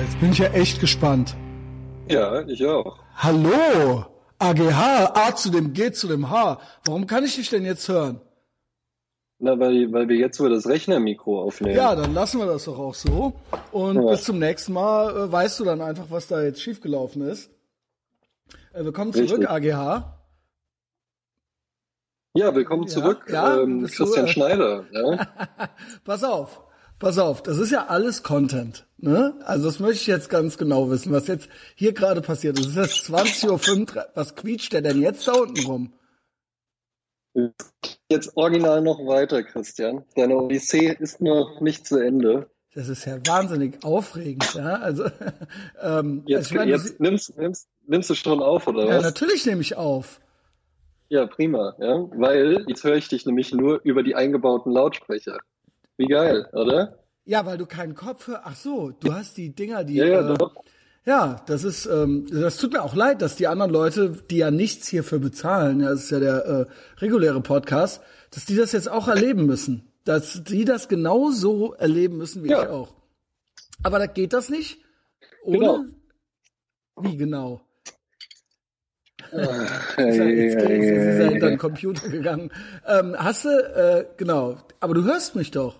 jetzt bin ich ja echt gespannt. Ja, ich auch. Hallo, AGH, A zu dem G zu dem H. Warum kann ich dich denn jetzt hören? Na, weil, weil wir jetzt über das Rechnermikro aufnehmen. Ja, dann lassen wir das doch auch so. Und Ja. bis zum nächsten Mal äh, weißt du dann einfach, was da jetzt schiefgelaufen ist. Äh, willkommen zurück, Richtig. AGH. Ja, willkommen Ja, zurück, ja, ähm, bist du, Christian äh, Schneider. Pass auf, pass auf, das ist ja alles Content. Ne? Also das möchte ich jetzt ganz genau wissen, was jetzt hier gerade passiert ist. Es ist jetzt 20.05 Uhr. Was quietscht der denn jetzt da unten rum? Jetzt original noch weiter, Christian. Deine Odyssee ist noch nicht zu Ende. Das ist ja wahnsinnig aufregend. Ja? Also, ähm, Jetzt, ich meine, jetzt nimmst, nimmst, nimmst du schon auf, oder ja, was? natürlich nehme ich auf. Ja, prima. Ja? Weil jetzt höre ich dich nämlich nur über die eingebauten Lautsprecher. Wie geil, oder? Ja, weil du keinen Kopf hörst. Ach so, du hast die Dinger, die. Ja, ja, äh. Ja, das ist, ähm, das tut mir auch leid, dass die anderen Leute, die ja nichts hierfür bezahlen, ja, das ist ja der äh, reguläre Podcast, dass die das jetzt auch erleben müssen. Dass die das genauso erleben müssen wie Ja. ich auch. Aber da geht das nicht? Ohne? Genau. Wie genau? Ah, den Computer gegangen. Ähm, hast du, äh, genau, aber du hörst mich doch.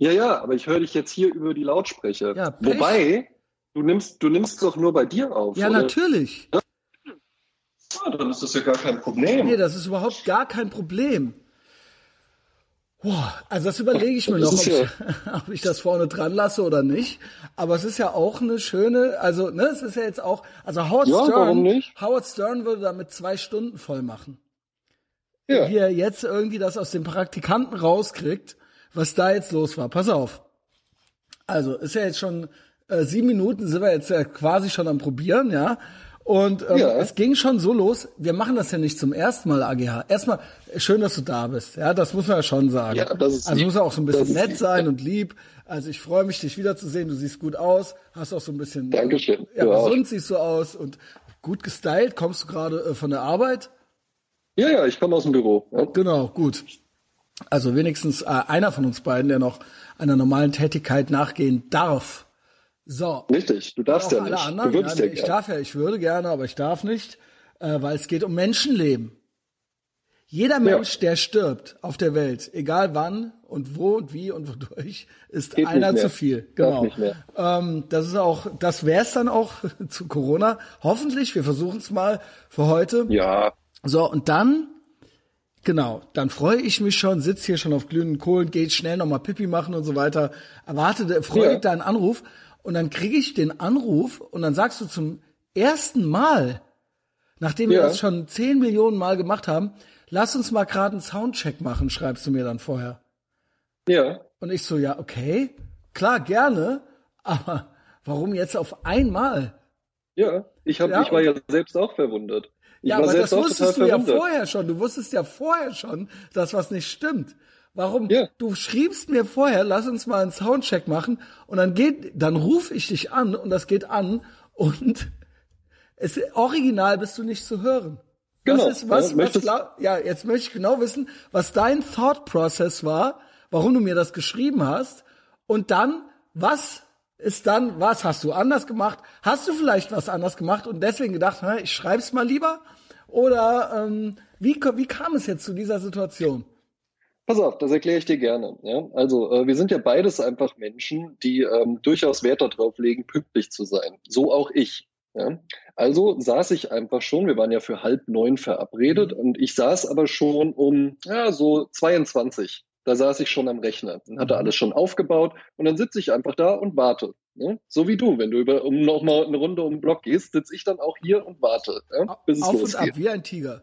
Ja, aber ich höre dich jetzt hier über die Lautsprecher. Ja. Wobei, du nimmst, du nimmst doch nur bei dir auf, Ja, oder? natürlich. Ja, dann ist das ja gar kein Problem. Nee, das ist überhaupt gar kein Problem. Boah, also das überlege ich mir noch, ob ich, ob ich das vorne dran lasse oder nicht. Aber es ist ja auch eine schöne, also ne, es ist ja jetzt auch, also Howard Ja, Stern? Howard Stern würde damit zwei Stunden voll machen. Ja. Wie er jetzt irgendwie das aus den Praktikanten rauskriegt, was da jetzt los war. Pass auf. Also ist ja jetzt schon äh, sieben Minuten, sind wir jetzt ja quasi schon am Probieren, ja. Und ähm, Ja. es ging schon so los. Wir machen das ja nicht zum ersten Mal, AGH. Erstmal schön, dass du da bist. Ja, das muss man ja schon sagen. Ja, das ist also lieb. muss auch so ein bisschen nett lieb. sein und lieb. Also ich freue mich, dich wiederzusehen. Du siehst gut aus, hast auch so ein bisschen. Dankeschön. Ja, Du auch. gesund siehst du aus und gut gestylt. Kommst du gerade äh, von der Arbeit? Ja, ja, ich komme aus dem Büro. Ja. Genau, gut. Also wenigstens äh, einer von uns beiden, der noch einer normalen Tätigkeit nachgehen darf. So. Richtig, du darfst ja alle nicht. anderen. du würdest ja, ja, ich darf ja, ich würde gerne, aber ich darf nicht, äh, weil es geht um Menschenleben. Jeder Mensch, der stirbt auf der Welt, egal wann und wo und wie und wodurch, ist Geht einer zu viel. Genau. Ähm, das ist auch, das wär's dann auch zu Corona. Hoffentlich, wir versuchen es mal für heute. Ja, So, und dann, genau, dann freue ich mich schon, sitz hier schon auf glühenden Kohlen, geht schnell nochmal Pipi machen und so weiter, erwarte freudig Ja. deinen Anruf und dann kriege ich den Anruf und dann sagst du zum ersten Mal, nachdem wir Ja. das schon zehn Millionen Mal gemacht haben, lass uns mal gerade einen Soundcheck machen, schreibst du mir dann vorher. ja. Und ich so, ja, okay, klar, gerne, aber warum jetzt auf einmal? Ja, ich, hab, Ja, ich war ja selbst auch verwundert. Ich ja, aber das wusstest du ja vorher schon. Du wusstest ja vorher schon, dass was nicht stimmt. Warum? Ja. Du schriebst mir vorher, lass uns mal einen Soundcheck machen und dann geht, dann rufe ich dich an und das geht an und es original bist du nicht zu hören. Genau. Was ist, was, Ja, was glaub, ja, jetzt möchte ich genau wissen, was dein Thought Process war, warum du mir das geschrieben hast und dann, was ist dann, was hast du anders gemacht? Hast du vielleicht was anders gemacht und deswegen gedacht, na, ich schreib's mal lieber? Oder ähm, wie, wie kam es jetzt zu dieser Situation? Pass auf, das erkläre ich dir gerne. Ja? Also, äh, wir sind ja beides einfach Menschen, die ähm, durchaus Wert darauf legen, pünktlich zu sein. So auch ich. Ja? Also saß ich einfach schon, wir waren ja für halb neun verabredet und ich saß aber schon um ja, so 22. Da saß ich schon am Rechner und hatte alles schon aufgebaut und dann sitze ich einfach da und warte. Ne? So wie du, wenn du über, um nochmal eine Runde um den Block gehst, sitze ich dann auch hier und warte, ja? bis es Auf und losgeht. ab, wie ein Tiger.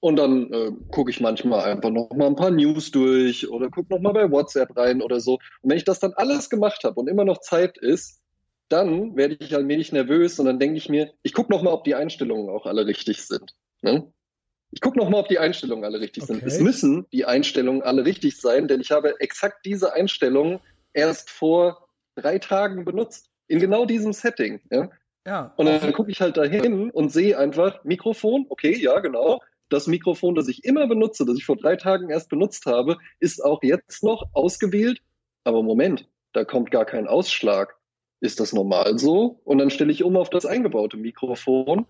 Und dann äh, gucke ich manchmal einfach noch mal ein paar News durch oder gucke noch mal bei WhatsApp rein oder so. Und wenn ich das dann alles gemacht habe und immer noch Zeit ist, dann werde ich allmählich nervös und dann denke ich mir, ich gucke noch mal, ob die Einstellungen auch alle richtig sind. Ne? Ich gucke noch mal, ob die Einstellungen alle richtig sind. Okay. Es müssen die Einstellungen alle richtig sein, denn ich habe exakt diese Einstellungen erst vor drei Tagen benutzt. In genau diesem Setting. Ja? Ja. Und dann gucke ich halt dahin und sehe einfach Mikrofon, okay, ja, genau. Das Mikrofon, das ich immer benutze, das ich vor drei Tagen erst benutzt habe, ist auch jetzt noch ausgewählt. Aber Moment, da kommt gar kein Ausschlag. Ist das normal so? Und dann stelle ich um auf das eingebaute Mikrofon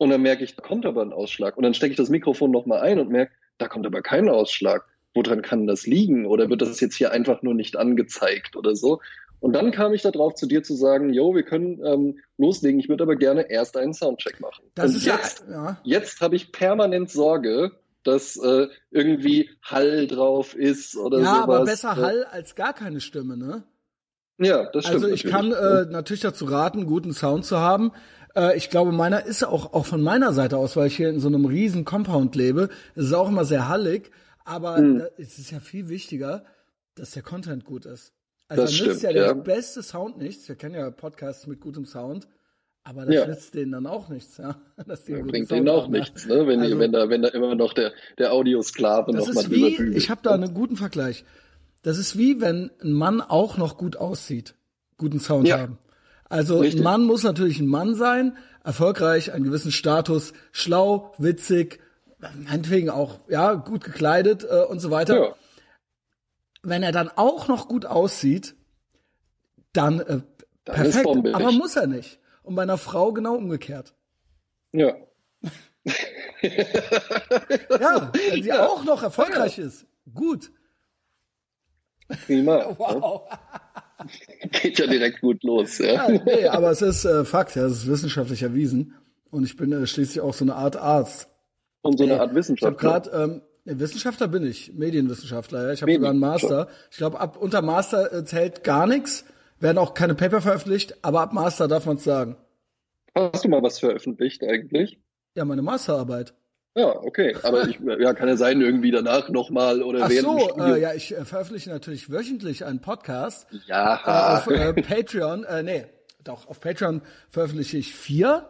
und dann merke ich, da kommt aber ein Ausschlag. Und dann stecke ich das Mikrofon nochmal ein und merke, da kommt aber kein Ausschlag. Woran kann das liegen? Oder wird das jetzt hier einfach nur nicht angezeigt oder so? Und dann kam ich darauf, zu dir zu sagen, yo, wir können ähm, loslegen. Ich würde aber gerne erst einen Soundcheck machen. Das und ist jetzt, ja, ja. jetzt habe ich permanent Sorge, dass äh, irgendwie Hall drauf ist oder ja, sowas. Ja, aber besser Hall als gar keine Stimme, ne? Ja, das stimmt. Also ich natürlich. kann äh, natürlich dazu raten, guten Sound zu haben. Äh, ich glaube, meiner ist auch, auch von meiner Seite aus, weil ich hier in so einem riesen Compound lebe, es ist auch immer sehr hallig, aber Hm. da, es ist ja viel wichtiger, dass der Content gut ist. Also Das da nützt stimmt, ja der ja. beste Sound nichts. Wir kennen ja Podcasts mit gutem Sound, aber das Ja. nützt denen dann auch nichts, ja. Einen guten Bringt Sound ihnen auch haben, ja. nichts, ne? wenn, Also- die, wenn, da, wenn da immer noch der, der Audiosklave Das noch mal ist drüber bügelt. ich habe da einen guten Vergleich. Das ist wie, wenn ein Mann auch noch gut aussieht, guten Sound Ja. haben. Also Richtig. ein Mann muss natürlich ein Mann sein, erfolgreich, einen gewissen Status, schlau, witzig, meinetwegen auch ja gut gekleidet äh, und so weiter. Ja, Wenn er dann auch noch gut aussieht, dann, äh, Dann perfekt. Aber muss er nicht. Und bei einer Frau genau umgekehrt. ja. Ja, wenn sie Ja. auch noch erfolgreich ist. Gut. Prima. Wow. Geht ja direkt gut los. Ja. Ja, nee, aber es ist äh, Fakt, ja, es ist wissenschaftlich erwiesen. Und ich bin äh, schließlich auch so eine Art Arzt. Und so eine Art Ich Wissenschaft. habe gerade, ähm, Wissenschaftler bin ich, Medienwissenschaftler. Ja. Ich habe sogar einen Master. Ich glaube, ab unter Master äh, zählt gar nichts, werden auch keine Paper veröffentlicht, aber ab Master darf man es sagen. Hast du mal was veröffentlicht eigentlich? Ja, meine Masterarbeit. Ja, okay. Aber ich, ja, kann ja sein, irgendwie danach nochmal oder Ach während so, äh, ja, ich äh, veröffentliche natürlich wöchentlich einen Podcast. Ja. Äh, auf äh, Patreon, äh, nee, doch, auf Patreon veröffentliche ich vier.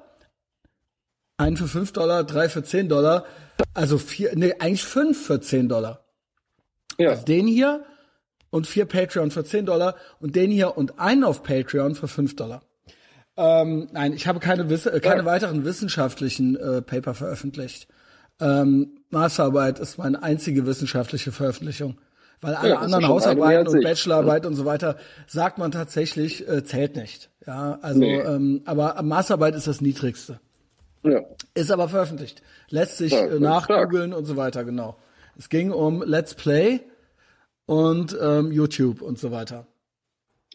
Einen für 5 Dollar, drei für 10 Dollar. Also vier, nee, eigentlich fünf für 10 Dollar. ja. Also den hier und vier Patreon für 10 Dollar und den hier und einen auf Patreon für 5 Dollar. Ähm, nein, ich habe keine, Wiss äh, keine Ja. weiteren wissenschaftlichen äh, Paper veröffentlicht. Ähm, Masterarbeit ist meine einzige wissenschaftliche Veröffentlichung. Weil alle Ja, anderen Hausarbeiten und ich. Bachelorarbeit und so weiter, sagt man tatsächlich, äh, zählt nicht. Ja, also, Nee. ähm, aber Masterarbeit ist das niedrigste. Ja. Ist aber veröffentlicht. Lässt sich Ja, äh, nachgoogeln und so weiter, genau. Es ging um Let's Play und ähm, YouTube und so weiter.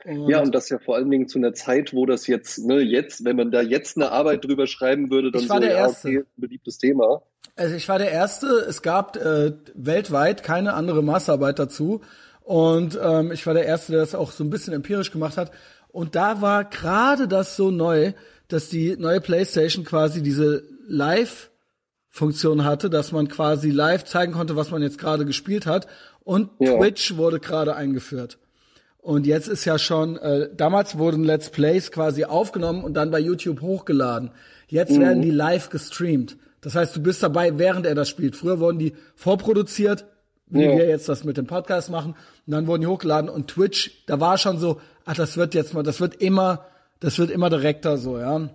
Und Ja, und das ja vor allen Dingen zu einer Zeit, wo das jetzt, ne, jetzt, wenn man da jetzt eine Arbeit drüber schreiben würde, dann war so, ja, okay, beliebtes Thema. also ich war der Erste. Es gab äh, weltweit keine andere Masterarbeit dazu. Und ähm, ich war der Erste, der das auch so ein bisschen empirisch gemacht hat. Und da war gerade das so neu, dass die neue PlayStation quasi diese Live-Funktion hatte, dass man quasi live zeigen konnte, was man jetzt gerade gespielt hat. Und Ja. Twitch wurde gerade eingeführt. Und jetzt ist ja schon, äh, damals wurden Let's Plays quasi aufgenommen und dann bei YouTube hochgeladen. Jetzt werden die live gestreamt. Das heißt, du bist dabei, während er das spielt. Früher wurden die vorproduziert, wie Ja. wir jetzt das mit dem Podcast machen. Und dann wurden die hochgeladen und Twitch, da war schon so, ach, das wird jetzt mal, das wird immer, das wird immer direkter so, ja.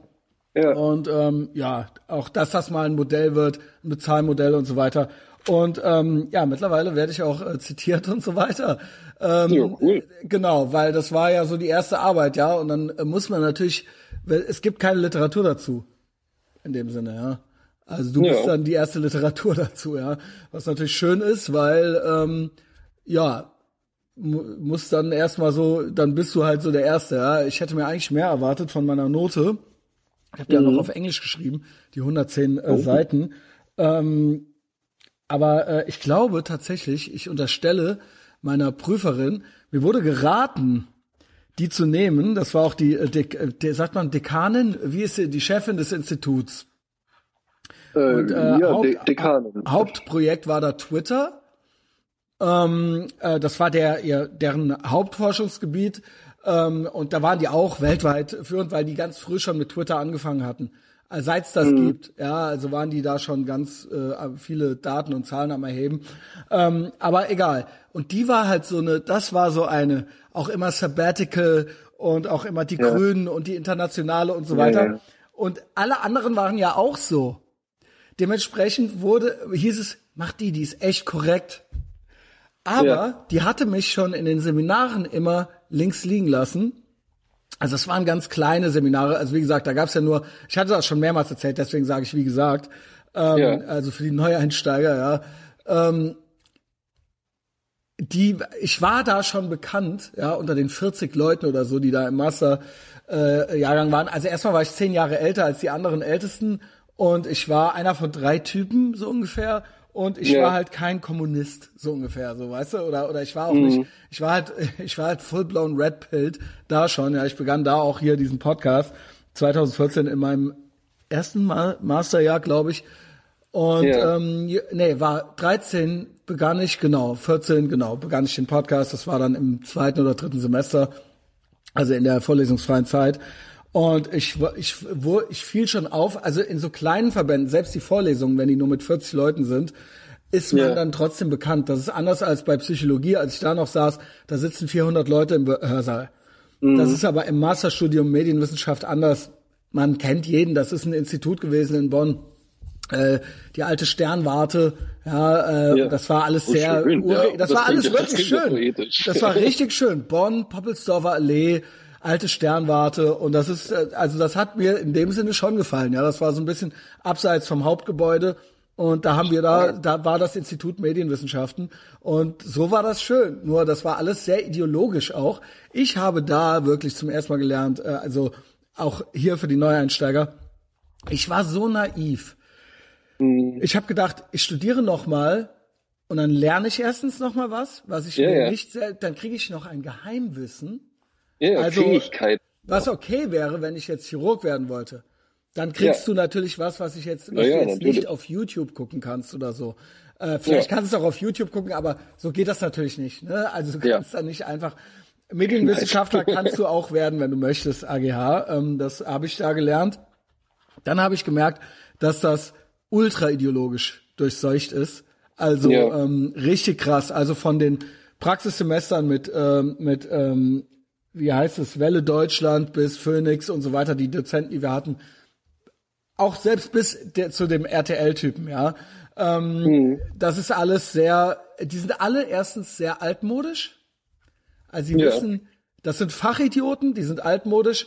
Ja. Und ähm, ja, auch dass das mal ein Modell wird, ein Bezahlmodell und so weiter. Und ähm, ja, mittlerweile werde ich auch äh, zitiert und so weiter. Ähm, Ja, cool. Genau, weil das war ja so die erste Arbeit, ja. Und dann äh, muss man natürlich, weil es gibt keine Literatur dazu. In dem Sinne, ja. Also du Ja. bist dann die erste Literatur dazu, ja. Was natürlich schön ist, weil, ähm, ja, muss dann erstmal so, dann bist du halt so der Erste, ja. Ich hätte mir eigentlich mehr erwartet von meiner Note. Ich habe ja noch auf Englisch geschrieben, die 110 äh, Seiten. Ähm, aber äh, ich glaube tatsächlich, ich unterstelle meiner Prüferin, mir wurde geraten, die zu nehmen. Das war auch die, äh, Dek äh, sagt man Dekanin, wie ist sie, die Chefin des Instituts. Äh, Und, äh, ja, Haupt- De Dekanin. Hauptprojekt war da Twitter. Ähm, äh, das war der, ihr, deren Hauptforschungsgebiet. Ähm, und da waren die auch weltweit führend, weil die ganz früh schon mit Twitter angefangen hatten. Äh, Seit es das gibt, ja, also waren die da schon ganz äh, viele Daten und Zahlen am Erheben. Ähm, aber egal. Und die war halt so eine, das war so eine, auch immer Sabbatical und auch immer die Grünen und die Internationale und so weiter. ja. Und alle anderen waren ja auch so. Dementsprechend wurde, hieß es, mach die, die ist echt korrekt. Aber Ja. die hatte mich schon in den Seminaren immer links liegen lassen. Also es waren ganz kleine Seminare. Also wie gesagt, da gab's ja nur, ich hatte das schon mehrmals erzählt, deswegen sage ich wie gesagt. Ähm, Ja. Also für die Neueinsteiger, ja. Ähm, die, ich war da schon bekannt, ja, unter den 40 Leuten oder so, die da im Master äh, waren. Also erstmal war ich zehn Jahre älter als die anderen Ältesten und ich war einer von drei Typen so ungefähr und ich Ja. war halt kein Kommunist so ungefähr, so weißt du, oder oder ich war auch nicht, ich war halt ich war halt full blown red pilled da schon, ja, ich begann da auch hier diesen Podcast 2014 in meinem ersten Ma Masterjahr, glaube ich. Und Ja. ähm, nee, war 13 begann ich, genau, 14, genau, begann ich den Podcast. Das war dann im zweiten oder dritten Semester, also in der vorlesungsfreien Zeit. Und ich, ich, wo, ich fiel schon auf, also in so kleinen Verbänden, selbst die Vorlesungen, wenn die nur mit 40 Leuten sind, ist man Ja. dann trotzdem bekannt. Das ist anders als bei Psychologie, als ich da noch saß, da sitzen 400 Leute im Be- Hörsaal. Das ist aber im Masterstudium Medienwissenschaft anders. Man kennt jeden, das ist ein Institut gewesen in Bonn äh, die alte Sternwarte, ja, äh, Ja. das war alles Oh, sehr, schön, ja. das, Das war alles wirklich schön. Das war richtig schön. Bonn, Poppelsdorfer Allee, alte Sternwarte und das ist, äh, also das hat mir in dem Sinne schon gefallen, ja, das war so ein bisschen abseits vom Hauptgebäude und da haben wir da, da war das Institut Medienwissenschaften und so war das schön. Nur das war alles sehr ideologisch auch. Ich habe da wirklich zum ersten Mal gelernt, äh, also auch hier für die Neueinsteiger, ich war so naiv. Ich habe gedacht, ich studiere noch mal und dann lerne ich erstens noch mal was, was ich Ja, ja. nicht dann kriege ich noch ein Geheimwissen, Ja, Also- Fähigkeit. was okay wäre, wenn ich jetzt Chirurg werden wollte. Dann kriegst Ja. du natürlich was, was ich jetzt, was Ja, jetzt natürlich. nicht auf YouTube gucken kannst oder so. Äh, vielleicht Ja. kannst du auch auf YouTube gucken, aber so geht das natürlich nicht. Ne? Also du kannst dann nicht einfach Medienwissenschaftler kannst du auch werden, wenn du möchtest, AGH. Ähm, das habe ich da gelernt. Dann habe ich gemerkt, dass das ultra ideologisch durchseucht ist. Also ähm, richtig krass. Also von den Praxissemestern mit ähm, mit ähm, wie heißt es Welle Deutschland bis Phoenix und so weiter, die Dozenten, die wir hatten, auch selbst bis der, zu dem RTL-Typen, ja. Ähm, Das ist alles sehr, die sind alle erstens sehr altmodisch. Also sie Ja. wissen, das sind Fachidioten, die sind altmodisch.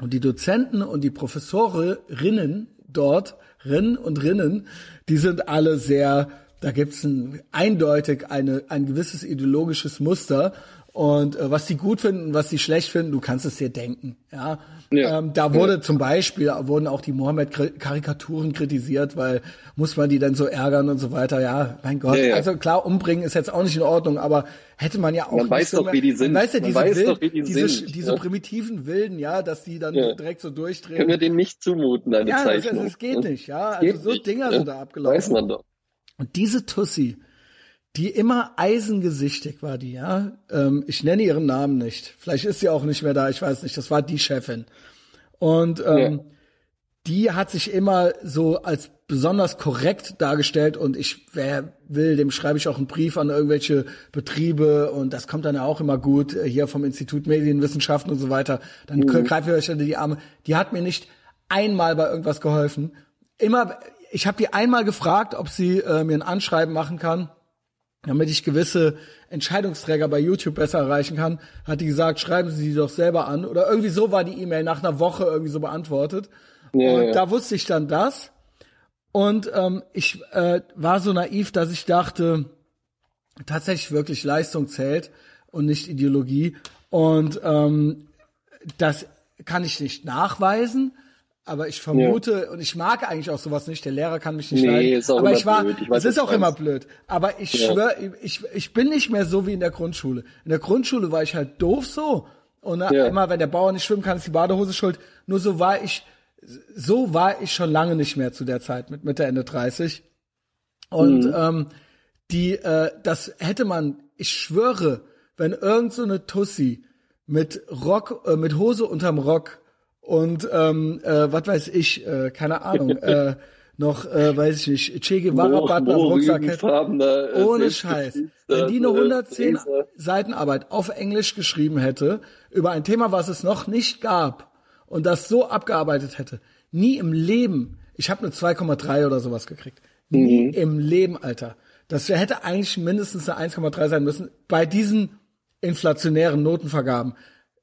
Und die Dozenten und die Professorinnen dort, Rinnen und Rinnen, die sind alle sehr, da gibt's ein, eindeutig eine, ein gewisses ideologisches Muster. Und äh, was sie gut finden, was sie schlecht finden, du kannst es dir denken. Ja, Ja. Ähm, da wurde zum Beispiel wurden auch die Mohammed-Karikaturen kritisiert, weil muss man die denn so ärgern und so weiter. Ja, mein Gott. Ja, ja. Also klar, umbringen ist jetzt auch nicht in Ordnung, aber hätte man ja auch Man nicht weiß so doch, mehr- wie die sind. Man weiß ja, Man diese, weiß wild, doch, wie die diese, sind, diese ja. primitiven Wilden, ja, dass die dann Ja. direkt so durchdrehen. Können wir denen nicht zumuten, eine ja, Zeichnung. das geht nicht, ja. Also so nicht, Dinger sind da abgelaufen. Weiß man doch. Und diese Tussi, die immer eisengesichtig war, die, ja, ähm, ich nenne ihren Namen nicht. Vielleicht ist sie auch nicht mehr da, ich weiß nicht. Das war die Chefin. Und ähm, Ja. die hat sich immer so als besonders korrekt dargestellt und ich, wer will, dem schreibe ich auch einen Brief an irgendwelche Betriebe und das kommt dann ja auch immer gut, äh, hier vom Institut Medienwissenschaften und so weiter. Dann Mhm. greife ich euch unter die Arme. Die hat mir nicht einmal bei irgendwas geholfen. Immer, ich habe die einmal gefragt, ob sie äh, mir ein Anschreiben machen kann damit ich gewisse Entscheidungsträger bei YouTube besser erreichen kann, hat die gesagt, schreiben Sie sie doch selber an. Oder irgendwie so war die E-Mail nach einer Woche irgendwie so beantwortet. Ja, und ja. da wusste ich dann das. Und ähm, ich äh, war so naiv, dass ich dachte, tatsächlich wirklich Leistung zählt und nicht Ideologie. Und ähm, das kann ich nicht nachweisen, aber ich vermute und ich mag eigentlich auch sowas nicht. Der Lehrer kann mich nicht Nee, leiden. ist auch aber immer ich war, blöd. Ich weiß, es ist auch du immer blöd. Aber ich Ja. schwör, ich, ich bin nicht mehr so wie in der Grundschule. In der Grundschule war ich halt doof so. Und Ja. immer, wenn der Bauer nicht schwimmen kann, ist die Badehose schuld. Nur so war ich, so war ich schon lange nicht mehr zu der Zeit mit Mitte, Ende 30. Und Mhm. ähm, die, äh, das hätte man, ich schwöre, wenn irgend so eine Tussi mit Rock, äh, mit Hose unterm Rock und ähm, äh, was weiß ich, äh, keine Ahnung, äh, noch, äh, weiß ich nicht, Che Guevara Butler Rucksack äh, Ohne Scheiß. Wenn die eine äh, 110 Laser. Seiten Arbeit auf Englisch geschrieben hätte, über ein Thema, was es noch nicht gab, und das so abgearbeitet hätte, nie im Leben, ich habe eine 2,3 oder sowas gekriegt. Nie Mhm. im Leben, Alter. Das hätte eigentlich mindestens eine 1,3 sein müssen bei diesen inflationären Notenvergaben.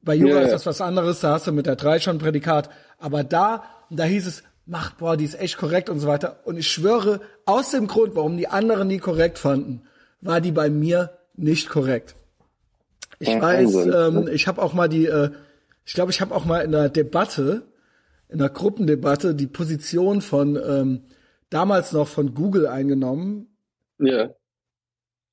Bei Jura Ja, ist das was anderes, da hast du mit der 3 schon ein Prädikat. Aber da, da hieß es, mach, boah, die ist echt korrekt und so weiter. Und ich schwöre, aus dem Grund, warum die anderen die korrekt fanden, war die bei mir nicht korrekt. Ich Ja, weiß, ähm, ne? ich habe auch mal die, äh, ich glaube, ich habe auch mal in der Debatte, in der Gruppendebatte, die Position von ähm, damals noch von Google eingenommen. Ja.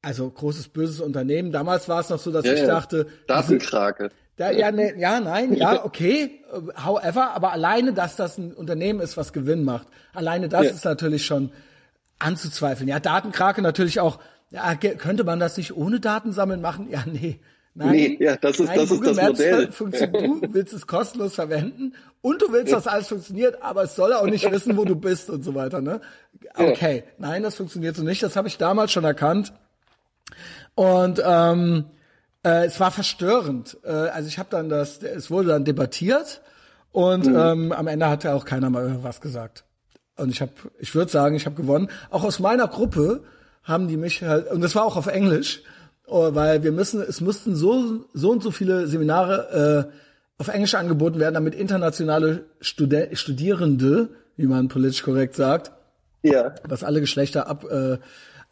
Also großes böses Unternehmen. Damals war es noch so, dass Ja, ich dachte, Datenkrake. Da, ja, ne, ja, nein, ja, okay. äh, However, aber alleine, dass das ein Unternehmen ist, was Gewinn macht, alleine das Ja. ist natürlich schon anzuzweifeln. Ja, Datenkrake natürlich auch. Ja, könnte man das nicht ohne Datensammeln machen? Ja, nee. Nein, Nee, ja, das ist- nein, das ist Google das Maps Modell. Funktioniert, du willst es kostenlos verwenden und du willst, dass alles funktioniert, aber es soll auch nicht wissen, wo du bist und so weiter. Ne? Okay, nein, das funktioniert so nicht. Das habe ich damals schon erkannt. Und ähm, äh, es war verstörend. Äh, also ich habe dann das, es wurde dann debattiert und ähm, am Ende hat ja auch keiner mal irgendwas gesagt. Und ich habe, ich würde sagen, ich habe gewonnen. Auch aus meiner Gruppe haben die mich halt, und das war auch auf Englisch, oh, weil wir müssen, es mussten so so und so viele Seminare äh, auf Englisch angeboten werden, damit internationale Studi Studierende, wie man politisch korrekt sagt, Ja. was alle Geschlechter ab, äh,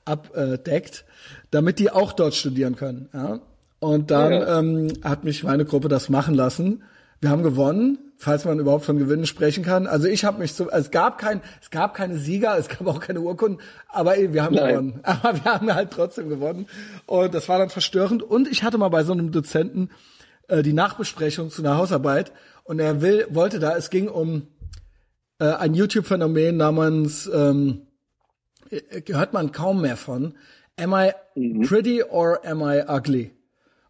abdeckt, damit die auch dort studieren können. Ja? Und dann Ja. ähm, hat mich meine Gruppe das machen lassen. Wir haben gewonnen, falls man überhaupt von Gewinnen sprechen kann. Also ich habe mich so, es gab kein, es gab keine Sieger, es gab auch keine Urkunden, aber wir haben Nein. gewonnen. Aber wir haben halt trotzdem gewonnen. Und das war dann verstörend. Und ich hatte mal bei so einem Dozenten äh, die Nachbesprechung zu einer Hausarbeit und er will, wollte da, es ging um äh, ein YouTube-Phänomen namens ähm, äh, hört man kaum mehr von. Am I pretty or am I ugly?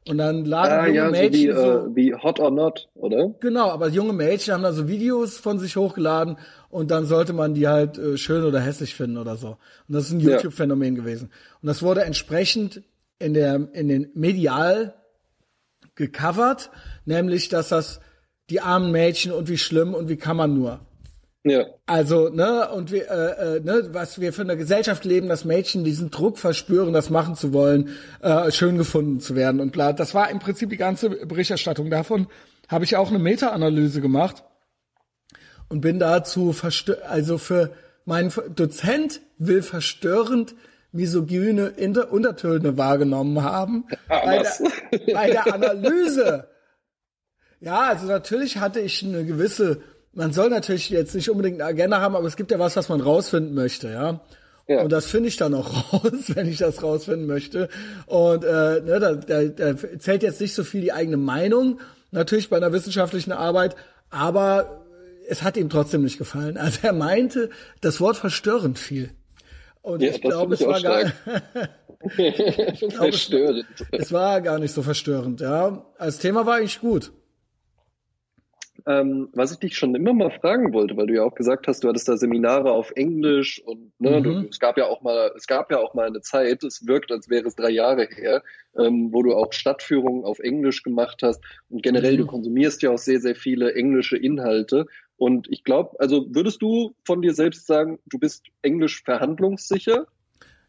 Und dann laden. Ah, junge ja, so Mädchen wie, so, äh, wie Hot or Not, oder? genau, aber junge Mädchen haben da so Videos von sich hochgeladen und dann sollte man die halt äh, schön oder hässlich finden oder so. Und das ist ein Ja. YouTube-Phänomen gewesen. Und das wurde entsprechend in der in den medial gecovert, nämlich dass das die armen Mädchen und wie schlimm und wie kann man nur. Ja. Also, ne, und wir, äh, äh, ne, was wir für eine Gesellschaft leben, dass Mädchen diesen Druck verspüren, das machen zu wollen, äh, schön gefunden zu werden und bla. Das war im Prinzip die ganze Berichterstattung davon. Habe ich auch eine Meta-Analyse gemacht und bin dazu verstö also für meinen Dozent will verstörend misogyne Inter Untertöne wahrgenommen haben Ah, bei, der, bei der Analyse. Ja, also natürlich hatte ich eine gewisse, man soll natürlich jetzt nicht unbedingt eine Agenda haben, aber es gibt ja was, was man rausfinden möchte, ja. Ja. Und das finde ich dann auch raus, wenn ich das rausfinden möchte. Und äh, ne, da, da, da zählt jetzt nicht so viel die eigene Meinung, natürlich bei einer wissenschaftlichen Arbeit, aber es hat ihm trotzdem nicht gefallen. Also er meinte, das Wort verstörend viel. Und Ja, ich glaube, es war gar, stark. Verstörend. es war gar nicht so verstörend, ja. Das Thema war eigentlich gut. Ähm, was ich dich schon immer mal fragen wollte, weil du ja auch gesagt hast, du hattest da Seminare auf Englisch und ne, Mhm. du, es gab ja auch mal, es gab ja auch mal eine Zeit, es wirkt, als wäre es drei Jahre her, ähm, wo du auch Stadtführungen auf Englisch gemacht hast und generell Mhm. du konsumierst ja auch sehr, sehr viele englische Inhalte. Und ich glaube, also würdest du von dir selbst sagen, du bist Englisch verhandlungssicher?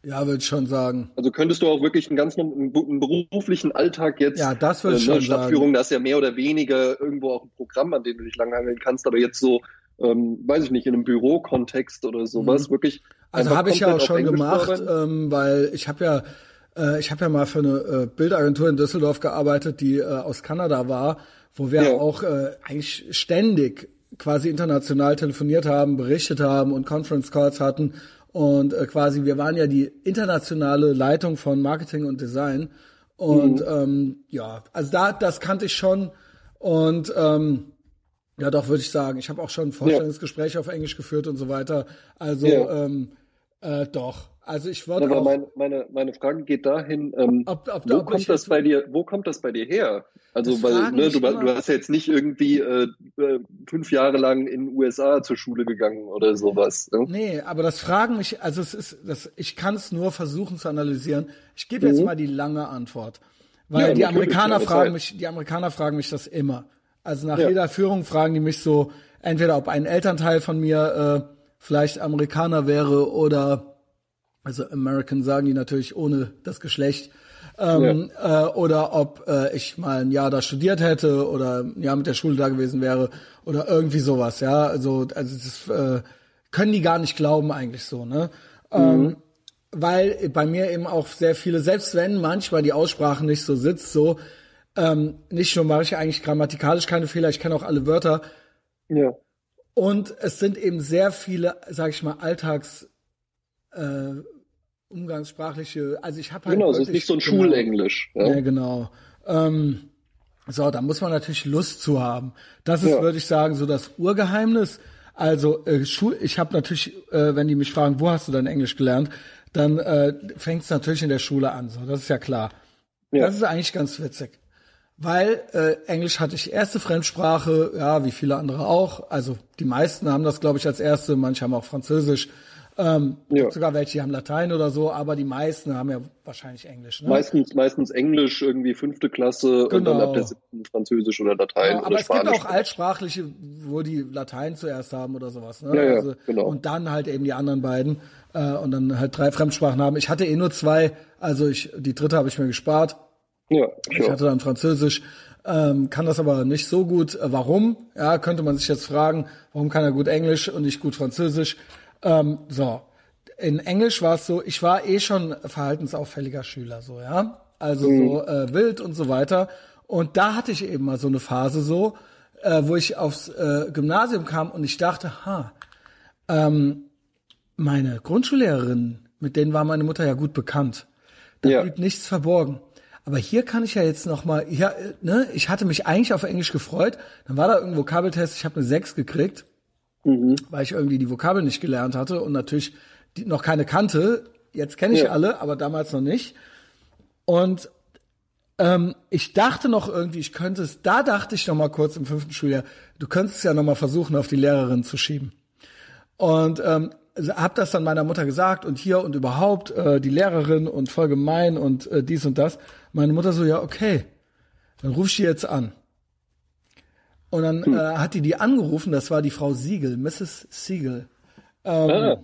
Ja, würde ich schon sagen. Also könntest du auch wirklich einen ganz normalen einen beruflichen Alltag jetzt Ja, das würde ich äh, ne, schon Stadtführung, sagen. das ist ja mehr oder weniger irgendwo auch ein Programm, an dem du dich langhangeln kannst, aber jetzt so, ähm, weiß ich nicht, in einem Bürokontext oder sowas, wirklich. Also habe ich ja auch schon Englisch gemacht, ähm, weil ich habe ja, äh, ich habe ja mal für eine äh, Bildagentur in Düsseldorf gearbeitet, die äh, aus Kanada war, wo wir Ja. auch äh, eigentlich ständig quasi international telefoniert haben, berichtet haben und Conference Calls hatten und äh, quasi wir waren ja die internationale Leitung von Marketing und Design und Mhm. ähm, ja, also da das kannte ich schon und ähm, ja, doch, würde ich sagen. Ich habe auch schon Vorstellungsgespräche auf Englisch geführt und so weiter. Also, Ja. ähm, äh, doch. Also ich würde Aber auch. meine, meine, meine Frage geht dahin, ähm, Ob- ob- wo ob kommt das bei dir, wo kommt das bei dir her? Also, weil, ne, du, du hast ja jetzt nicht irgendwie äh, äh, fünf Jahre lang in den USA zur Schule gegangen oder sowas. Ne? Nee, aber das fragen mich, also es ist, das, ich kann es nur versuchen zu analysieren. Ich gebe jetzt Mhm. mal die lange Antwort. Weil Ja, die Amerikaner fragen mich, die Amerikaner fragen mich das immer. Also nach Ja. jeder Führung fragen die mich so, entweder ob ein Elternteil von mir äh, vielleicht Amerikaner wäre oder also American sagen die natürlich ohne das Geschlecht, ähm, ja. äh, oder ob äh, ich mal ein Jahr da studiert hätte oder ein Jahr mit der Schule da gewesen wäre oder irgendwie sowas, ja. Also, also das äh, können die gar nicht glauben eigentlich so, ne? Mhm. Ähm, weil bei mir eben auch sehr viele, selbst wenn manchmal die Aussprache nicht so sitzt, so ähm, nicht nur mache ich eigentlich grammatikalisch keine Fehler, ich kenne auch alle Wörter. Ja. Und es sind eben sehr viele, sag ich mal, Alltags äh, umgangssprachliche, also ich habe halt. Genau, es ist nicht so ein genau, Schulenglisch. Ja, ja genau. Ähm, so, da muss man natürlich Lust zu haben. Das ist, ja. würde ich sagen, so das Urgeheimnis. Also äh, Schul ich habe natürlich, äh, wenn die mich fragen, wo hast du dein Englisch gelernt, dann äh, fängt es natürlich in der Schule an. So, das ist ja klar. Ja. Das ist eigentlich ganz witzig, weil äh, Englisch hatte ich erste Fremdsprache, ja, wie viele andere auch. Also die meisten haben das, glaube ich, als erste. Manche haben auch Französisch. Ähm, ja. Sogar welche die haben Latein oder so, aber die meisten haben ja wahrscheinlich Englisch. Ne? Meistens, meistens Englisch, irgendwie fünfte Klasse genau. und dann ab der genau. siebten Französisch oder Latein ja, aber oder es Spanisch. gibt auch altsprachliche, wo die Latein zuerst haben oder sowas. Ne? Ja, ja, also, genau. Und dann halt eben die anderen beiden äh, und dann halt drei Fremdsprachen haben. Ich hatte eh nur zwei, also ich die dritte habe ich mir gespart. Ja, ich ja. hatte dann Französisch. Ähm, kann das aber nicht so gut. Äh, warum? Ja, könnte man sich jetzt fragen, warum kann er gut Englisch und nicht gut Französisch? Ähm, so. In Englisch war es so, ich war eh schon verhaltensauffälliger Schüler, so, ja. Also mhm. so äh, wild und so weiter. Und da hatte ich eben mal so eine Phase so, äh, wo ich aufs äh, Gymnasium kam und ich dachte, ha, ähm, meine Grundschullehrerin, mit denen war meine Mutter ja gut bekannt. Da ja. blieb nichts verborgen. Aber hier kann ich ja jetzt noch mal, ja, äh, ne, ich hatte mich eigentlich auf Englisch gefreut. Dann war da irgendwo Kabeltest, ich habe eine 6 gekriegt mhm. weil ich irgendwie die Vokabel nicht gelernt hatte und natürlich noch keine kannte. Jetzt kenne ich ja. alle, aber damals noch nicht. Und ähm, ich dachte noch irgendwie, ich könnte es, da dachte ich noch mal kurz im fünften Schuljahr, du könntest es ja noch mal versuchen, auf die Lehrerin zu schieben. Und ähm, habe das dann meiner Mutter gesagt und hier und überhaupt äh, die Lehrerin und voll gemein und äh, dies und das. Meine Mutter so, ja, okay, dann ruf ich die jetzt an. Und dann hm. äh, hat die die angerufen, das war die Frau Siegel, Mrs. Siegel. Ähm, ah.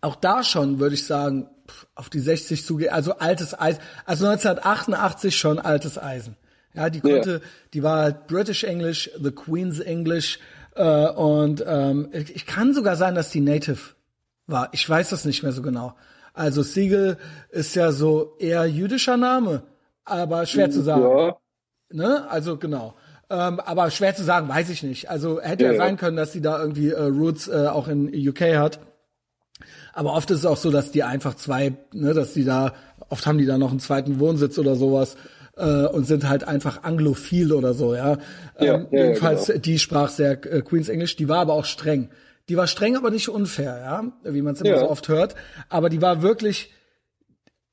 Auch da schon, würde ich sagen, auf die 60 zugeht, also altes Eisen, also 1988 schon altes Eisen. Ja, die konnte, ja. die war halt British English, the Queen's English, äh, und ähm, ich kann sogar sein, dass die Native war. Ich weiß das nicht mehr so genau. Also Siegel ist ja so eher jüdischer Name, aber schwer zu sagen. Ja. Ne? Also genau. Ähm, aber schwer zu sagen, weiß ich nicht. Also hätte ja, ja sein können, dass sie da irgendwie äh, Roots äh, auch in UK hat. Aber oft ist es auch so, dass die einfach zwei, ne, dass die da, oft haben die da noch einen zweiten Wohnsitz oder sowas äh, und sind halt einfach anglophil oder so, ja. ja, ähm, ja jedenfalls, genau. die sprach sehr äh, Queen's English, die war aber auch streng. Die war streng, aber nicht unfair, ja, wie man es immer ja. so oft hört. Aber die war wirklich,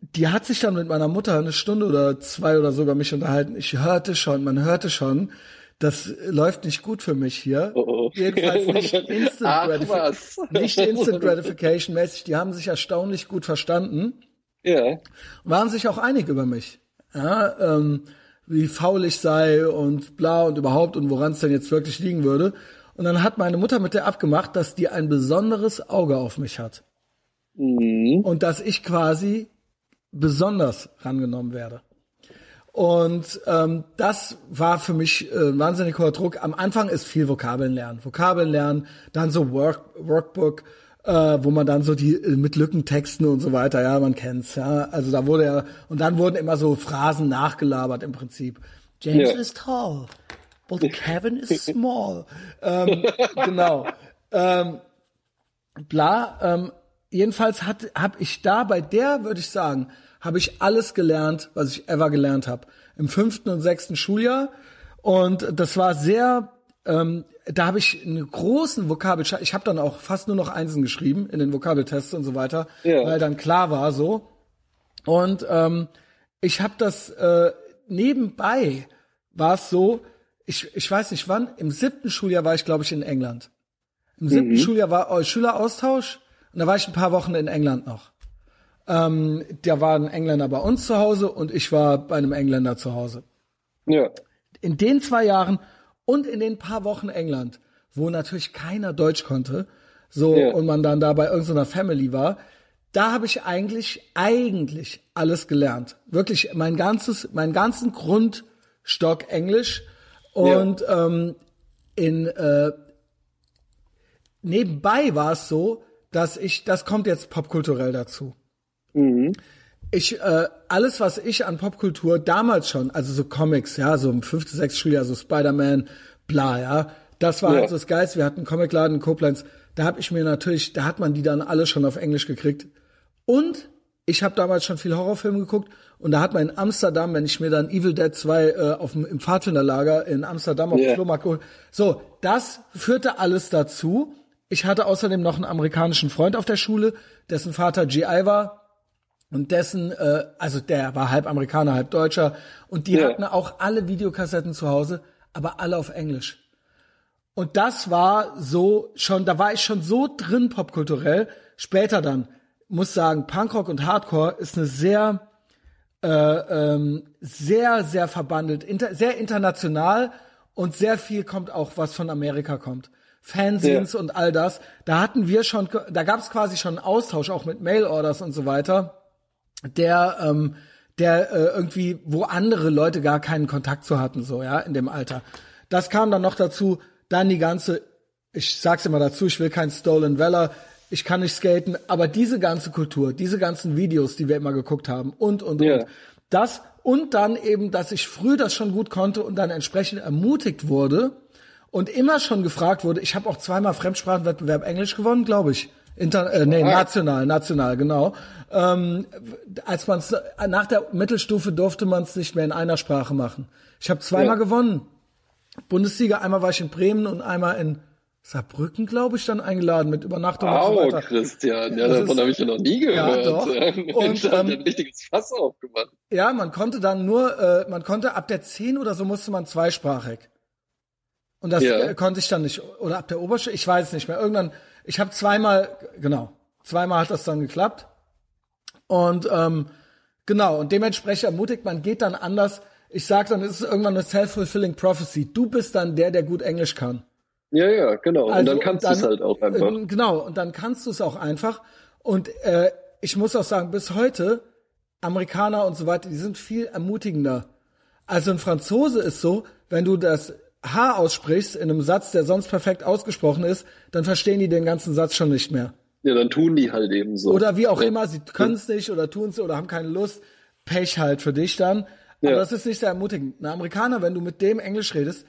die hat sich dann mit meiner Mutter eine Stunde oder zwei oder so über mich unterhalten. Ich hörte schon, man hörte schon, das läuft nicht gut für mich hier. Oh, oh. Jedenfalls nicht Instant, Ach, Gratific nicht Instant Gratification mäßig. Die haben sich erstaunlich gut verstanden. Ja. Waren sich auch einig über mich. Ja, ähm, wie faul ich sei und bla und überhaupt und woran es denn jetzt wirklich liegen würde. Und dann hat meine Mutter mit der abgemacht, dass die ein besonderes Auge auf mich hat. Mhm. Und dass ich quasi besonders rangenommen werde. Und ähm, das war für mich äh, wahnsinnig hoher Druck. Am Anfang ist viel Vokabeln lernen. Vokabeln lernen, dann so Work, Workbook, äh, wo man dann so die äh, mit Lückentexten und so weiter, ja, man kennt's, ja. Also da wurde ja, und dann wurden immer so Phrasen nachgelabert im Prinzip. James ja. is tall, but Kevin is small. ähm, genau. Ähm, bla, ähm, jedenfalls hat habe ich da bei der, würde ich sagen, habe ich alles gelernt, was ich ever gelernt habe. Im fünften und sechsten Schuljahr. Und das war sehr, ähm, da habe ich einen großen Vokabelschatz. Ich habe dann auch fast nur noch Einsen geschrieben in den Vokabeltests und so weiter, ja. weil dann klar war so. Und ähm, ich habe das äh, nebenbei war es so, ich, ich weiß nicht wann, im siebten Schuljahr war ich, glaube ich, in England. Im siebten mhm. Schuljahr war äh, Schüleraustausch und da war ich ein paar Wochen in England noch. Ähm, da war ein Engländer bei uns zu Hause und ich war bei einem Engländer zu Hause. Ja. In den zwei Jahren und in den paar Wochen England, wo natürlich keiner Deutsch konnte, so ja. und man dann da bei irgendeiner Family war, da habe ich eigentlich, eigentlich alles gelernt. Wirklich mein ganzes, meinen ganzen Grundstock Englisch. Und ja. ähm, in äh, nebenbei war es so, dass ich, das kommt jetzt popkulturell dazu. Mhm. Ich, äh, alles, was ich an Popkultur damals schon, also so Comics, ja, so im fünften, sechsten Schuljahr, so Spider-Man, bla, ja, das war ja. halt so das Geist. Wir hatten einen Comicladen in Koblenz. Da habe ich mir natürlich, da hat man die dann alle schon auf Englisch gekriegt. Und ich habe damals schon viel Horrorfilme geguckt und da hat man in Amsterdam, wenn ich mir dann Evil Dead 2 äh, auf dem, im Pfadfinderlager in Amsterdam auf yeah. dem Flohmarkt geholt. So, das führte alles dazu. Ich hatte außerdem noch einen amerikanischen Freund auf der Schule, dessen Vater GI war und dessen, äh, also der war halb Amerikaner, halb Deutscher und die yeah. hatten auch alle Videokassetten zu Hause, aber alle auf Englisch. Und das war so schon, da war ich schon so drin popkulturell. Später dann, muss sagen, Punkrock und Hardcore ist eine sehr, äh, ähm, sehr, sehr verbandelt, inter, sehr international und sehr viel kommt auch, was von Amerika kommt. Fanzines ja. und all das. Da hatten wir schon, da gab es quasi schon einen Austausch auch mit Mailorders und so weiter, der, ähm, der äh, irgendwie, wo andere Leute gar keinen Kontakt zu hatten, so ja, in dem Alter. Das kam dann noch dazu, dann die ganze, ich sag's immer dazu, ich will kein Stolen Valor, ich kann nicht skaten, aber diese ganze Kultur, diese ganzen Videos, die wir immer geguckt haben und und yeah. und das und dann eben, dass ich früh das schon gut konnte und dann entsprechend ermutigt wurde und immer schon gefragt wurde. Ich habe auch zweimal Fremdsprachenwettbewerb Englisch gewonnen, glaube ich. Inter äh, nee, national, national, genau. Ähm, als man nach der Mittelstufe durfte man es nicht mehr in einer Sprache machen. Ich habe zweimal ja. gewonnen. Bundesliga, einmal war ich in Bremen und einmal in Saarbrücken, glaube ich, dann eingeladen mit Übernachtung oh, und so weiter. Christian, ja, das davon habe ich ja noch nie gehört. Ja, doch. Und, ähm, ein richtiges Fass aufgemacht. Ja, man konnte dann nur, äh, man konnte ab der 10 oder so musste man zweisprachig. Und das ja. äh, konnte ich dann nicht, oder ab der Oberschule, ich weiß nicht mehr. Irgendwann, ich habe zweimal, genau, zweimal hat das dann geklappt. Und ähm, genau, und dementsprechend ermutigt, man geht dann anders ich sag dann, es ist irgendwann eine self-fulfilling prophecy. Du bist dann der, der gut Englisch kann. Ja, ja, genau. Also, und dann kannst du es halt auch einfach. Äh, genau, und dann kannst du es auch einfach. Und äh, ich muss auch sagen, bis heute, Amerikaner und so weiter, die sind viel ermutigender. Also ein Franzose ist so, wenn du das H aussprichst in einem Satz, der sonst perfekt ausgesprochen ist, dann verstehen die den ganzen Satz schon nicht mehr. Ja, dann tun die halt eben so. Oder wie auch ja. immer, sie können es nicht oder tun es oder haben keine Lust. Pech halt für dich dann. Aber das ist nicht sehr ermutigend. Ein Amerikaner, wenn du mit dem Englisch redest,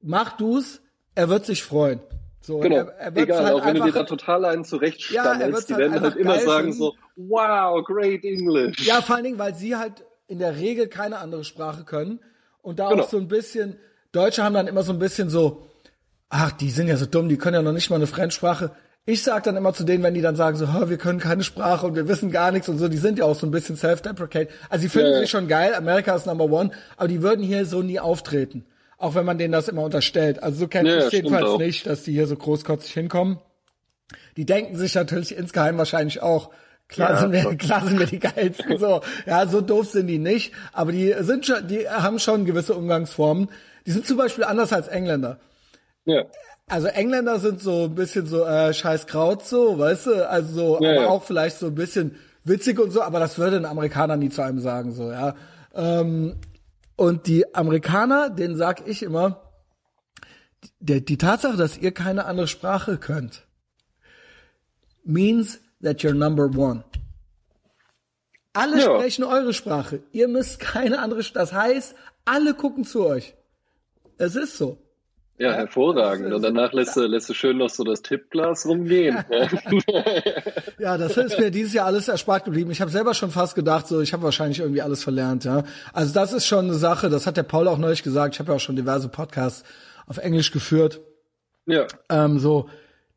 mach du's, er wird sich freuen. So, genau. Er, er Egal, halt auch wenn du dir da total einen zurechtstammelst, ja, die halt werden halt immer sagen so, wow, great English. Ja, vor allen Dingen, weil sie halt in der Regel keine andere Sprache können und da genau. auch so ein bisschen, Deutsche haben dann immer so ein bisschen so, ach, die sind ja so dumm, die können ja noch nicht mal eine Fremdsprache. Ich sag dann immer zu denen, wenn die dann sagen so, wir können keine Sprache und wir wissen gar nichts und so, die sind ja auch so ein bisschen self-deprecate. Also die finden ja, sich schon geil, Amerika ist Number One, aber die würden hier so nie auftreten. Auch wenn man denen das immer unterstellt. Also so kenne ja, ich jedenfalls nicht, dass die hier so großkotzig hinkommen. Die denken sich natürlich insgeheim wahrscheinlich auch, Klar, ja, sind wir, klar sind wir die geilsten, so. Ja, so doof sind die nicht. Aber die sind schon, die haben schon gewisse Umgangsformen. Die sind zum Beispiel anders als Engländer. Ja. Also Engländer sind so ein bisschen so äh, scheiß Kraut so, weißt du? Also so, ja, aber ja. auch vielleicht so ein bisschen witzig und so, aber das würde ein Amerikaner nie zu einem sagen, so, ja. Ähm, und die Amerikaner, denen sag ich immer, die, die Tatsache, dass ihr keine andere Sprache könnt, means that you're number one. Alle ja. sprechen eure Sprache. Ihr müsst keine andere, das heißt, alle gucken zu euch. Es ist so. Ja, hervorragend. Und danach lässt du, lässt du schön noch so das Tippglas rumgehen. ja, das ist mir dieses Jahr alles erspart geblieben. Ich habe selber schon fast gedacht, so ich habe wahrscheinlich irgendwie alles verlernt. Ja, also das ist schon eine Sache. Das hat der Paul auch neulich gesagt. Ich habe ja auch schon diverse Podcasts auf Englisch geführt. Ja. Ähm, so,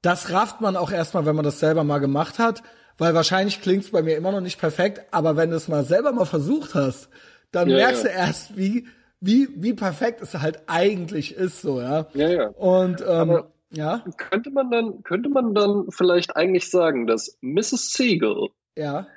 das rafft man auch erstmal, wenn man das selber mal gemacht hat, weil wahrscheinlich klingt's bei mir immer noch nicht perfekt. Aber wenn du es mal selber mal versucht hast, dann ja, merkst ja. du erst, wie wie, wie perfekt es halt eigentlich ist, so, ja. Ja, ja. Und, ähm, Aber ja. Könnte man dann, könnte man dann vielleicht eigentlich sagen, dass Mrs. Siegel, ja,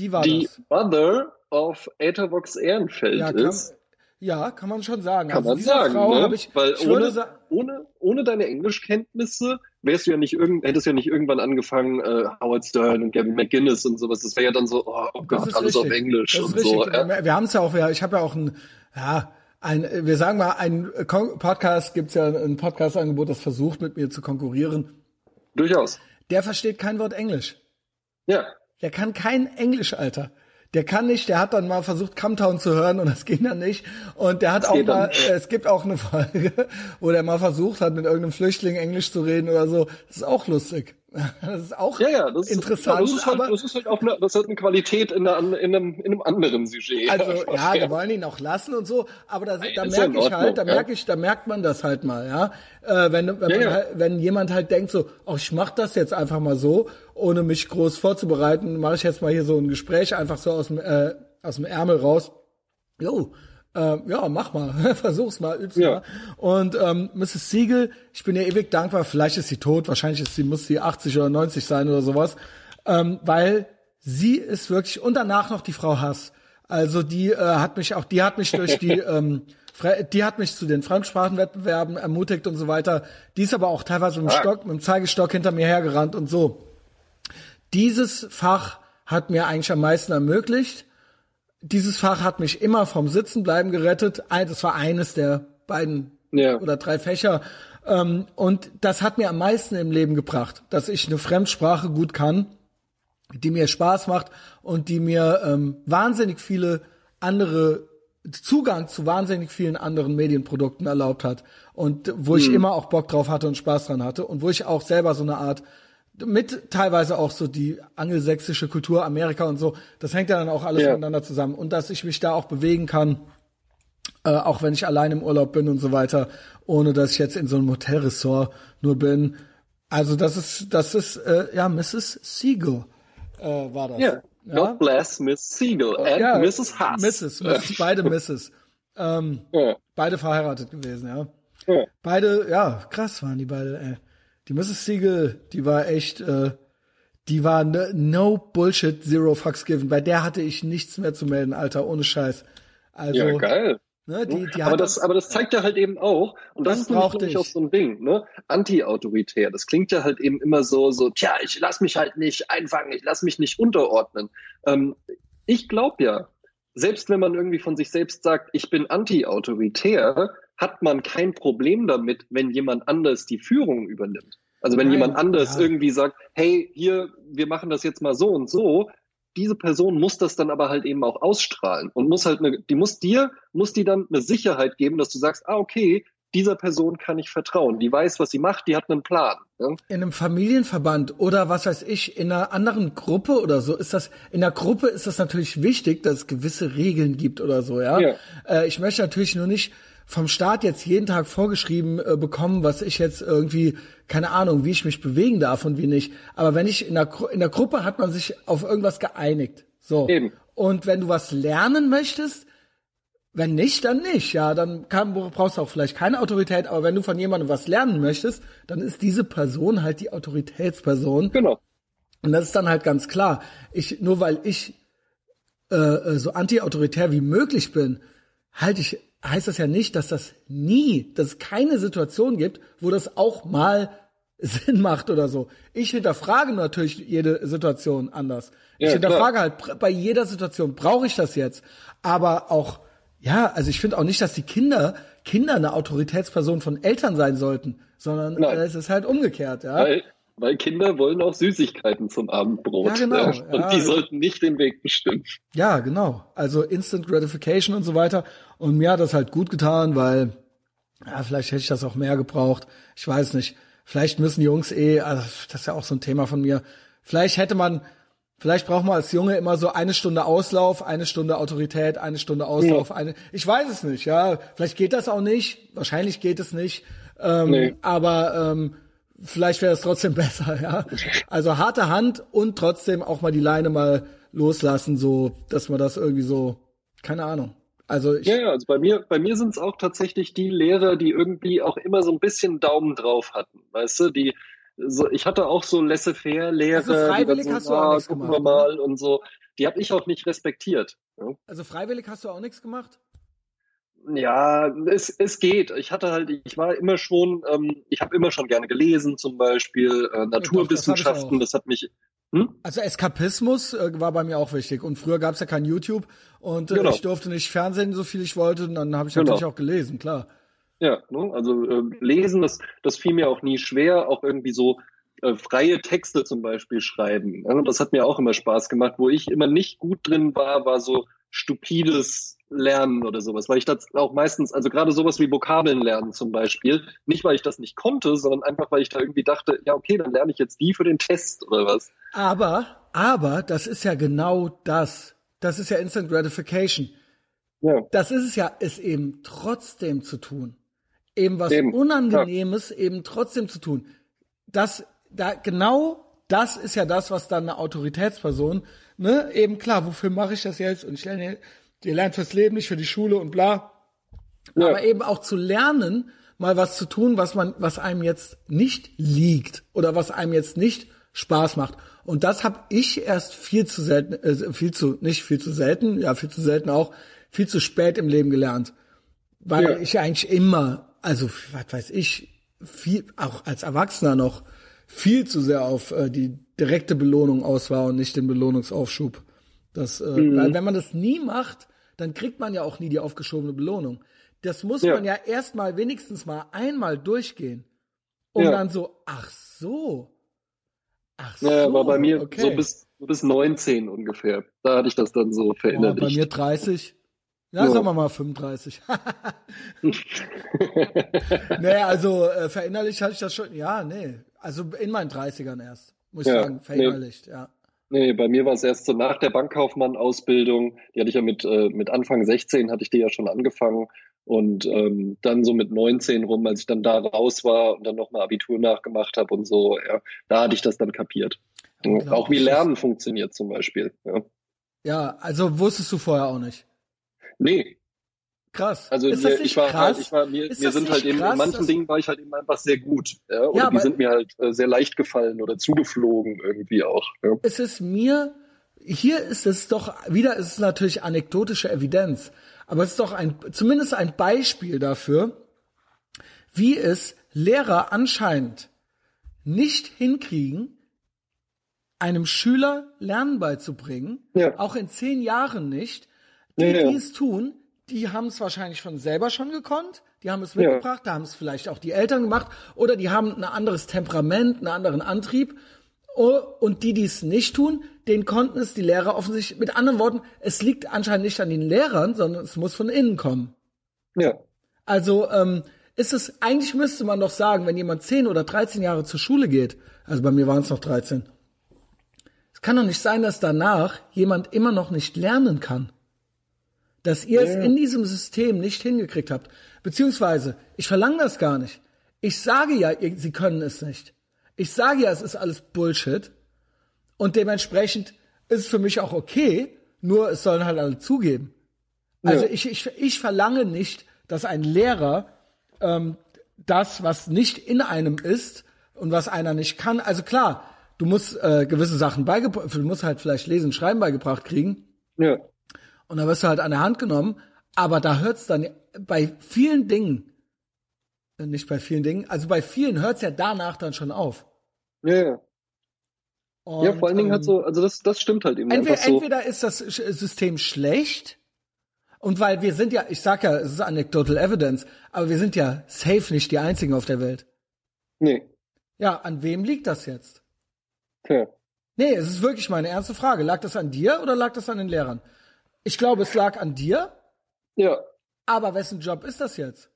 die war die das. Mother of Etherbox Ehrenfeld ja, ist? Kann, ja, kann man schon sagen. Kann also man sagen, Frau ne? ich, Weil ich ohne, ohne, ohne deine Englischkenntnisse wärst du ja nicht irgend, hättest du ja nicht irgendwann angefangen, äh, Howard Stern und Gavin McGinnis und sowas. Das wäre ja dann so, oh, oh Gott, alles richtig. auf Englisch und richtig. so. Ja. Wir haben es ja auch, ja, ich habe ja auch ein, ja, ein, wir sagen mal, ein Podcast gibt's ja ein Podcast-Angebot, das versucht mit mir zu konkurrieren. Durchaus. Der versteht kein Wort Englisch. Ja. Der kann kein Englisch, Alter. Der kann nicht, der hat dann mal versucht, Camtown zu hören und das ging dann nicht. Und der hat das auch mal, äh, es gibt auch eine Folge, wo der mal versucht hat, mit irgendeinem Flüchtling Englisch zu reden oder so. Das ist auch lustig. Das ist auch ja, ja, das interessant. Ist, das, ist halt, das ist halt auch eine, das hat eine Qualität in, einer, in, einem, in einem anderen Sujet. Also ja, wir wollen ihn auch lassen und so, aber da, da merke ich halt, da merke ich, da merkt man das halt mal, ja. Äh, wenn, wenn, ja, halt, wenn jemand halt denkt so, oh, ich mach das jetzt einfach mal so, ohne mich groß vorzubereiten, mache ich jetzt mal hier so ein Gespräch einfach so aus dem, äh, aus dem Ärmel raus. Jo, äh, ja, mach mal, versuch's mal, üb's ja. mal. Und ähm, Mrs. Siegel, ich bin ihr ewig dankbar, vielleicht ist sie tot, wahrscheinlich ist sie, muss sie 80 oder 90 sein oder sowas, ähm, weil sie ist wirklich, und danach noch die Frau Hass. Also die äh, hat mich auch, die hat mich durch die, ähm, die hat mich zu den Fremdsprachenwettbewerben ermutigt und so weiter. Die ist aber auch teilweise mit dem Stock, mit dem Zeigestock hinter mir hergerannt und so. Dieses Fach hat mir eigentlich am meisten ermöglicht dieses Fach hat mich immer vom Sitzenbleiben gerettet. Das war eines der beiden ja. oder drei Fächer. Ähm, und das hat mir am meisten im Leben gebracht, dass ich eine Fremdsprache gut kann, die mir Spaß macht und die mir ähm, wahnsinnig viele andere Zugang zu wahnsinnig vielen anderen Medienprodukten erlaubt hat und wo ich mhm. immer auch Bock drauf hatte und Spaß dran hatte und wo ich auch selber so eine Art mit teilweise auch so die angelsächsische Kultur, Amerika und so, das hängt ja dann auch alles ja. miteinander zusammen. Und dass ich mich da auch bewegen kann, äh, auch wenn ich allein im Urlaub bin und so weiter, ohne dass ich jetzt in so einem Hotelressort nur bin. Also das ist, das ist, äh, ja, Mrs. Siegel äh, war das. Yeah. Ja. God bless Miss Siegel and ja, Mrs. Haas. Mrs. Mrs. Beide Mrs. Ähm, ja. Beide verheiratet gewesen, ja. ja. Beide, ja, krass waren die beide, ey. Die Mrs. Siegel, die war echt, äh, die war ne, no Bullshit, zero fucks given. Bei der hatte ich nichts mehr zu melden, Alter, ohne Scheiß. Also, ja, geil. Ne, die, die aber, das, aber das zeigt ja halt eben auch, und das, das ist nämlich, nämlich auch so ein Ding, ne? Anti-autoritär. Das klingt ja halt eben immer so, so, tja, ich lass mich halt nicht einfangen, ich lass mich nicht unterordnen. Ähm, ich glaube ja, selbst wenn man irgendwie von sich selbst sagt, ich bin anti-autoritär, hat man kein Problem damit, wenn jemand anders die Führung übernimmt. Also wenn Nein, jemand anders ja. irgendwie sagt, hey, hier, wir machen das jetzt mal so und so, diese Person muss das dann aber halt eben auch ausstrahlen und muss halt eine, die muss dir, muss die dann eine Sicherheit geben, dass du sagst, ah, okay, dieser Person kann ich vertrauen. Die weiß, was sie macht, die hat einen Plan. Ja? In einem Familienverband oder was weiß ich, in einer anderen Gruppe oder so ist das, in der Gruppe ist das natürlich wichtig, dass es gewisse Regeln gibt oder so, ja. ja. Äh, ich möchte natürlich nur nicht vom Staat jetzt jeden Tag vorgeschrieben äh, bekommen, was ich jetzt irgendwie, keine Ahnung, wie ich mich bewegen darf und wie nicht. Aber wenn ich in der, in der Gruppe hat man sich auf irgendwas geeinigt. So. Eben. Und wenn du was lernen möchtest, wenn nicht, dann nicht. Ja, dann kann, brauchst du auch vielleicht keine Autorität. Aber wenn du von jemandem was lernen möchtest, dann ist diese Person halt die Autoritätsperson. Genau. Und das ist dann halt ganz klar. Ich, nur weil ich äh, äh so anti-autoritär wie möglich bin, halte ich heißt das ja nicht, dass das nie, dass es keine Situation gibt, wo das auch mal Sinn macht oder so. Ich hinterfrage natürlich jede Situation anders. Ja, ich hinterfrage klar. halt bei jeder Situation, brauche ich das jetzt? Aber auch, ja, also ich finde auch nicht, dass die Kinder, Kinder eine Autoritätsperson von Eltern sein sollten, sondern Nein. es ist halt umgekehrt, ja. Weil Kinder wollen auch Süßigkeiten zum Abendbrot. Ja, genau. Ja. Und ja. die sollten nicht den Weg bestimmen. Ja, genau. Also Instant Gratification und so weiter. Und mir hat das halt gut getan, weil, ja, vielleicht hätte ich das auch mehr gebraucht. Ich weiß nicht. Vielleicht müssen Jungs eh, also das ist ja auch so ein Thema von mir. Vielleicht hätte man, vielleicht braucht man als Junge immer so eine Stunde Auslauf, eine Stunde Autorität, eine Stunde Auslauf, ja. eine, ich weiß es nicht, ja. Vielleicht geht das auch nicht. Wahrscheinlich geht es nicht. Ähm, nee. Aber, ähm, vielleicht wäre es trotzdem besser, ja. Also harte Hand und trotzdem auch mal die Leine mal loslassen, so, dass man das irgendwie so, keine Ahnung. Also ich, ja, ja, also bei mir, bei mir sind es auch tatsächlich die Lehrer, die irgendwie auch immer so ein bisschen Daumen drauf hatten, weißt du, die so, ich hatte auch so laissez-faire-Lehrer, also freiwillig so, hast du auch ah, nichts gemacht, wir mal und so. Die habe ich auch nicht respektiert. Ja? Also freiwillig hast du auch nichts gemacht? Ja, es, es geht. Ich hatte halt, ich war immer schon, ähm, ich habe immer schon gerne gelesen, zum Beispiel äh, Naturwissenschaften, das, das, hat mich. Hm? Also Eskapismus äh, war bei mir auch wichtig. Und früher gab es ja kein YouTube und äh, genau. ich durfte nicht Fernsehen, so viel ich wollte. Und dann habe ich genau. natürlich auch gelesen, klar. Ja, ne? also äh, lesen, das, das fiel mir auch nie schwer, auch irgendwie so äh, freie Texte zum Beispiel schreiben. Ja? Das hat mir auch immer Spaß gemacht. Wo ich immer nicht gut drin war, war so stupides Lernen oder sowas, weil ich das auch meistens, also gerade sowas wie Vokabeln lernen zum Beispiel, nicht weil ich das nicht konnte, sondern einfach weil ich da irgendwie dachte, ja okay, dann lerne ich jetzt die für den Test oder was. Aber, aber, das ist ja genau das. Das ist ja Instant Gratification. Ja. Das ist es ja, es eben trotzdem zu tun. Eben was eben. Unangenehmes ja. eben trotzdem zu tun. Das, da, genau das ist ja das, was dann eine Autoritätsperson, ne, eben klar, wofür mache ich das jetzt? Und ich lerne, ihr lernt fürs Leben, nicht für die Schule und bla. Ja. Aber eben auch zu lernen, mal was zu tun, was man, was einem jetzt nicht liegt oder was einem jetzt nicht Spaß macht. Und das habe ich erst viel zu selten, äh, viel zu, nicht viel zu selten, ja, viel zu selten auch, viel zu spät im Leben gelernt. Weil ja. ich eigentlich immer, also was weiß ich, viel, auch als Erwachsener noch, viel zu sehr auf äh, die direkte Belohnung aus war und nicht den Belohnungsaufschub. Das, äh, mhm. Weil wenn man das nie macht, dann kriegt man ja auch nie die aufgeschobene Belohnung. Das muss ja. man ja erstmal wenigstens mal einmal durchgehen. Um ja. dann so, ach so. Ach so. Ja, war bei mir okay. so bis, bis 19 ungefähr. Da hatte ich das dann so verinnerlicht. Oh, bei mir 30. Ja, ja. sagen wir mal 35. nee, also äh, verinnerlicht hatte ich das schon. Ja, nee. Also in meinen 30ern erst, muss ich ja, sagen, verinnerlicht, nee. ja. Nee, bei mir war es erst so nach der Bankkaufmann-Ausbildung. Die hatte ich ja mit, äh, mit Anfang 16 hatte ich die ja schon angefangen. Und ähm, dann so mit 19 rum, als ich dann da raus war und dann nochmal Abitur nachgemacht habe und so, ja, da hatte ich das dann kapiert. Auch wie Lernen funktioniert zum Beispiel. Ja. ja, also wusstest du vorher auch nicht. Nee. Krass. Also ist mir, ich war krass? halt, ich war, mir, mir sind halt eben, krass, in manchen Dingen war ich halt eben einfach sehr gut. Ja? Oder ja, die sind mir halt äh, sehr leicht gefallen oder zugeflogen irgendwie auch. Ja? Es ist mir, hier ist es doch, wieder ist es natürlich anekdotische Evidenz, aber es ist doch ein, zumindest ein Beispiel dafür, wie es Lehrer anscheinend nicht hinkriegen, einem Schüler Lernen beizubringen, ja. auch in zehn Jahren nicht, die, ja, ja. die es tun, die haben es wahrscheinlich von selber schon gekonnt, die haben es mitgebracht, ja. da haben es vielleicht auch die Eltern gemacht oder die haben ein anderes Temperament, einen anderen Antrieb. Oh, und die, die es nicht tun, denen konnten es die Lehrer offensichtlich, mit anderen Worten, es liegt anscheinend nicht an den Lehrern, sondern es muss von innen kommen. Ja. Also ähm, ist es, eigentlich müsste man doch sagen, wenn jemand 10 oder 13 Jahre zur Schule geht, also bei mir waren es noch 13, es kann doch nicht sein, dass danach jemand immer noch nicht lernen kann dass ihr ja. es in diesem System nicht hingekriegt habt. Beziehungsweise, ich verlange das gar nicht. Ich sage ja, ihr, sie können es nicht. Ich sage ja, es ist alles Bullshit. Und dementsprechend ist es für mich auch okay, nur es sollen halt alle zugeben. Also ja. ich, ich, ich verlange nicht, dass ein Lehrer ähm, das, was nicht in einem ist und was einer nicht kann. Also klar, du musst äh, gewisse Sachen beigebracht, du musst halt vielleicht Lesen, Schreiben beigebracht kriegen. Ja. Und dann wirst du halt an der Hand genommen. Aber da hört's dann bei vielen Dingen, äh, nicht bei vielen Dingen, also bei vielen hört's ja danach dann schon auf. Ja, ja. Und, ja, vor allen Dingen ähm, hat so, also das, das stimmt halt eben. Entweder, so. entweder ist das System schlecht, und weil wir sind ja, ich sag ja, es ist anecdotal evidence, aber wir sind ja safe nicht die einzigen auf der Welt. Nee. Ja, an wem liegt das jetzt? Tja. Nee, es ist wirklich meine ernste Frage. Lag das an dir oder lag das an den Lehrern? Ich glaube, es lag an dir. Ja. Aber wessen Job ist das jetzt?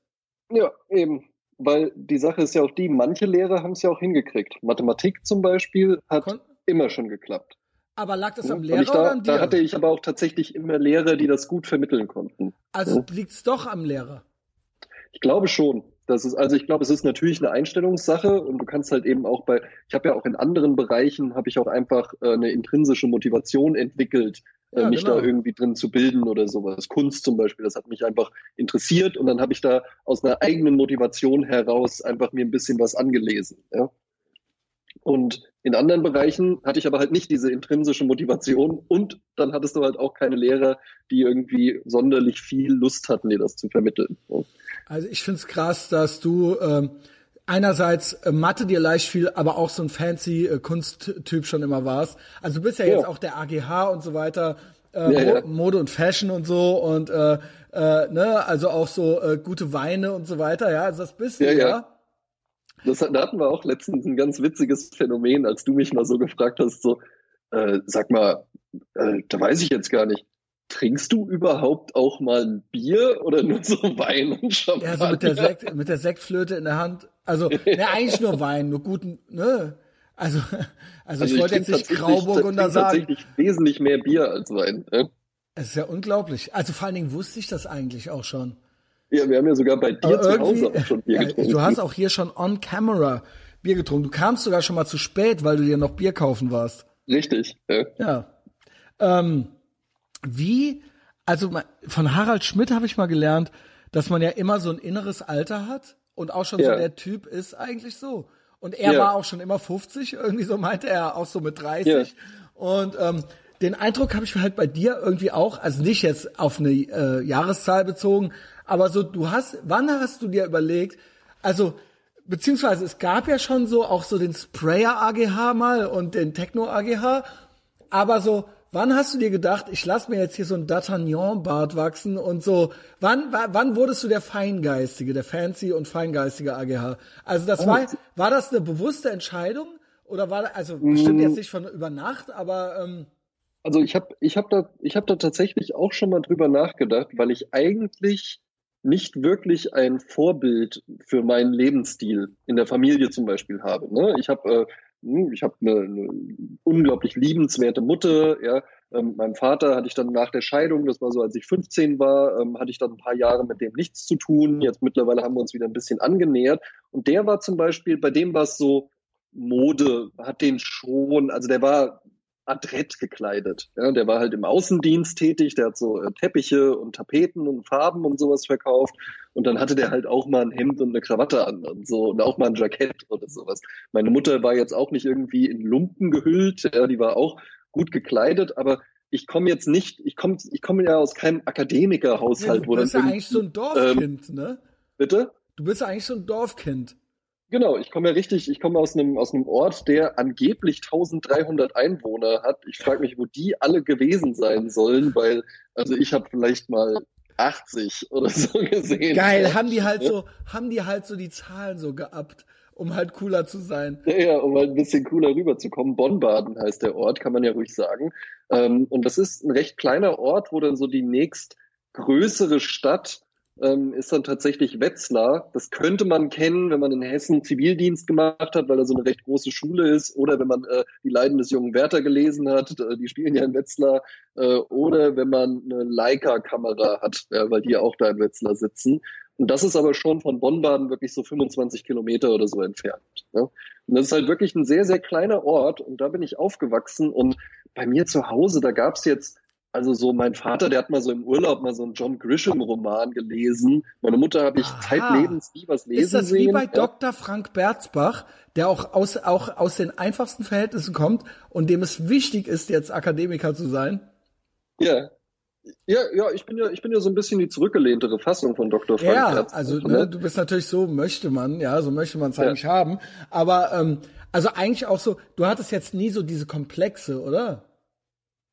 Ja, eben. Weil die Sache ist ja auch die, manche Lehrer haben es ja auch hingekriegt. Mathematik zum Beispiel hat Kon immer schon geklappt. Aber lag das am Lehrer da, oder an dir? Da hatte ich aber auch tatsächlich immer Lehrer, die das gut vermitteln konnten. Also ja. liegt es doch am Lehrer? Ich glaube schon. Das ist, also ich glaube, es ist natürlich eine Einstellungssache und du kannst halt eben auch bei, ich habe ja auch in anderen Bereichen, habe ich auch einfach äh, eine intrinsische Motivation entwickelt, äh, ja, mich genau. da irgendwie drin zu bilden oder sowas. Kunst zum Beispiel, das hat mich einfach interessiert und dann habe ich da aus einer eigenen Motivation heraus einfach mir ein bisschen was angelesen. Ja? Und In anderen Bereichen hatte ich aber halt nicht diese intrinsische Motivation und dann hattest du halt auch keine Lehrer, die irgendwie sonderlich viel Lust hatten, dir das zu vermitteln. Also ich find's krass, dass du ähm, einerseits äh, Mathe dir leicht fiel, aber auch so ein fancy äh, Kunsttyp schon immer warst. Also du bist ja, ja. jetzt auch der AGH und so weiter, äh, ja, ja. Mode und Fashion und so und äh, äh, ne, also auch so äh, gute Weine und so weiter, ja, also das bist du, ja. ja. Das, da hatten wir auch letztens ein ganz witziges Phänomen, als du mich mal so gefragt hast, so, äh, sag mal, äh, da weiß ich jetzt gar nicht, trinkst du überhaupt auch mal ein Bier oder nur so Wein und Champagner? Ja, so mit der, Sekt, mit der Sektflöte in der Hand. Also, ne, eigentlich nur Wein, nur guten, ne? Also, also, also ich, ich wollte jetzt nicht Grauburgunder sagen. tatsächlich wesentlich mehr Bier als Wein. Ne? Es ist ja unglaublich. Also vor allen Dingen wusste ich das eigentlich auch schon. Ja, wir haben ja sogar bei dir zu Hause auch schon Bier getrunken. Du hast auch hier schon on camera Bier getrunken. Du kamst sogar schon mal zu spät, weil du dir noch Bier kaufen warst. Richtig. Ja. ja. Ähm, wie, also von Harald Schmidt habe ich mal gelernt, dass man ja immer so ein inneres Alter hat und auch schon ja. so der Typ ist eigentlich so. Und er ja. war auch schon immer 50, irgendwie so meinte er, auch so mit 30. Ja. Und ähm, den Eindruck habe ich halt bei dir irgendwie auch, also nicht jetzt auf eine äh, Jahreszahl bezogen, aber so, du hast, wann hast du dir überlegt, also, beziehungsweise es gab ja schon so auch so den Sprayer AGH mal und den Techno AGH, aber so, wann hast du dir gedacht, ich lass mir jetzt hier so ein D'Artagnan-Bart wachsen und so, wann, wann wurdest du der Feingeistige, der Fancy und Feingeistige AGH? Also das oh. war, war das eine bewusste Entscheidung? Oder war, also bestimmt jetzt nicht von über Nacht, aber ähm, also ich habe ich hab da, ich hab da tatsächlich auch schon mal drüber nachgedacht, weil ich eigentlich nicht wirklich ein Vorbild für meinen Lebensstil in der Familie zum Beispiel habe. Ne? Ich habe äh, ich habe eine, eine unglaublich liebenswerte Mutter. Ja, ähm, meinem Vater hatte ich dann nach der Scheidung, das war so, als ich 15 war, ähm, hatte ich dann ein paar Jahre mit dem nichts zu tun. Jetzt mittlerweile haben wir uns wieder ein bisschen angenähert. Und der war zum Beispiel, bei dem war es so Mode, hat den schon, also der war adrett gekleidet. Ja, der war halt im Außendienst tätig, der hat so äh, Teppiche und Tapeten und Farben und sowas verkauft. Und dann hatte der halt auch mal ein Hemd und eine Krawatte an und so und auch mal ein Jackett oder sowas. Meine Mutter war jetzt auch nicht irgendwie in Lumpen gehüllt, ja, die war auch gut gekleidet, aber ich komme jetzt nicht, ich komme ich komme ja aus keinem Akademikerhaushalt, ja, wo dann. Du bist ja eigentlich so ein Dorfkind, ähm, ne? Bitte? Du bist ja eigentlich so ein Dorfkind. Genau, ich komme ja richtig, ich komme aus einem aus einem Ort, der angeblich 1300 Einwohner hat. Ich frage mich, wo die alle gewesen sein sollen, weil also ich habe vielleicht mal 80 oder so gesehen. Geil, haben die halt so, haben die halt so die Zahlen so geabt, um halt cooler zu sein. Ja, ja um halt ein bisschen cooler rüberzukommen. Bonn-Baden heißt der Ort, kann man ja ruhig sagen. Ähm, und das ist ein recht kleiner Ort, wo dann so die nächst größere Stadt ähm, ist dann tatsächlich Wetzlar. Das könnte man kennen, wenn man in Hessen Zivildienst gemacht hat, weil da so eine recht große Schule ist, oder wenn man äh, die Leiden des jungen Werther gelesen hat, äh, die spielen ja in Wetzlar, äh, oder wenn man eine Leica-Kamera hat, ja, weil die ja auch da in Wetzlar sitzen. Und das ist aber schon von Bonn-Baden wirklich so 25 Kilometer oder so entfernt. Ja. Und das ist halt wirklich ein sehr, sehr kleiner Ort und da bin ich aufgewachsen und bei mir zu Hause, da gab's jetzt also so mein Vater, der hat mal so im Urlaub mal so einen John Grisham-Roman gelesen. Meine Mutter habe ich Aha. zeitlebens nie was lesen sehen. Ist das sehen. wie bei ja. Dr. Frank Berzbach, der auch aus, auch aus den einfachsten Verhältnissen kommt und dem es wichtig ist, jetzt Akademiker zu sein? Ja. Ja, ja, ich bin ja, ich bin ja so ein bisschen die zurückgelehntere Fassung von Dr. Frank Ja, Berzbach, also ne, ne, du bist natürlich so möchte man, ja, so möchte man es ja. eigentlich haben. Aber ähm, also eigentlich auch so, du hattest jetzt nie so diese Komplexe, oder?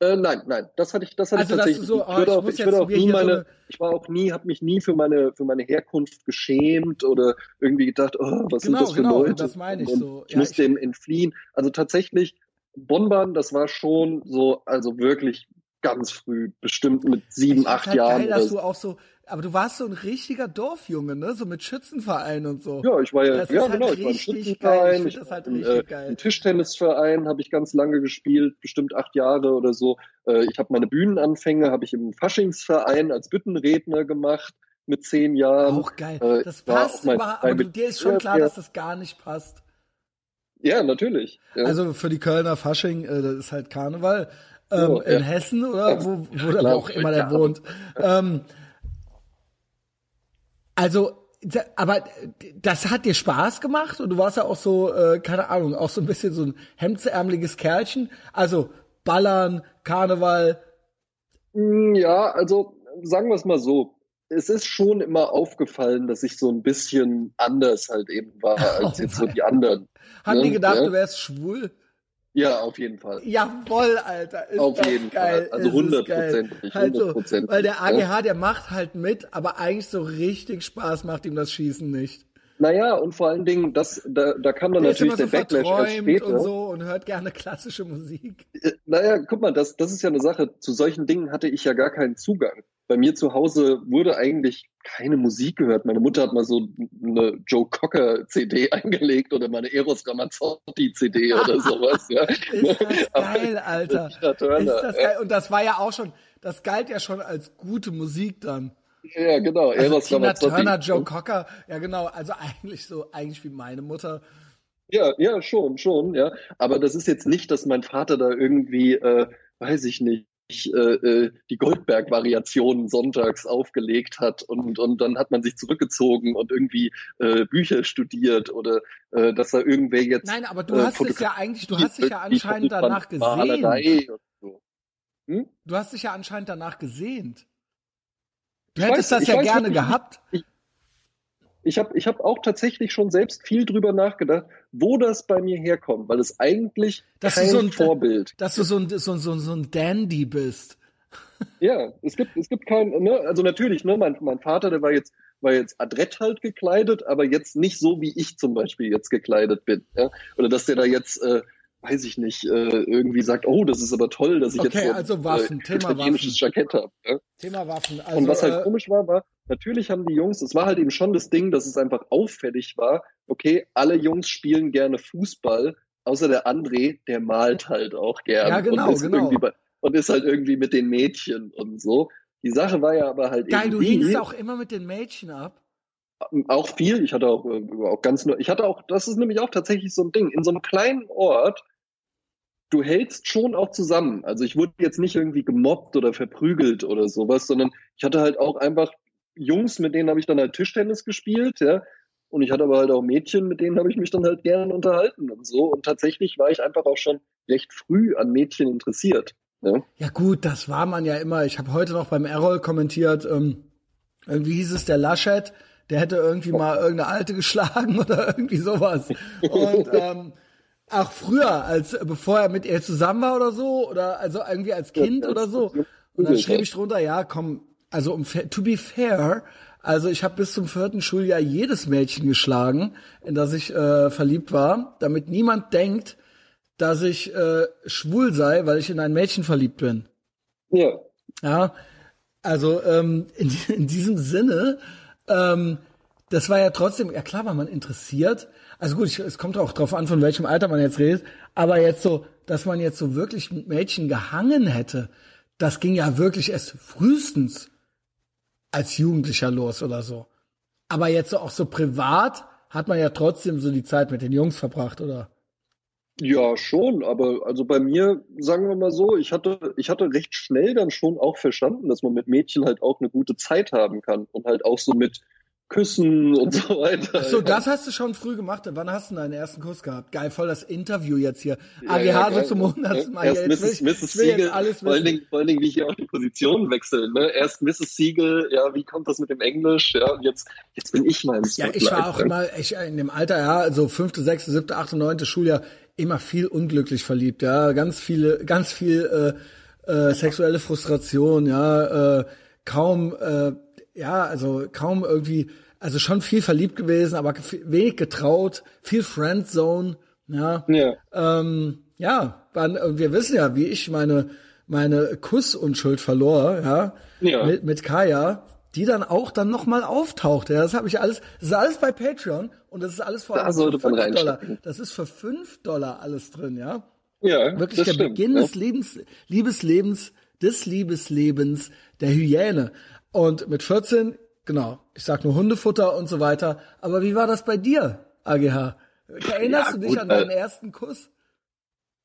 Äh, nein, nein, das hatte ich, das hatte also, ich tatsächlich. So, oh, ich würde auch, ich würde auch nie meine, so ich war auch nie, habe mich nie für meine, für meine Herkunft geschämt oder irgendwie gedacht, oh, was genau, sind das für genau, Leute? Das meine ich und so. Ich ja, musste dem entfliehen. Also tatsächlich, Bonbahn, das war schon so, also wirklich ganz früh, bestimmt mit sieben, acht halt Jahren. Geil, dass du auch so, aber du warst so ein richtiger Dorfjunge, ne? So mit Schützenverein und so. Ja, ich war ja, das ja ist genau, halt ich war ein Schützenverein. Ich, das halt richtig äh, Tischtennisverein habe ich ganz lange gespielt, bestimmt acht Jahre oder so. Äh, ich habe meine Bühnenanfänge, habe ich im Faschingsverein als Büttenredner gemacht mit zehn Jahren. Auch geil. Äh, das passt aber, aber dir ist schon klar, dass das gar nicht passt. Ja, natürlich. Ja. Also für die Kölner Fasching, äh, das ist halt Karneval. Ähm, oh, in Hessen oder wo, wo, ja, auch immer der wohnt. Ähm, also aber das hat dir Spaß gemacht und du warst ja auch so, äh, keine Ahnung, auch so ein bisschen so ein hemdsärmeliges Kerlchen. Also Ballern, Karneval. Mm, ja, also sagen wir es mal so. Es ist schon immer aufgefallen, dass ich so ein bisschen anders halt eben war als oh jetzt so die anderen. Haben ne? die gedacht, ja? du wärst schwul? Ja, auf jeden Fall. Jawoll, Alter. Ist auf jeden geil. Fall. Also hundertprozentig. Also, weil der AGH, der macht halt mit, aber eigentlich so richtig Spaß macht ihm das Schießen nicht. Naja, und vor allen Dingen, das, da, da kam dann der natürlich ist immer der so Backlash erst später. und so und hört gerne klassische Musik. Äh, Naja, guck mal, das, das ist ja eine Sache. Zu solchen Dingen hatte ich ja gar keinen Zugang. Bei mir zu Hause wurde eigentlich keine Musik gehört. Meine Mutter hat mal so eine Joe Cocker CD eingelegt oder meine Eros Ramazzotti CD oder sowas. Ja. Ist das geil, Alter. Ist das geil. Und das war ja auch schon, das galt ja schon als gute Musik dann. Ja, genau. Also Eros Tina Ramazzotti. Turner, Joe Cocker, ja genau, also eigentlich so, eigentlich wie meine Mutter. Ja, ja, schon, schon, ja. Aber das ist jetzt nicht, dass mein Vater da irgendwie, äh, weiß ich nicht, äh, äh, die Goldberg-Variationen sonntags aufgelegt hat und, und dann hat man sich zurückgezogen und irgendwie äh, Bücher studiert oder äh, dass da irgendwer jetzt. Nein, aber du äh, hast es ja eigentlich, du hast dich ja anscheinend danach gesehnt. So. Hm? Du hast dich ja anscheinend danach gesehnt. Du Ich hättest weiß- das ich ja weiß gerne gehabt. Ich habe ich hab auch tatsächlich schon selbst viel drüber nachgedacht, wo das bei mir herkommt, weil es eigentlich Dass kein so ein- Vorbild Dass du so ein, so, so, so ein Dandy bist. Ja, es gibt, es gibt kein, ne, also natürlich, ne, mein, mein Vater, der war jetzt, war jetzt adrett halt gekleidet, aber jetzt nicht so, wie ich zum Beispiel jetzt gekleidet bin, ja. Oder dass der da jetzt, äh, weiß ich nicht, äh, irgendwie sagt, oh, das ist aber toll, dass ich Okay, jetzt so ein, also Waffen, äh, italienisches Waffen. Jackett habe. Ja? Thema Waffen. Also, Und was halt äh, komisch war, war, natürlich haben die Jungs, es war halt eben schon das Ding, dass es einfach auffällig war, okay, alle Jungs spielen gerne Fußball, außer der André, der malt halt auch gerne. Ja, genau, und ist genau. Irgendwie bei, und ist halt irgendwie mit den Mädchen und so. Die Sache war ja aber halt geil, eben du die, hingst auch immer mit den Mädchen ab. Auch viel. Ich hatte auch, äh, auch ganz ich hatte auch, das ist nämlich auch tatsächlich so ein Ding. In so einem kleinen Ort, du hältst schon auch zusammen. Also ich wurde jetzt nicht irgendwie gemobbt oder verprügelt oder sowas, sondern ich hatte halt auch einfach Jungs, mit denen habe ich dann halt Tischtennis gespielt, ja. Und ich hatte aber halt auch Mädchen, mit denen habe ich mich dann halt gern unterhalten und so. Und tatsächlich war ich einfach auch schon recht früh an Mädchen interessiert. Ja. Ja gut, das war man ja immer. Ich habe heute noch beim Errol kommentiert, ähm, irgendwie hieß es der Laschet, der hätte irgendwie mal irgendeine Alte geschlagen oder irgendwie sowas. Und ähm, auch früher, als bevor er mit ihr zusammen war oder so, oder also irgendwie als Kind oder so. Und dann schrieb ich drunter, ja, komm, also um to be fair, also ich habe bis zum vierten Schuljahr jedes Mädchen geschlagen, in das ich äh, verliebt war, damit niemand denkt, dass ich äh, schwul sei, weil ich in ein Mädchen verliebt bin. Ja. Ja, also ähm, in, in diesem Sinne, ähm, das war ja trotzdem, ja klar war man interessiert. Also gut, ich, es kommt auch drauf an, von welchem Alter man jetzt redet. Aber jetzt so, dass man jetzt so wirklich mit Mädchen gehangen hätte, das ging ja wirklich erst frühestens als Jugendlicher los oder so. Aber jetzt so auch so privat hat man ja trotzdem so die Zeit mit den Jungs verbracht, oder? Ja, schon, aber also bei mir, sagen wir mal so, ich hatte, ich hatte recht schnell dann schon auch verstanden, dass man mit Mädchen halt auch eine gute Zeit haben kann und halt auch so mit Küssen und so weiter. Ach so, das hast du schon früh gemacht. Wann hast du deinen ersten Kuss gehabt? Geil, voll das Interview jetzt hier. Ja, AGH ja, so zum hundertsten Mal. Erst. Jetzt Mrs. ich, Mrs. ich will jetzt Siegel, alles vor allen. Dingen, vor allen Dingen, wie hier auch die Positionen wechseln. Ne? Erst Mrs. Siegel, ja, wie kommt das mit dem Englisch? Ja, und jetzt, jetzt bin ich mal im Ja, ich war auch immer, ich in dem Alter, ja, also fünfte, sechste, siebte, achte, neunte Schuljahr, immer viel unglücklich verliebt, ja, ganz viele, ganz viel äh, äh, sexuelle Frustration, ja, äh, kaum, äh, ja, also kaum irgendwie, also schon viel verliebt gewesen, aber wenig getraut, viel Friendzone, ja. Ja. Ähm, ja, und wir wissen ja, wie ich meine meine Kussunschuld verlor, ja, Ja. mit, mit Kaya, die dann auch dann nochmal auftaucht. Ja, das habe ich alles, das ist alles bei Patreon und das ist alles vor allem für man 5 Dollar. Das ist für 5 Dollar alles drin, ja. Ja, Wirklich der stimmt, Beginn ja. des Lebens, Liebeslebens, des Liebeslebens der Hyäne. Und mit 14, genau, ich sag nur Hundefutter und so weiter. Aber wie war das bei dir, AGH? Erinnerst Ja, du dich gut, an äh, deinen ersten Kuss?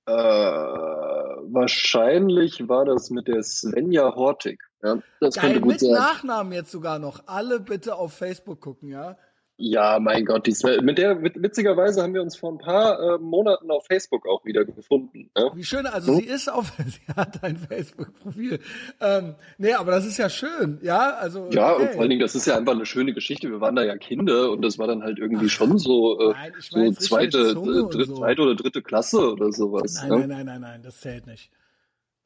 Äh, wahrscheinlich war das mit der Svenja Hortig. Ja, das Geil, könnte gut mit sein. Nachnamen jetzt sogar noch. Alle bitte auf Facebook gucken, ja? Ja, mein Gott, die Sven, mit der witzigerweise haben wir uns vor ein paar äh, Monaten auf Facebook auch wieder gefunden. Ja? Wie schön, also sie ist auf, sie hat ein Facebook-Profil. Ähm, nee, aber das ist ja schön, ja? Also, Ja, okay. und vor allen Dingen, das ist ja einfach eine schöne Geschichte. Wir waren da ja Kinder und das war dann halt irgendwie schon so, äh, Nein, so richtig zweite, äh, dritt, so. zweite oder dritte Klasse oder sowas. Nein, ne? nein, nein, nein, nein, das zählt nicht.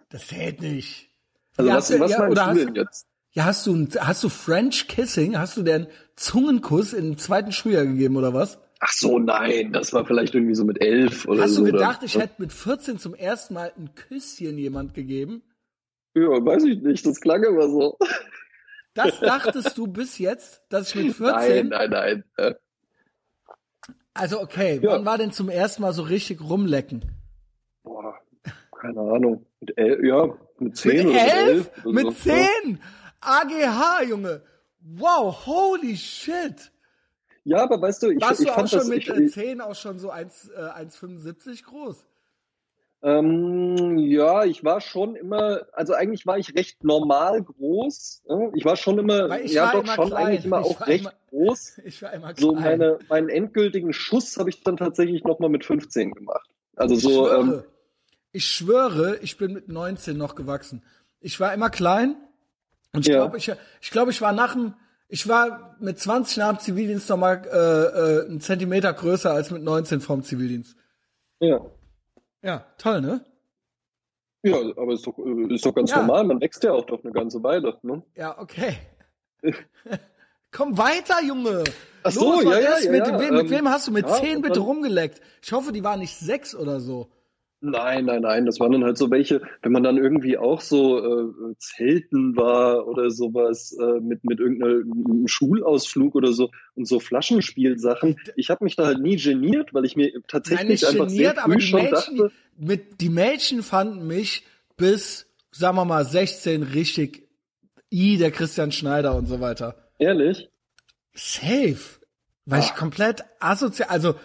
Das zählt nicht. Also Ja, was, was ja, meinst du hast denn du- jetzt? Ja, hast du, hast du French Kissing? Hast du den Zungenkuss im zweiten Schuljahr gegeben oder was? Ach so, nein, das war vielleicht irgendwie so mit elf oder Hast so. du gedacht, oder, ich hätte mit 14 zum ersten Mal ein Küsschen jemand gegeben? Ja, weiß ich nicht, das klang immer so. Das dachtest du bis jetzt, dass ich mit 14? Nein, nein, nein. Äh, Also okay, Ja. wann war denn zum ersten Mal so richtig rumlecken? boah, keine Ahnung. Mit elf, ja, mit zehn Mit oder mit elf? elf. oder Mit so. Ja. zehn? AGH, Junge. Wow, holy shit. Ja, aber weißt du, ich, Warst ich du auch schon das, mit ich, äh, ich, 10 auch schon so 1, äh, 1,75 groß? ähm, ja, ich war schon immer, also eigentlich war ich recht normal groß. Ich war schon immer, ich ja doch immer schon klein. eigentlich immer Ich auch recht immer- groß. Ich war immer klein. So meine, meinen endgültigen Schuss habe ich dann tatsächlich nochmal mit 15 gemacht. Also so, ähm, ich schwöre, ich bin mit 19 noch gewachsen. Ich war immer klein und ich Ja. glaube, ich, ich glaube, ich war nach dem, ich war mit 20 nach dem Zivildienst noch mal äh, äh, einen Zentimeter größer als mit 19 vom Zivildienst. ja. Ja, toll, ne? Ja, aber ist doch, äh, ist doch ganz Ja. normal. Man wächst ja auch doch eine ganze Weile. Ne? Ja, okay. Komm weiter, Junge. Ach so, Los, ja, was ja, ja, mit, ja, wem, mit ähm, wem hast du mit ja, 10 und bitte rumgeleckt? Ich hoffe, die waren nicht sechs oder so. Nein, nein, nein. Das waren dann halt so welche, wenn man dann irgendwie auch so äh, Zelten war oder sowas äh, mit mit irgendeinem Schulausflug oder so und so Flaschenspielsachen. Ich habe mich da halt nie geniert, weil ich mir Nein, tatsächlich nicht einfach geniert, sehr aber früh die schon Mädchen, dachte, mit, die Mädchen fanden mich bis, sagen wir mal, 16 richtig i, der Christian Schneider und so weiter. ehrlich, Safe. Weil ich Ah. komplett asozial, also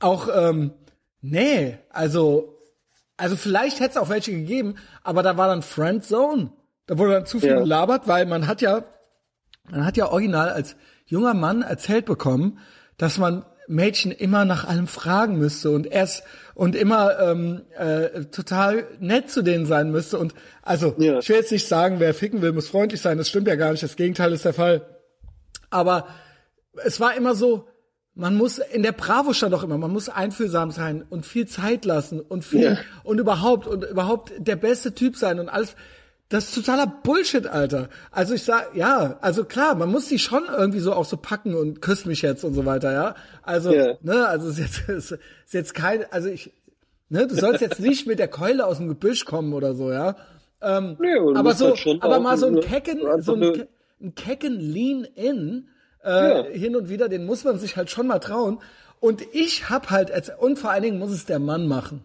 auch, ähm, nee, also, also vielleicht hätte es auch welche gegeben, aber da war dann Friendzone. Da wurde dann zu viel Ja. gelabert, weil man hat ja, man hat ja original als junger Mann erzählt bekommen, dass man Mädchen immer nach allem fragen müsste und erst und immer ähm, äh, total nett zu denen sein müsste. Und also, Ja. ich will jetzt nicht sagen, wer ficken will, muss freundlich sein. Das stimmt ja gar nicht. Das Gegenteil ist der Fall. Aber es war immer so, man muss, in der Bravo stand auch immer, man muss einfühlsam sein und viel Zeit lassen und viel, Ja. und überhaupt, und überhaupt der beste Typ sein und alles. Das ist totaler Bullshit, Alter. Also ich sag, ja, also klar, man muss die schon irgendwie so auch so packen und küss mich jetzt und so weiter, ja. Also, Ja. ne, also ist jetzt, es ist jetzt kein, also ich, ne, du sollst jetzt nicht mit der Keule aus dem Gebüsch kommen oder so, ja. Ähm, Nee, aber so, halt aber mal so ein kecken, so ein kecken Lean-In äh, Ja. hin und wieder, den muss man sich halt schon mal trauen. Und ich hab halt, als, und vor allen Dingen muss es der Mann machen.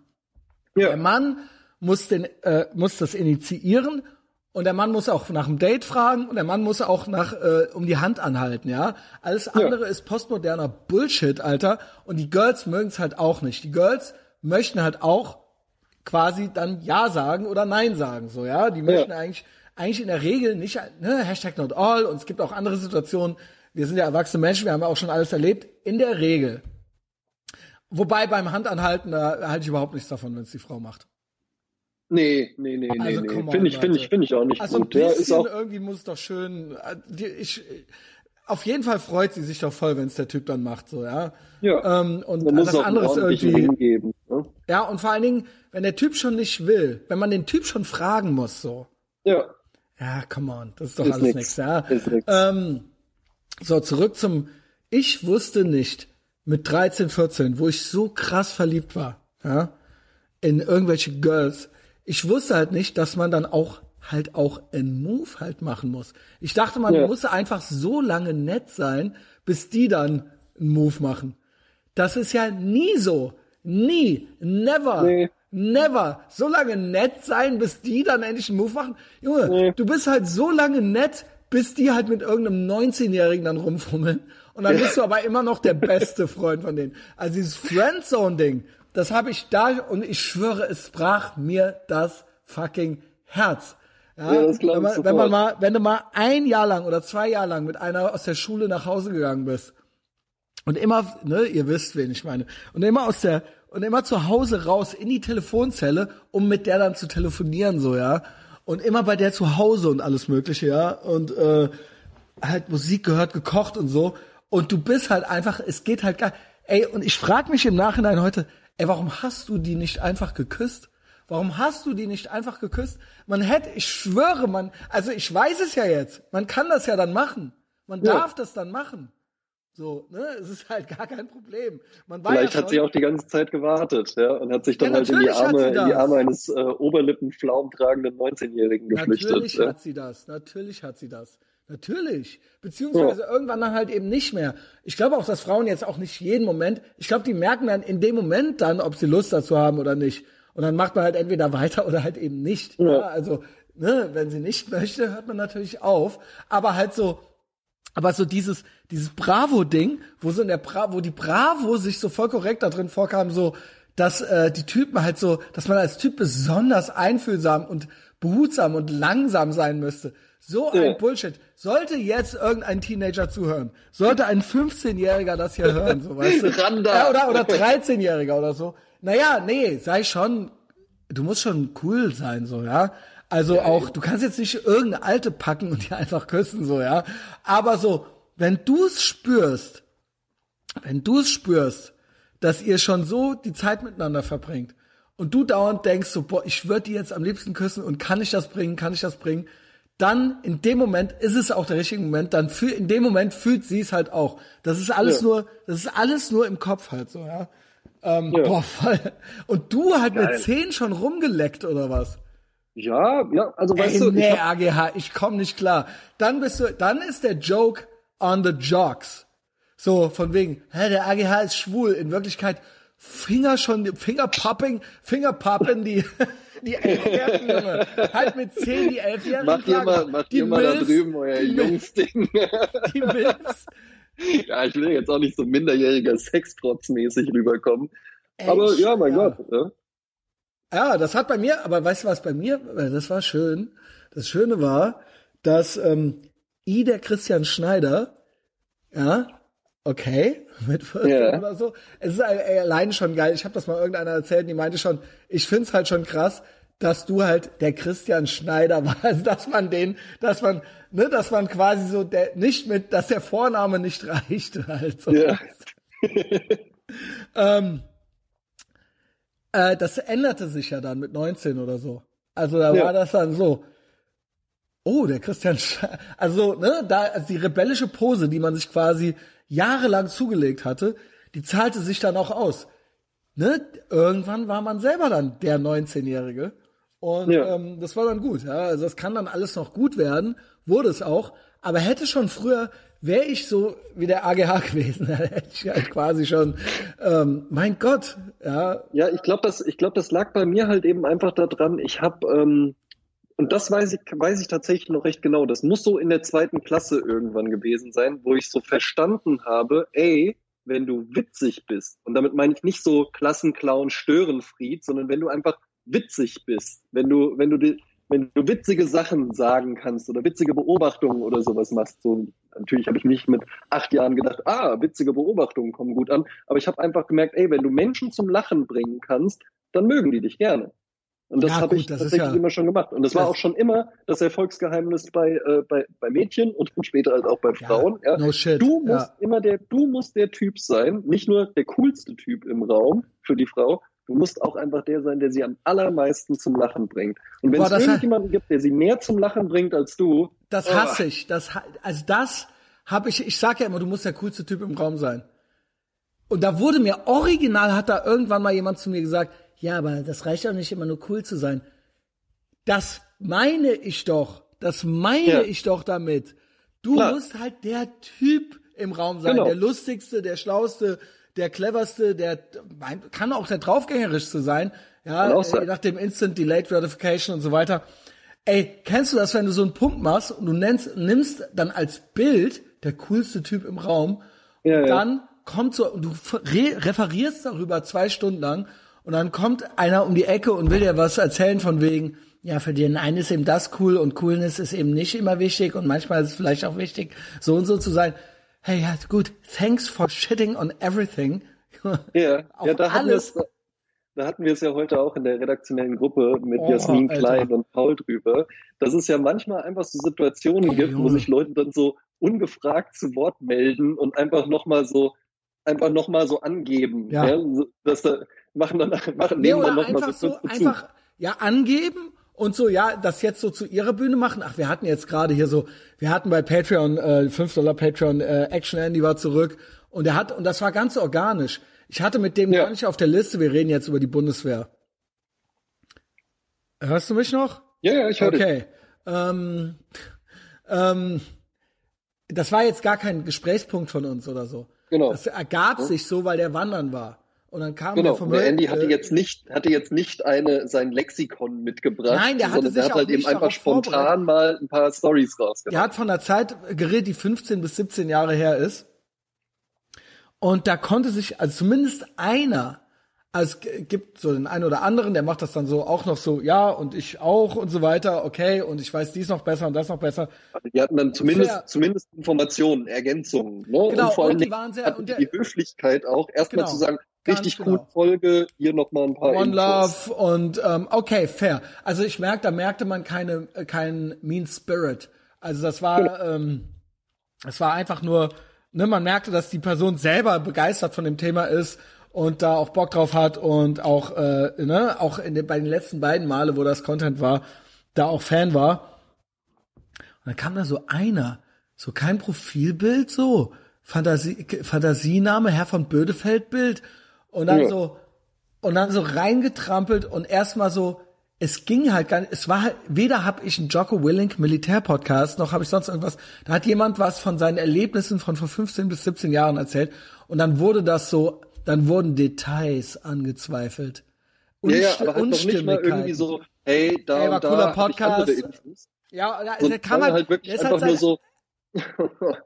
Der ja, Mann muss den, äh, muss das initiieren und der Mann muss auch nach dem Date fragen und der Mann muss auch nach äh, um die Hand anhalten, ja. Alles andere ist postmoderner Bullshit, Alter. Und die Girls mögen es halt auch nicht. Die Girls möchten halt auch quasi dann Ja sagen oder Nein sagen, so, ja. Die möchten eigentlich, eigentlich in der Regel nicht, ne, Hashtag not all und es gibt auch andere Situationen. Wir sind ja erwachsene Menschen, wir haben ja auch schon alles erlebt. In der Regel. Wobei beim Handanhalten, da halte ich überhaupt nichts davon, wenn es die Frau macht. nee, nee, nee, nee, Also, nee. on, Finde ich, finde ich, finde ich auch nicht Also ein gut. Ja, bisschen ist auch, irgendwie muss es doch schön. äh, Ich, auf jeden Fall freut sie sich doch voll, wenn es der Typ dann macht, so ja. ja, Ähm, und man muss das andere ist irgendwie. Ring geben. Ne? Ja, und vor allen Dingen, wenn der Typ schon nicht will, wenn man den Typ schon fragen muss, so. Ja, Ja, come on, das ist doch Ist alles nix. nichts, ja. Ist nix. Ähm, so, zurück zum, ich wusste nicht mit 13, 14, wo ich so krass verliebt war, ja, in irgendwelche Girls. Ich wusste halt nicht, dass man dann auch halt auch einen Move halt machen muss. Ich dachte, man Ja. muss einfach so lange nett sein, bis die dann einen Move machen. Das ist ja nie so. Nie. Never. Nee. Never. So lange nett sein, bis die dann endlich einen Move machen. Junge, Nee. du bist halt so lange nett, bis die halt mit irgendeinem 19-Jährigen dann rumfummeln. Und dann bist du aber immer noch der beste Freund von denen. Also dieses Friendzone-Ding, das habe ich da und ich schwöre, es brach mir das fucking Herz. Ja, ja das wenn, man, wenn man mal, wenn du mal ein Jahr lang oder zwei Jahre lang mit einer aus der Schule nach Hause gegangen bist und immer, ne, ihr wisst, wen ich meine, und immer aus der und immer zu Hause raus in die Telefonzelle, um mit der dann zu telefonieren, so ja, und immer bei der zu Hause und alles Mögliche, ja, und äh, halt Musik gehört, gekocht und so, und du bist halt einfach, es geht halt gar, ey, und ich frag mich im Nachhinein heute, ey, warum hast du die nicht einfach geküsst? Warum hast du die nicht einfach geküsst? Man hätte, ich schwöre, man, also ich weiß es ja jetzt. Man kann das ja dann machen. Man ja. darf das dann machen. So, ne, es ist halt gar kein Problem. Man war Vielleicht ja hat sie auch die ganze Zeit gewartet, ja, und hat sich dann ja, halt in die Arme, in die Arme eines äh, Oberlippenflaum tragenden 19-Jährigen geflüchtet. Natürlich ja. hat sie das, natürlich hat sie das. Natürlich. Beziehungsweise ja. irgendwann dann halt eben nicht mehr. Ich glaube auch, dass Frauen jetzt auch nicht jeden Moment, ich glaube, die merken dann in dem Moment dann, ob sie Lust dazu haben oder nicht. Und dann macht man halt entweder weiter oder halt eben nicht. Ja also, ne, wenn sie nicht möchte, hört man natürlich auf. Aber halt so, aber so dieses, dieses Bravo-Ding, wo so in der Bra wo die Bravo sich so voll korrekt da drin vorkam, so, dass äh, die Typen halt so, dass man als Typ besonders einfühlsam und behutsam und langsam sein müsste. So ein ja. Bullshit. Sollte jetzt irgendein Teenager zuhören, sollte ein 15-Jähriger das hier hören, so weißt du? Ja, oder, oder 13-Jähriger oder so. Naja, nee, sei schon, du musst schon cool sein, so, ja. Also ja, auch, du kannst jetzt nicht irgendeine Alte packen und die einfach küssen, so, ja. Aber so, wenn du es spürst, wenn du es spürst, dass ihr schon so die Zeit miteinander verbringt und du dauernd denkst so, boah, ich würde die jetzt am liebsten küssen und kann ich das bringen, kann ich das bringen, dann in dem Moment ist es auch der richtige Moment, dann fühl, in dem Moment fühlt sie es halt auch. Das ist alles ja. nur, das ist alles nur im Kopf halt so, ja. Ähm, ja. Boah, voll. Und du halt Geil. mit zehn schon rumgeleckt oder was? Ja, ja, also weißt Ey, du. Nee. AGH, ich komm nicht klar. Dann bist du, dann ist der Joke on the Jocks. So, von wegen, hä, der AGH ist schwul. In Wirklichkeit Finger schon, Fingerpopping, Fingerpoppen, die, die Elfjährigen, Junge. Halt mit zehn die Elfjährigen. Macht ihr mal, macht ihr mal da drüben euer Jungsding. Die Milfs. Ja, ich will jetzt auch nicht so minderjähriger Sextrotz-mäßig rüberkommen. Echt? Aber ja, mein ja. Gott. Ja. Ja, das hat bei mir, aber weißt du was bei mir, das war schön. Das Schöne war, dass ähm, I, der Christian Schneider, ja, okay, mit 14 yeah. oder so. Es ist allein schon geil. Ich habe das mal irgendeiner erzählt, die meinte schon, ich find's halt schon krass, dass du halt der Christian Schneider war, also dass man den, dass man, ne, dass man quasi so der nicht mit, dass der Vorname nicht reicht halt so. Yeah. ähm, äh, das änderte sich ja dann mit 19 oder so. Also da ja. war das dann so. Oh, der Christian, Sch also ne, da also die rebellische Pose, die man sich quasi jahrelang zugelegt hatte, die zahlte sich dann auch aus. Ne? Irgendwann war man selber dann der 19-Jährige. Und ja. ähm, das war dann gut. Ja? Also das kann dann alles noch gut werden, wurde es auch. Aber hätte schon früher, wäre ich so wie der AGH gewesen, hätte ich halt quasi schon, ähm, mein Gott, ja. Ja, ich glaube, das, ich glaube, das lag bei mir halt eben einfach daran. Ich habe ähm, und das weiß ich, weiß ich tatsächlich noch recht genau. Das muss so in der zweiten Klasse irgendwann gewesen sein, wo ich so verstanden habe, ey, wenn du witzig bist, und damit meine ich nicht so Klassenclown Störenfried, sondern wenn du einfach witzig bist, wenn du, wenn du die, wenn du witzige Sachen sagen kannst oder witzige Beobachtungen oder sowas machst, so natürlich habe ich nicht mit acht Jahren gedacht, ah, witzige Beobachtungen kommen gut an, aber ich habe einfach gemerkt, ey, wenn du Menschen zum Lachen bringen kannst, dann mögen die dich gerne. Und das ja, habe ich tatsächlich ja, immer schon gemacht. Und das, das war auch schon immer das Erfolgsgeheimnis bei, äh, bei, bei Mädchen und später halt auch bei Frauen. Ja, No shit. Du musst immer der, du musst der Typ sein, nicht nur der coolste Typ im Raum für die Frau, du musst auch einfach der sein, der sie am allermeisten zum Lachen bringt. Und wenn es irgendjemanden gibt, der sie mehr zum Lachen bringt als du. Das oh. hasse ich. Das, also das habe ich, ich sag ja immer, du musst der coolste Typ im Raum sein. Und da wurde mir original, hat da irgendwann mal jemand zu mir gesagt, ja, aber das reicht auch nicht immer nur cool zu sein. Das meine ich doch. Das meine ja. ich doch damit. Du Klar. musst halt der Typ im Raum sein, genau. der lustigste, der schlauste, der cleverste, der kann auch der draufgängerischste sein, ja, sein. nach dem Instant Delayed Gratification und so weiter. Ey, kennst du das, wenn du so einen Punkt machst und du nennst, nimmst dann als Bild der coolste Typ im Raum ja, und dann ja. kommt so, und du referierst darüber zwei Stunden lang und dann kommt einer um die Ecke und will dir was erzählen von wegen, Ja, für den einen ist eben das cool und Coolness ist eben nicht immer wichtig und manchmal ist es vielleicht auch wichtig, so und so zu sein. Hey, ja, gut, thanks for shitting on everything. Ja, ja da, hatten alles. da hatten wir es ja heute auch in der redaktionellen Gruppe mit oh, Jasmin Alter. Klein und Paul drüber, dass es ja manchmal einfach so Situationen oh, gibt, Junge. wo sich Leute dann so ungefragt zu Wort melden und einfach nochmal so einfach noch mal so angeben. Ja. ja dass da, machen dann machen nehmen dann nochmal so, so einfach ja angeben und so, ja, das jetzt so zu ihrer Bühne machen. Ach, wir hatten jetzt gerade hier so, wir hatten bei Patreon, äh, 5 Dollar Patreon, äh, Action Andy war zurück und er hat, und das war ganz organisch. Ich hatte mit dem ja. gar nicht auf der Liste, wir reden jetzt über die Bundeswehr. Hörst du mich noch? Ja, ja, ich höre Okay. Ähm, ähm, das war jetzt gar kein Gesprächspunkt von uns oder so. Genau. Das ergab ja. sich so, weil der wandern war. Und dann kam genau. der vom der Andy hatte äh, jetzt nicht hatte jetzt nicht eine sein Lexikon mitgebracht, Nein, der hatte sich der hat halt eben einfach spontan mal ein paar Stories rausgebracht. Der hat von der Zeit geredet, die 15 bis 17 Jahre her ist. Und da konnte sich also zumindest einer also es gibt so den einen oder anderen, der macht das dann so auch noch so, ja, und ich auch und so weiter, okay, und ich weiß dies noch besser und das noch besser. Also die hatten dann zumindest, sehr, zumindest Informationen, Ergänzungen, ne? Genau, und vor allem die waren sehr, und der, die Höflichkeit auch, erstmal genau, zu sagen, richtig genau. cool Folge, hier nochmal ein paar One Infos. Love und ähm, okay, fair. Also ich merke, da merkte man keine, äh, keinen Mean Spirit. Also das war, genau. ähm, es war einfach nur, ne, man merkte, dass die Person selber begeistert von dem Thema ist und da auch Bock drauf hat und auch, äh, ne, auch in den, bei den letzten beiden Male, wo das Content war, da auch Fan war. Und dann kam da so einer, so kein Profilbild, so Fantasie, Fantasiename, Herr von Bödefeld Bild und dann ja. so und dann so reingetrampelt und erstmal so es ging halt gar nicht, es war halt, weder habe ich einen Jocko Willink Militärpodcast, noch habe ich sonst irgendwas, da hat jemand was von seinen Erlebnissen von vor 15 bis 17 Jahren erzählt und dann wurde das so dann wurden Details angezweifelt. Unst ja, ja, aber halt doch nicht mal irgendwie so, hey, da hey, war und da cooler Podcast. Ja, also der kann man halt wirklich einfach halt nur so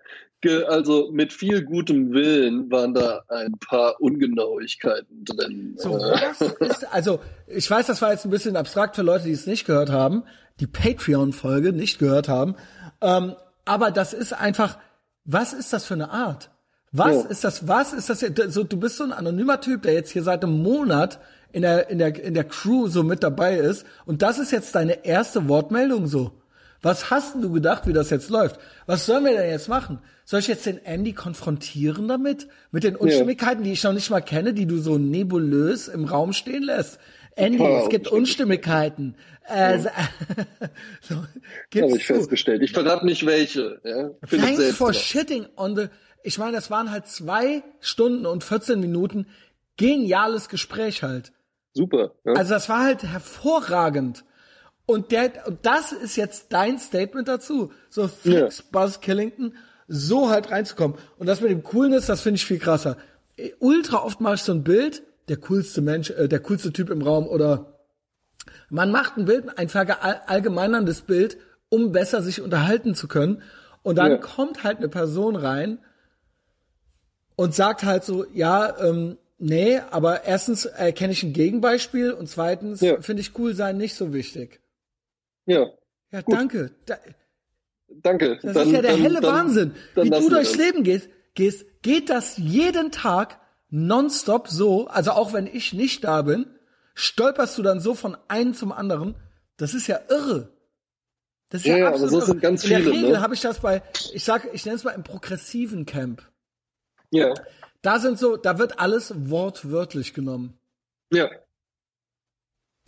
also mit viel gutem Willen waren da ein paar Ungenauigkeiten drin. So, das ist, also ich weiß, das war jetzt ein bisschen abstrakt für Leute, die es nicht gehört haben, die Patreon-Folge nicht gehört haben, ähm, aber das ist einfach, was ist das für eine Art? Was ja. ist das? Was ist das? So, du bist so ein anonymer Typ, der jetzt hier seit einem Monat in der, in der, in der Crew so mit dabei ist. Und das ist jetzt deine erste Wortmeldung so. Was hast du gedacht, wie das jetzt läuft? Was sollen wir denn jetzt machen? Soll ich jetzt den Andy konfrontieren damit? Mit den Unstimmigkeiten, die ich noch nicht mal kenne, die du so nebulös im Raum stehen lässt? Andy, es gibt Unstimmigkeiten. Äh, ja. so, Habe ich festgestellt. Ich verrate nicht welche. Ja? Thanks for shitting on the ich meine, das waren halt zwei Stunden und 14 Minuten geniales Gespräch halt. Super. Ja. Also das war halt hervorragend. Und der, und das ist jetzt dein Statement dazu. So thanks ja. Buzz Killington, so halt reinzukommen. Und das mit dem Coolness, das finde ich viel krasser. Ultra oft mache ich so ein Bild, der coolste Mensch, äh, der coolste Typ im Raum oder man macht ein Bild, ein verallgemeinerndes Bild, um besser sich unterhalten zu können. Und dann ja. kommt halt eine Person rein und sagt halt so, ja, ähm, nee, aber erstens erkenne ich ein Gegenbeispiel und zweitens ja. finde ich cool sein nicht so wichtig. Ja. Ja, Gut. danke. Da, danke. Das dann, ist ja der dann, helle dann, Wahnsinn. Wie du durchs Leben gehst, gehst, geht das jeden Tag nonstop so, also auch wenn ich nicht da bin, stolperst du dann so von einem zum anderen. Das ist ja irre. Das ist ja, ja absolut aber so sind ganz viele. In der Regel ne? habe ich das bei, ich sag, ich nenne es mal im progressiven Camp. Ja. Da sind so, da wird alles wortwörtlich genommen. Ja.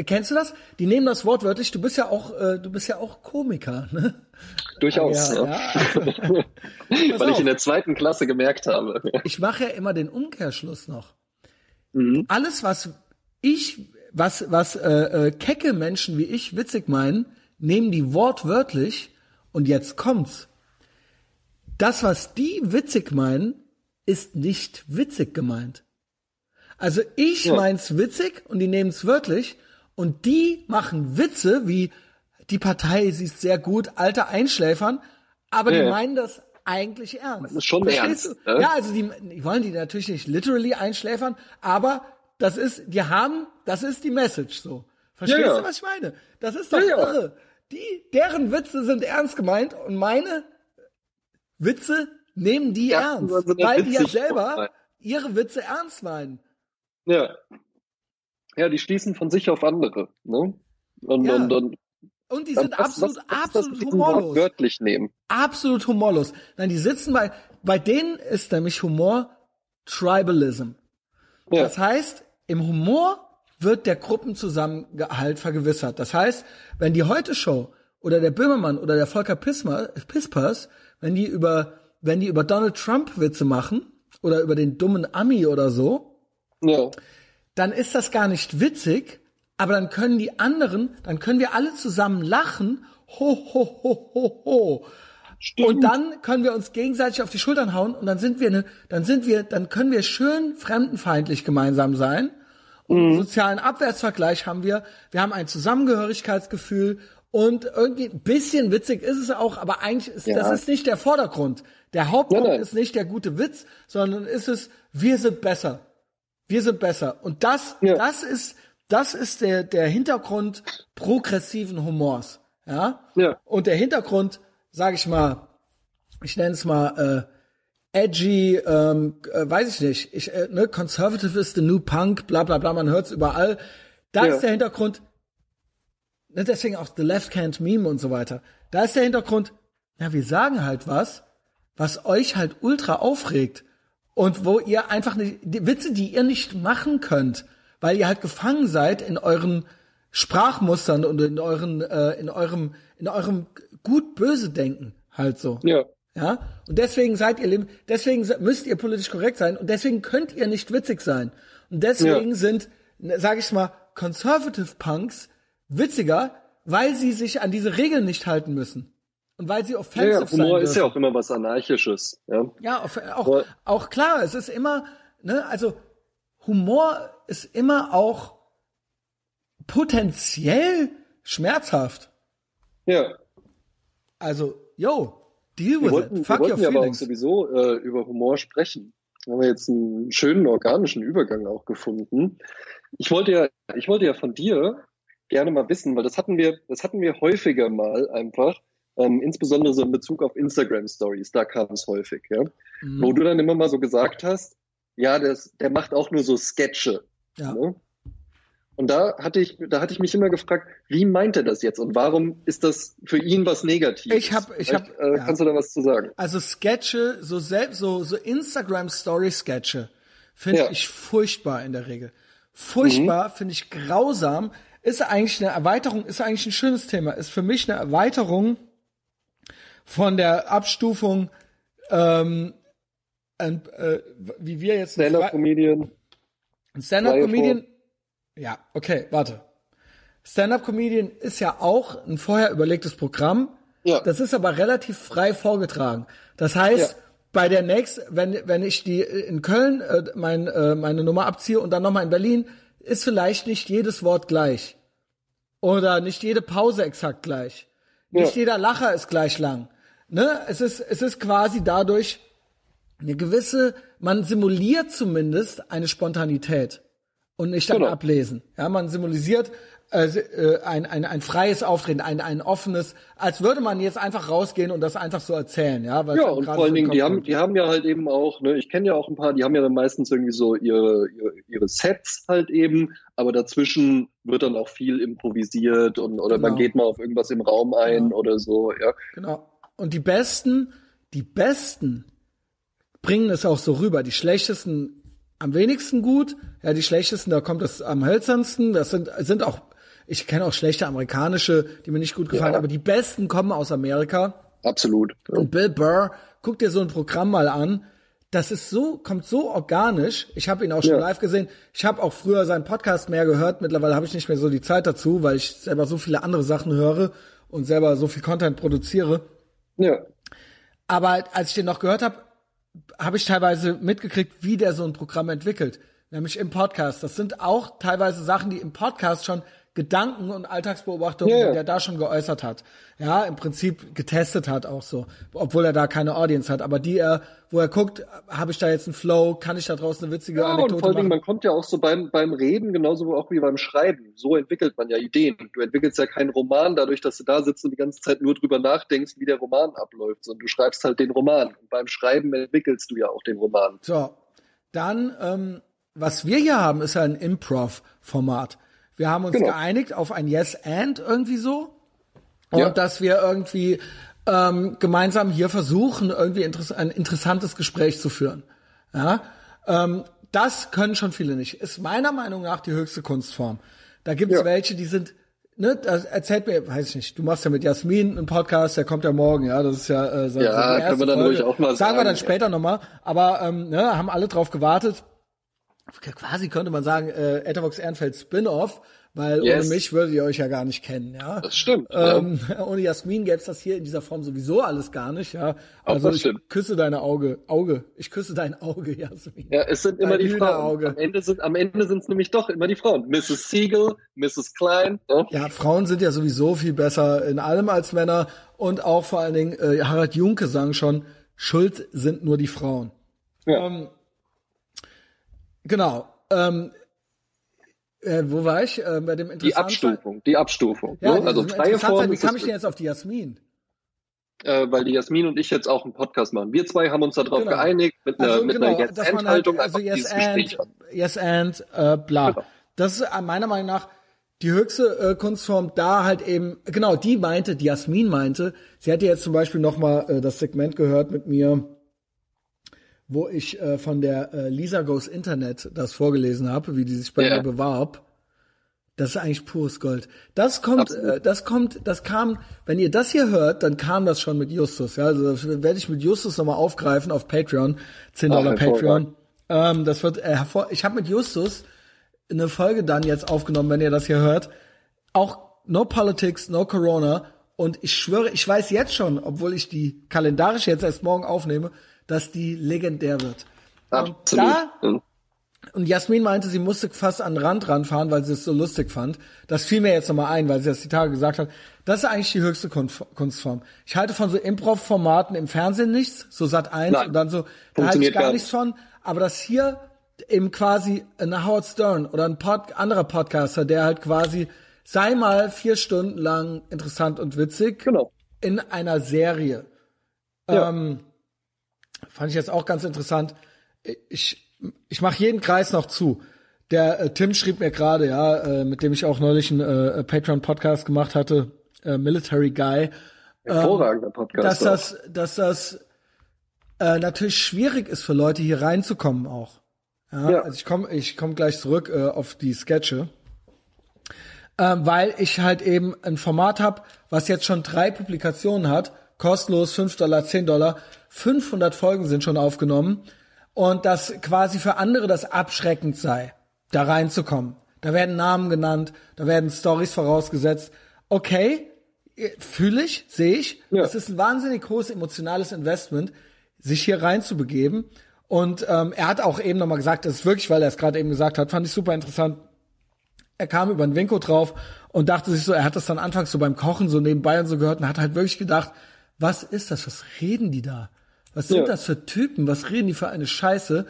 Kennst du das? Die nehmen das wortwörtlich. Du bist ja auch, äh, du bist ja auch Komiker, ne? Durchaus. Ja, ja. Weil ich in der zweiten Klasse gemerkt habe. ich mache ja immer den Umkehrschluss noch. Mhm. Alles, was ich, was, was äh, äh, kecke Menschen wie ich witzig meinen, nehmen die wortwörtlich und jetzt kommt's. Das, was die witzig meinen, ist nicht witzig gemeint. Also ich ja. mein's witzig und die nehmen's wörtlich und die machen Witze wie die Partei sie ist sehr gut, alte Einschläfern, aber ja. die meinen das eigentlich ernst. Das ist schon Verstehst ernst. Ne? Ja, also die, die wollen die natürlich nicht literally einschläfern, aber das ist, die haben, das ist die Message so. Verstehst Ja, du, was ich meine? Das ist doch Ja, irre. Die, deren Witze sind ernst gemeint und meine Witze nehmen die Ja, ernst, also weil die ja selber ihre Witze ernst meinen. Ja. Ja, die schließen von sich auf andere. Ne? Und, Ja. und, und Und die sind was- absolut, was, was, absolut humorlos. wörtlich nehmen. Absolut humorlos. Nein, die sitzen bei, bei denen ist nämlich Humor Tribalism. Ja. Das heißt, im Humor wird der Gruppenzusammengehalt vergewissert. Das heißt, wenn die Heute-Show oder der Böhmermann oder der Volker Pismer, Pispers, wenn die über, wenn die über Donald Trump Witze machen oder über den dummen Ami oder so, ja. Dann ist das gar nicht witzig, aber dann können die anderen, dann können wir alle zusammen lachen, ho, ho, ho, ho, ho. Stimmt. Und dann können wir uns gegenseitig auf die Schultern hauen und dann sind wir ne, dann sind wir, dann können wir schön fremdenfeindlich gemeinsam sein. Und Mhm. einen sozialen Abwärtsvergleich haben wir. Wir haben ein Zusammengehörigkeitsgefühl und irgendwie ein bisschen witzig ist es auch, aber eigentlich ist Ja. das ist nicht der Vordergrund. Der Hauptpunkt Nein, nein. ist nicht der gute Witz, sondern ist es, wir sind besser. Wir sind besser. Und das, Ja. das ist, das ist der, der Hintergrund progressiven Humors. Ja? Ja. Und der Hintergrund, sage ich mal, ich nenne es mal äh, edgy, ähm, äh, weiß ich nicht, ich, äh, ne, conservative is the new punk, bla bla bla, man hört's überall. Da Ja. ist der Hintergrund, ne, deswegen auch the left can't meme und so weiter. Da ist der Hintergrund, ja, wir sagen halt was, was euch halt ultra aufregt und wo ihr einfach nicht, die Witze, die ihr nicht machen könnt, weil ihr halt gefangen seid in euren Sprachmustern und in euren, äh, in eurem, in eurem gut-böse Denken halt so. Ja. Ja, und deswegen seid ihr, deswegen müsst ihr politisch korrekt sein und deswegen könnt ihr nicht witzig sein. Und deswegen Ja. sind, sage ich mal, Conservative Punks witziger, weil sie sich an diese Regeln nicht halten müssen. Und weil sie Ja, offensive ja, Humor sein ist ja auch immer was Anarchisches. Ja. Ja, auch, auch klar, es ist immer, ne, also Humor ist immer auch potenziell schmerzhaft. ja. Also, yo, deal Wir with wollten, it. wir Fuck your wollten ja aber auch feelings. sowieso äh, über Humor sprechen. Da haben wir jetzt einen schönen organischen Übergang auch gefunden. Ich wollte ja, ich wollte ja von dir gerne mal wissen, weil das hatten wir, das hatten wir häufiger mal einfach, ähm, insbesondere so in Bezug auf Instagram Stories, da kam es häufig, ja, Mhm. wo du dann immer mal so gesagt hast, ja, das, der macht auch nur so Sketche. Ja. Ne? Und da hatte ich, da hatte ich mich immer gefragt, wie meint er das jetzt und warum ist das für ihn was Negatives? Ich hab- ich hab- äh, ja. kannst du da was zu sagen? Also Sketche, so selbst so so Instagram Story Sketche finde Ja. Mhm. ich furchtbar in der Regel. Furchtbar finde ich grausam. Ist eigentlich eine Erweiterung, ist eigentlich ein schönes Thema. Ist für mich eine Erweiterung von der Abstufung ähm, ein, äh, wie wir jetzt Stand-up-Comedian. Stand-up-Comedian. Ja, okay, warte. Stand-up-Comedian ist ja auch ein vorher überlegtes Programm. Ja. Das ist aber relativ frei vorgetragen. Das heißt, Ja. bei der nächsten, wenn, wenn ich die in Köln äh, mein, äh, meine Nummer abziehe und dann nochmal in Berlin, ist vielleicht nicht jedes Wort gleich. Oder nicht jede Pause exakt gleich. Nicht Ja. jeder Lacher ist gleich lang. Ne? Es ist, es ist quasi dadurch eine gewisse, man simuliert zumindest eine Spontanität und nicht dann Genau. ablesen. Ja, man symbolisiert äh, si- äh, ein, ein, ein freies Auftreten, ein, ein offenes, als würde man jetzt einfach rausgehen und das einfach so erzählen. Ja, Ja, und vor allen Dingen, die haben, die haben ja halt eben auch, ne, ich kenne ja auch ein paar, die haben ja dann meistens irgendwie so ihre, ihre, ihre Sets halt eben, aber dazwischen wird dann auch viel improvisiert und oder man Genau. geht mal auf irgendwas im Raum ein Genau. oder so, ja. Genau. Und die Besten, die Besten bringen es auch so rüber. Die Schlechtesten am wenigsten gut. Ja, die Schlechtesten, da kommt es am hölzernsten. Das sind, sind auch, ich kenne auch schlechte amerikanische, die mir nicht gut gefallen, Ja. aber die Besten kommen aus Amerika. Absolut. Ja. Und Bill Burr, guck dir so ein Programm mal an. Das ist so, kommt so organisch. Ich habe ihn auch schon Ja. live gesehen. Ich habe auch früher seinen Podcast mehr gehört. Mittlerweile habe ich nicht mehr so die Zeit dazu, weil ich selber so viele andere Sachen höre und selber so viel Content produziere. ja. Aber als ich den noch gehört habe, habe ich teilweise mitgekriegt, wie der so ein Programm entwickelt. Nämlich im Podcast. Das sind auch teilweise Sachen, die im Podcast schon Gedanken und Alltagsbeobachtungen, ja. die er da schon geäußert hat. Ja, im Prinzip getestet hat auch so, obwohl er da keine Audience hat, aber die er, wo er guckt, habe ich da jetzt einen Flow, kann ich da draußen eine witzige Ja, und Anekdote vor allen Dingen, man kommt ja auch so beim, beim Reden genauso auch wie beim Schreiben. So entwickelt man ja Ideen. Du entwickelst ja keinen Roman dadurch, dass du da sitzt und die ganze Zeit nur drüber nachdenkst, wie der Roman abläuft, sondern du schreibst halt den Roman. Und beim Schreiben entwickelst du ja auch den Roman. So, dann, ähm, was wir hier haben, ist ja ein Improv-Format. Wir haben uns Genau. geeinigt auf ein Yes and irgendwie so. Und Ja. dass wir irgendwie ähm, gemeinsam hier versuchen, irgendwie interess ein interessantes Gespräch zu führen. Ja, ähm, das können schon viele nicht. Ist meiner Meinung nach die höchste Kunstform. Da gibt's Ja. welche, die sind, ne, das erzählt mir, weiß ich nicht, du machst ja mit Jasmin einen Podcast, der kommt ja morgen, ja, das ist ja, äh, so, Ja, so die können wir dann Folge. ruhig auch mal Sagen wir sagen, dann ja. später nochmal, aber ähm, ne, haben alle drauf gewartet. Quasi könnte man sagen, äh, Etherbox Ehrenfeld Spin-off, weil Yes. ohne mich würdet ihr euch ja gar nicht kennen, ja. Das stimmt. Ähm, ohne Jasmin gäbe es das hier in dieser Form sowieso alles gar nicht, ja. Also ich stimmt. küsse deine Auge, Auge. Ich küsse dein Auge, Jasmin. Ja, es sind immer Ein die Frauen. Am Ende sind am Ende sind es nämlich doch immer die Frauen. Mrs. Siegel, Mrs. Klein. Ne? Ja, Frauen sind ja sowieso viel besser in allem als Männer und auch vor allen Dingen, äh, Harald Junke sang schon, Schuld sind nur die Frauen. Ja. Ähm, genau. Ähm, äh, wo war ich? Äh, bei dem Die Abstufung, die Abstufung. Ja, ne? Also freie Form Wie kam ich denn jetzt auf die Jasmin? äh, weil die Jasmin und ich jetzt auch einen Podcast machen. Wir zwei haben uns darauf Genau. geeinigt, mit einer, Also mit genau, einer jetzt dass man halt, Endhaltung also yes and, yes and, äh, bla. Genau. Das ist äh, meiner Meinung nach die höchste äh, Kunstform, da halt eben, genau, die meinte, die Jasmin meinte, sie hätte jetzt zum Beispiel noch mal äh, das Segment gehört mit mir, wo ich äh, von der äh, Lisa Goes Internet das vorgelesen habe, wie die sich bei Ja. mir bewarb. Das ist eigentlich pures Gold. Das kommt, äh, das kommt, das kam, wenn ihr das hier hört, dann kam das schon mit Justus. Ja, also das werde ich mit Justus nochmal aufgreifen auf Patreon, 10 Dollar. Patreon. Ähm, das wird äh, hervor. Ich habe mit Justus eine Folge dann jetzt aufgenommen, wenn ihr das hier hört. Auch no politics, no Corona. Und ich schwöre, ich weiß jetzt schon, obwohl ich die kalendarisch jetzt erst morgen aufnehme, dass die legendär wird. Und Absolut. da Ja. und Jasmin meinte, sie musste fast an den Rand ranfahren, weil sie es so lustig fand. Das fiel mir jetzt nochmal ein, weil sie das die Tage gesagt hat. Das ist eigentlich die höchste Kunstform. Ich halte von so Improv-Formaten im Fernsehen nichts, so Sat 1 Nein. und dann so, da halte ich gar gar nichts von. Aber das hier eben quasi eine Howard Stern oder ein Pod anderer Podcaster, der halt quasi, sei mal vier Stunden lang interessant und witzig Genau. in einer Serie. Ja. Ähm, fand ich jetzt auch ganz interessant. Ich, ich mache jeden Kreis noch zu. Der äh, Tim schrieb mir gerade, ja, äh, mit dem ich auch neulich einen äh, Patreon-Podcast gemacht hatte, äh, Military Guy, Hervorragender Podcast. dass das, dass das äh, natürlich schwierig ist für Leute hier reinzukommen auch. Ja, Ja. also ich komme ich komm gleich zurück äh, auf die Sketche. Ähm, weil ich halt eben ein Format habe, was jetzt schon drei Publikationen hat, kostenlos 5 Dollar, 10 Dollar, 500 Folgen sind schon aufgenommen und das quasi für andere das abschreckend sei, da reinzukommen. Da werden Namen genannt, da werden Stories vorausgesetzt. Okay, fühle ich, sehe ich. Ja. Es ist ein wahnsinnig hohes emotionales Investment, sich hier reinzubegeben. Und ähm, er hat auch eben nochmal gesagt, das ist wirklich, weil er es gerade eben gesagt hat, fand ich super interessant. Er kam über den Winko drauf und dachte sich so, er hat das dann anfangs so beim Kochen so nebenbei und so gehört und hat halt wirklich gedacht, was ist das? Was reden die da? Was sind Ja. das für Typen? Was reden die für eine Scheiße?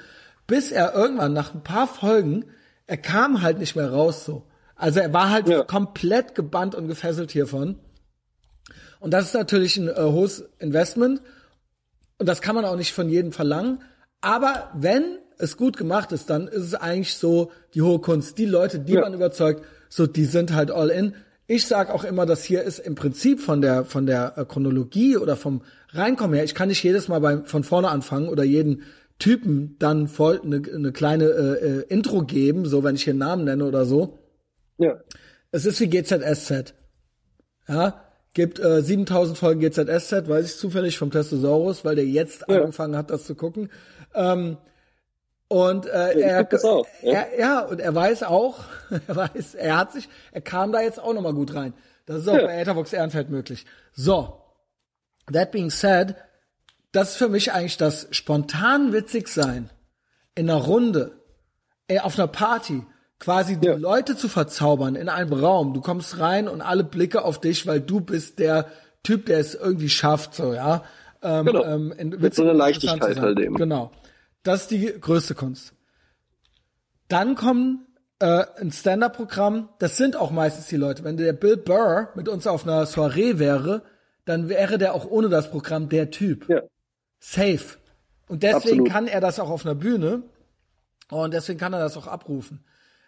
Bis er irgendwann nach ein paar Folgen, er kam halt nicht mehr raus so. Also er war halt Ja. komplett gebannt und gefesselt hiervon. Und das ist natürlich ein äh, hohes Investment. Und das kann man auch nicht von jedem verlangen. Aber wenn es gut gemacht ist, dann ist es eigentlich so die hohe Kunst. Die Leute, die Ja. man überzeugt, so die sind halt all in. Ich sag auch immer, das hier ist im Prinzip von der von der äh, Chronologie oder vom Reinkommen her. Ich kann nicht jedes Mal beim, von vorne anfangen oder jeden Typen dann voll eine, eine kleine äh, äh, Intro geben, so wenn ich hier einen Namen nenne oder so. ja. Es ist wie GZSZ. Ja, gibt äh, 7000 Folgen GZSZ, weiß ich zufällig vom Testosaurus, weil der jetzt Ja. angefangen hat, das zu gucken. Ähm, und äh, ich er, das auch, ja. Er, ja, und er weiß auch, er weiß, er hat sich, er kam da jetzt auch nochmal gut rein. Das ist auch Ja. bei Etherbox Ehrenfeld möglich. So, that being said, das ist für mich eigentlich das spontan witzig sein in einer Runde, äh, auf einer Party, quasi die Ja. Leute zu verzaubern in einem Raum. Du kommst rein und alle Blicke auf dich, weil du bist der Typ, der es irgendwie schafft, so, ja. Ähm, Genau. ähm, in, Mit so witzig einer Leichtigkeit halt eben. Genau. Das ist die größte Kunst. Dann kommen äh, ein Stand-up-Programm. Das sind auch meistens die Leute. Wenn der Bill Burr mit uns auf einer Soiree wäre, dann wäre der auch ohne das Programm der Typ. Ja. Safe. Und deswegen Absolut. kann er das auch auf einer Bühne. Und deswegen kann er das auch abrufen.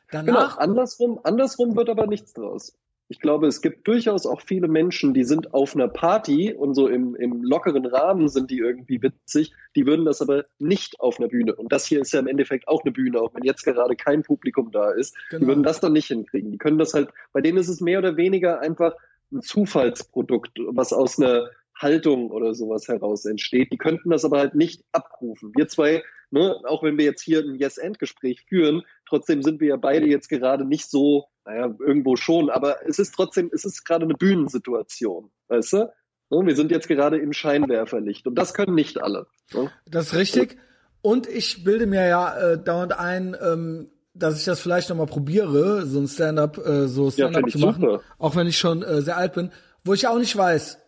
Genau, Danach, andersrum, andersrum wird aber nichts draus. Ich glaube, es gibt durchaus auch viele Menschen, die sind auf einer Party und so im, im lockeren Rahmen sind die irgendwie witzig, die würden das aber nicht auf einer Bühne. Und das hier ist ja im Endeffekt auch eine Bühne, auch wenn jetzt gerade kein Publikum da ist. Genau. Die würden das dann nicht hinkriegen. Die können das halt, bei denen ist es mehr oder weniger einfach ein Zufallsprodukt, was aus einer Haltung oder sowas heraus entsteht. Die könnten das aber halt nicht abrufen. Wir zwei, ne, auch wenn wir jetzt hier ein Yes-End-Gespräch führen, trotzdem sind wir ja beide jetzt gerade nicht so, naja, irgendwo schon, aber es ist trotzdem, es ist gerade eine Bühnensituation, weißt du? Wir sind jetzt gerade im Scheinwerferlicht und das können nicht alle. Ne? das ist richtig. Und ich bilde mir ja äh, dauernd ein, ähm, dass ich das vielleicht noch mal probiere, so ein Stand-up, äh, so Stand-up ich zu machen, super. auch wenn ich schon äh, sehr alt bin, wo ich auch nicht weiß.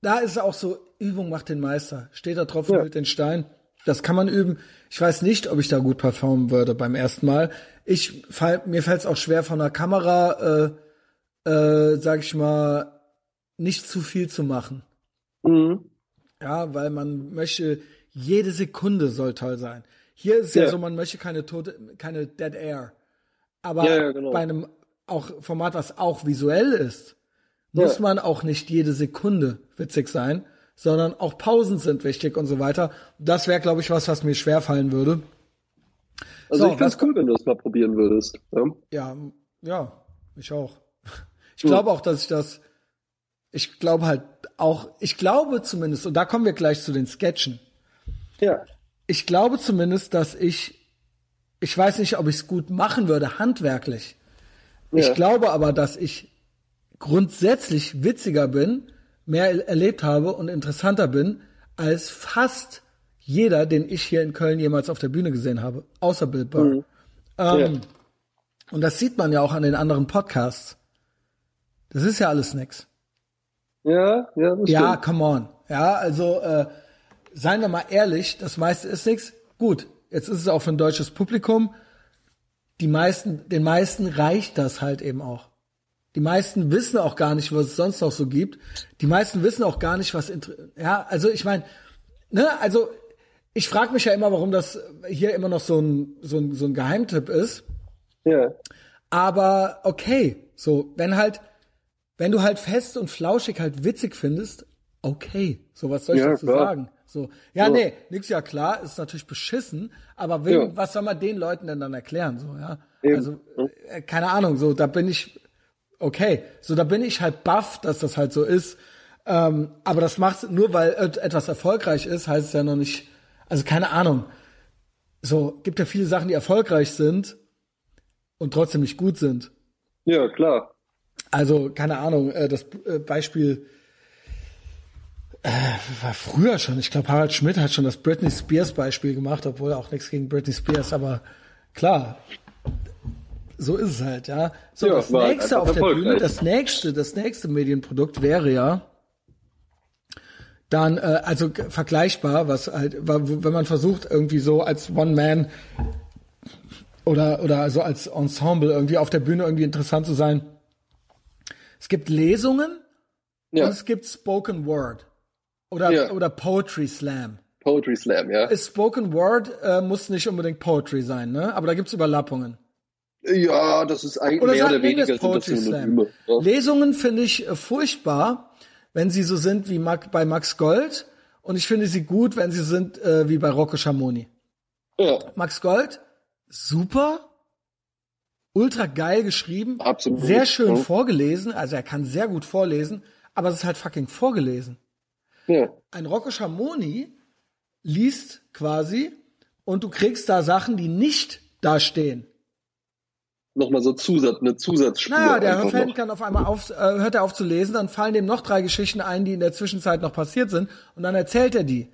Da ist es auch so, Übung macht den Meister. Steht da Tropfen Ja. mit den Stein. Das kann man üben. Ich weiß nicht, ob ich da gut performen würde beim ersten Mal. Ich fall, mir fällt es auch schwer von der Kamera, äh, äh, sag ich mal, nicht zu viel zu machen. Mhm. Ja, weil man möchte, jede Sekunde soll toll sein. Hier ist es ja, Ja. so, man möchte keine tote, keine Dead Air. Aber Ja, ja, genau. bei einem auch Format, was auch visuell ist, muss Ja. man auch nicht jede Sekunde witzig sein, sondern auch Pausen sind wichtig und so weiter. Das wäre, glaube ich, was, was mir schwerfallen würde. Also So, ich es cool, wenn du es mal probieren würdest. Ja? Ja, ja, ich auch. Ich glaube auch, dass ich das, ich glaube halt auch, ich glaube zumindest, und da kommen wir gleich zu den Sketchen. ja. ich glaube zumindest, dass ich, ich weiß nicht, ob ich es gut machen würde, handwerklich. Ich Ja. glaube aber, dass ich grundsätzlich witziger bin, mehr er- erlebt habe und interessanter bin, als fast jeder, den ich hier in Köln jemals auf der Bühne gesehen habe, außer Bill Burr. Ähm, Und das sieht man ja auch an den anderen Podcasts. Das ist ja alles nix. Ja, ja, das Ja, stimmt. come on. Ja, also äh, seien wir mal ehrlich, das meiste ist nichts. Gut, jetzt ist es auch für ein deutsches Publikum. Die meisten, den meisten reicht das halt eben auch. Die meisten wissen auch gar nicht, was es sonst noch so gibt. Die meisten wissen auch gar nicht, was ja, also ich meine, ne, also ich frage mich ja immer, warum das hier immer noch so ein so ein, so ein Geheimtipp ist. Ja. Aber okay, so, wenn halt, wenn du halt fest und flauschig halt witzig findest, okay, so was soll ich Ja, dazu klar. sagen? So, ja, Ja. nee, nix ja klar, ist natürlich beschissen, aber wem, Ja. was soll man den Leuten denn dann erklären, so, ja? Eben. Also, äh, keine Ahnung, so, da bin ich, okay, so, da bin ich halt baff, dass das halt so ist, ähm, aber das macht, nur weil et- etwas erfolgreich ist, heißt es ja noch nicht, also keine Ahnung, so, gibt ja viele Sachen, die erfolgreich sind und trotzdem nicht gut sind. Ja, klar. Also, keine Ahnung, äh, das äh, Beispiel äh, war früher schon. Ich glaube, Harald Schmidt hat schon das Britney Spears Beispiel gemacht, obwohl auch nichts gegen Britney Spears, aber klar, so ist es halt, ja. So, Ja, das halt nächste auf der Bühne, das nächste, das nächste Medienprodukt wäre ja dann, äh, also vergleichbar, was halt, wenn man versucht, irgendwie so als One-Man oder, oder so als Ensemble irgendwie auf der Bühne irgendwie interessant zu sein. Es gibt Lesungen Ja. und es gibt Spoken Word oder, Ja. oder Poetry Slam. Poetry Slam, ja. Ist Spoken Word äh, muss nicht unbedingt Poetry sein, ne? Aber da gibt's Überlappungen. Ja, das ist eigentlich Oder mehr oder weniger das sind das Poetry Slam. Synonyme. Ja. Lesungen finde ich äh, furchtbar, wenn sie so sind wie bei Max Gold. Und ich finde sie gut, wenn sie sind äh, wie bei Rocco Schamoni. ja, Max Gold, super, ultra geil geschrieben, Absolut. sehr schön Ja. vorgelesen, also er kann sehr gut vorlesen, aber es ist halt fucking vorgelesen. ja. Ein Rocco Schamoni liest quasi und du kriegst da Sachen, die nicht da stehen. Nochmal so Zusatz, eine Zusatzspur. Naja, der Fan noch. kann auf einmal auf, äh, hört er auf zu lesen, dann fallen dem noch drei Geschichten ein, die in der Zwischenzeit noch passiert sind, und dann erzählt er die.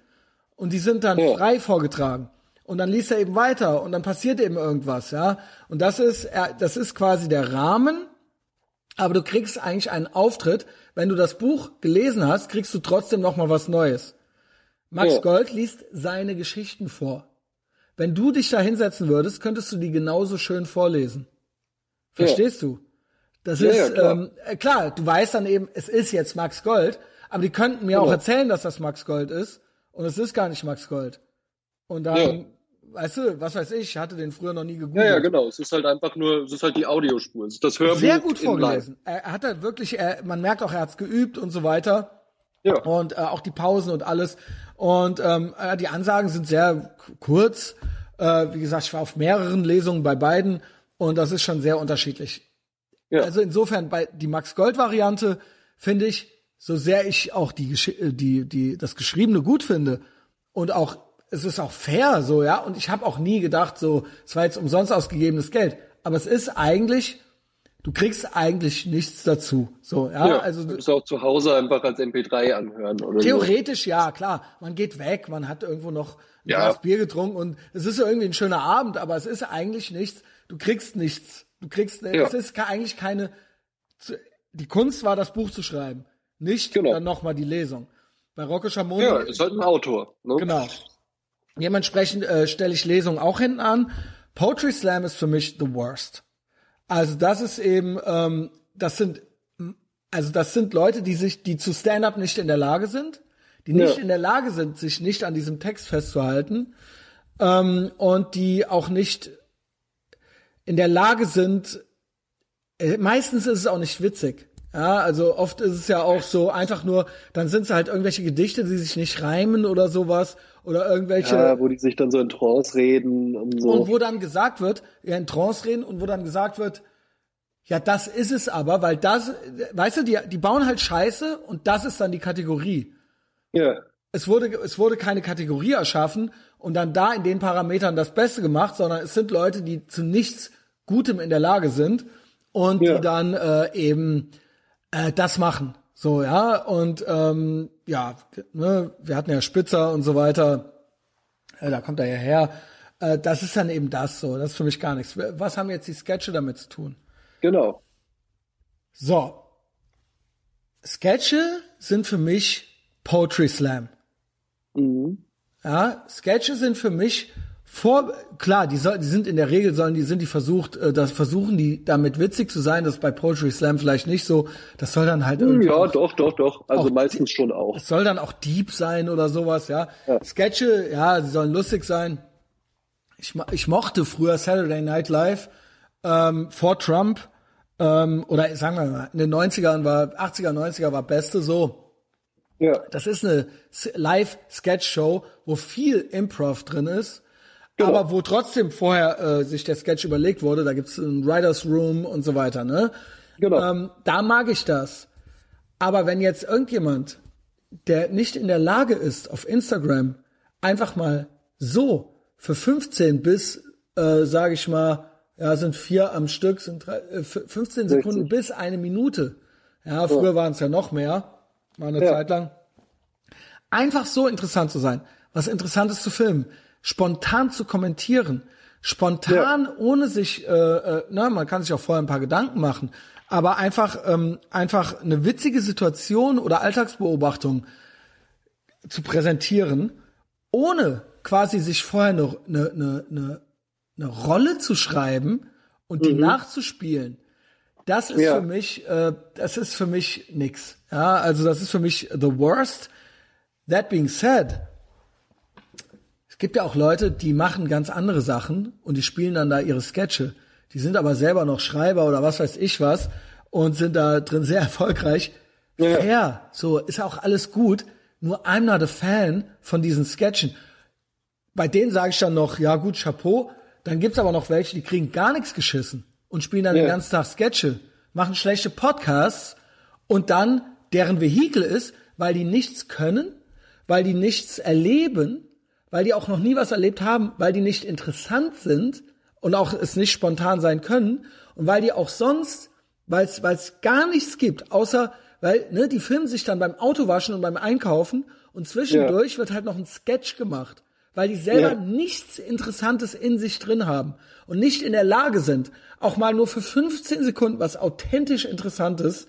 Und die sind dann Ja. frei vorgetragen. und dann liest er eben weiter und dann passiert eben irgendwas, ja. Und das ist, das ist quasi der Rahmen, aber du kriegst eigentlich einen Auftritt. Wenn du das Buch gelesen hast, kriegst du trotzdem noch mal was Neues. Max ja. Gold liest seine Geschichten vor. Wenn du dich da hinsetzen würdest, könntest du die genauso schön vorlesen. Verstehst ja. du? Das ja, ist klar. Ähm, äh, klar, du weißt dann eben, es ist jetzt Max Gold, aber die könnten mir genau. auch erzählen, dass das Max Gold ist und es ist gar nicht Max Gold. Und dann weißt du, was weiß ich, ich hatte den früher noch nie gegoogelt. Ja, ja, genau. Es ist halt einfach nur, es ist halt die Audiospur. Es ist das Hörbuch. Sehr gut vorgelesen. Er hat halt wirklich, er, man merkt auch, er hat's geübt und so weiter. Ja. Und äh, auch die Pausen und alles. Und ähm, äh, die Ansagen sind sehr kurz. Äh, wie gesagt, ich war auf mehreren Lesungen bei beiden und das ist schon sehr unterschiedlich. Ja. Also insofern bei die Max Gold Variante finde ich, so sehr ich auch die, äh, die, die, das Geschriebene gut finde und auch es ist auch fair so, ja. Und ich habe auch nie gedacht, so, es war jetzt umsonst ausgegebenes Geld. Aber es ist eigentlich, du kriegst eigentlich nichts dazu. So, ja. ja also du musst auch zu Hause einfach als MP3 anhören, oder? Theoretisch so. ja, klar. Man geht weg, man hat irgendwo noch ein ja. Glas Bier getrunken und es ist irgendwie ein schöner Abend, aber es ist eigentlich nichts. Du kriegst nichts. Du kriegst, ja. es ist eigentlich keine, die Kunst war, das Buch zu schreiben. Nicht genau. dann nochmal die Lesung. Bei Rocco Schamoni. Ja, ist halt ein Autor. Ne? Genau. Dementsprechend äh, stelle ich Lesungen auch hinten an. Poetry Slam ist für mich the worst. Also das ist eben, ähm, das sind, also das sind Leute, die sich, die zu Stand-up nicht in der Lage sind, die nicht ja. in der Lage sind, sich nicht an diesem Text festzuhalten ähm, und die auch nicht in der Lage sind. Äh, meistens ist es auch nicht witzig. Ja, also oft ist es ja auch so einfach nur, dann sind es halt irgendwelche Gedichte, die sich nicht reimen oder sowas oder irgendwelche. Ja, wo die sich dann so in Trance reden und so. Und wo dann gesagt wird, ja, in Trance reden und wo dann gesagt wird, ja, das ist es aber, weil das, weißt du, die, die bauen halt Scheiße und das ist dann die Kategorie. Ja. Es wurde, es wurde keine Kategorie erschaffen und dann da in den Parametern das Beste gemacht, sondern es sind Leute, die zu nichts Gutem in der Lage sind und ja. die dann äh, eben äh, das machen. So, ja, und ähm, ja, ne, wir hatten ja Spitzer und so weiter, äh, da kommt er ja her. Äh, das ist dann eben das so, das ist für mich gar nichts. Was haben jetzt die Sketche damit zu tun? Genau. So. Sketche sind für mich Poetry Slam. Mhm. Ja, Sketche sind für mich vor, klar, die, soll, die sind in der Regel sollen die sind die versucht, äh, das versuchen die damit witzig zu sein. Das ist bei Poetry Slam vielleicht nicht so. Das soll dann halt irgendwie. Ja, doch, doch, doch. Also meistens schon auch. Es soll dann auch deep sein oder sowas, ja. ja. Sketche, ja, sie sollen lustig sein. Ich, ich mochte früher Saturday Night Live ähm, vor Trump ähm, oder sagen wir mal in den 90ern war 80er 90er war beste so. Ja. Das ist eine Live Sketch Show, wo viel Improv drin ist Genau. Aber wo trotzdem vorher äh, sich der Sketch überlegt wurde, da gibt's ein Writers Room und so weiter, ne? Genau. Ähm, da mag ich das. Aber wenn jetzt irgendjemand, der nicht in der Lage ist, auf Instagram einfach mal so für 15 bis, äh, sage ich mal, ja, sind vier am Stück, sind drei, äh, 15 Sekunden 60. bis eine Minute. Ja, früher ja. waren es ja noch mehr, mal eine ja. Zeit lang. Einfach so interessant zu sein, was Interessantes zu filmen spontan zu kommentieren, spontan, ja. ohne sich, äh, äh, na, man kann sich auch vorher ein paar Gedanken machen, aber einfach, ähm, einfach eine witzige Situation oder Alltagsbeobachtung zu präsentieren, ohne quasi sich vorher eine, eine, eine, eine Rolle zu schreiben und die mhm. nachzuspielen. Das ist ja. für mich, äh, das ist für mich nix. Ja, also das ist für mich the worst. That being said, es gibt ja auch Leute, die machen ganz andere Sachen und die spielen dann da ihre Sketche. Die sind aber selber noch Schreiber oder was weiß ich was und sind da drin sehr erfolgreich. Ja. Fair, so ist auch alles gut. Nur I'm not a fan von diesen Sketchen. Bei denen sage ich dann noch, ja gut, Chapeau. Dann gibt's aber noch welche, die kriegen gar nichts geschissen und spielen dann ja. den ganzen Tag Sketche, machen schlechte Podcasts und dann deren Vehikel ist, weil die nichts können, weil die nichts erleben, weil die auch noch nie was erlebt haben, weil die nicht interessant sind und auch es nicht spontan sein können und weil die auch sonst, weil es gar nichts gibt, außer weil ne, die filmen sich dann beim Autowaschen und beim Einkaufen und zwischendurch ja. wird halt noch ein Sketch gemacht weil die selber Ja. nichts Interessantes in sich drin haben und nicht in der Lage sind, auch mal nur für 15 Sekunden was authentisch Interessantes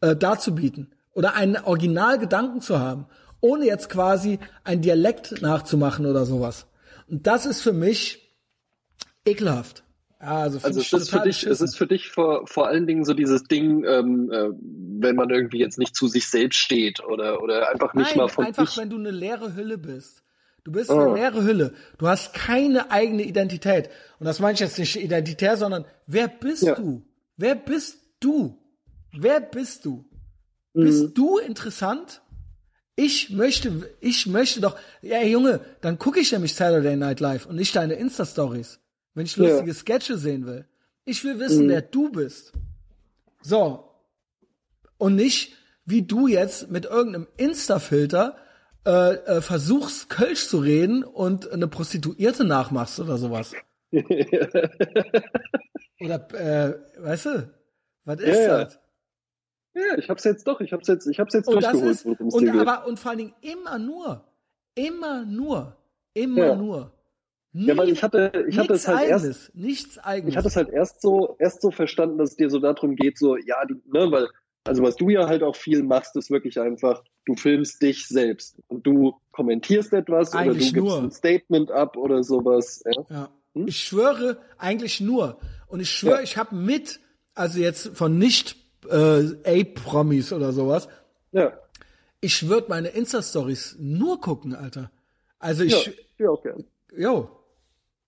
äh, darzubieten oder einen Originalgedanken zu haben, ohne jetzt quasi ein Dialekt nachzumachen oder sowas. Und das ist für mich ekelhaft. Ja, also, Also es ist für dich, es ist für dich vor, vor allen Dingen so dieses Ding, ähm, äh, wenn man irgendwie jetzt nicht zu sich selbst steht oder oder einfach nicht Nein, mal von einfach sich. wenn du eine leere Hülle bist. Du bist eine leere Hülle. Du hast keine eigene Identität. Und das meine ich jetzt nicht identitär, sondern wer bist Ja. du? Wer bist du? Wer bist du? Mhm. Bist du interessant? Ich möchte, ich möchte doch, ja Junge, dann gucke ich nämlich Saturday Night Live und nicht deine Insta-Stories, wenn ich Ja. lustige Sketche sehen will. Ich will wissen, Mhm. wer du bist. So. Und nicht, wie du jetzt mit irgendeinem Insta-Filter äh, äh, versuchst, Kölsch zu reden und eine Prostituierte nachmachst oder sowas. Oder, äh, weißt du, was ist Ja, das? ja, ich hab's jetzt doch, ich hab's jetzt, ich hab's jetzt Und durchgeholt, ist, und geht. aber, und vor allen Dingen immer nur, immer nur, immer Ja. nur. Ja, weil Nie- ich hatte, ich hatte es halt erst, eigenes, nichts eigenes. ich hatte es halt erst so, erst so verstanden, dass es dir so darum geht, so, ja, die, ne, weil, also was du ja halt auch viel machst, ist wirklich einfach, du filmst dich selbst und du kommentierst etwas Eigentlich oder du gibst nur. ein Statement ab oder sowas. Ja. Ja. Hm? Ich schwöre eigentlich nur. Und ich schwöre, Ja. ich habe mit, also jetzt von nicht äh, A-Promis oder sowas, ja. ich würde meine Insta-Stories nur gucken, Alter. Also Ja, ich, ja, auch gern. jo.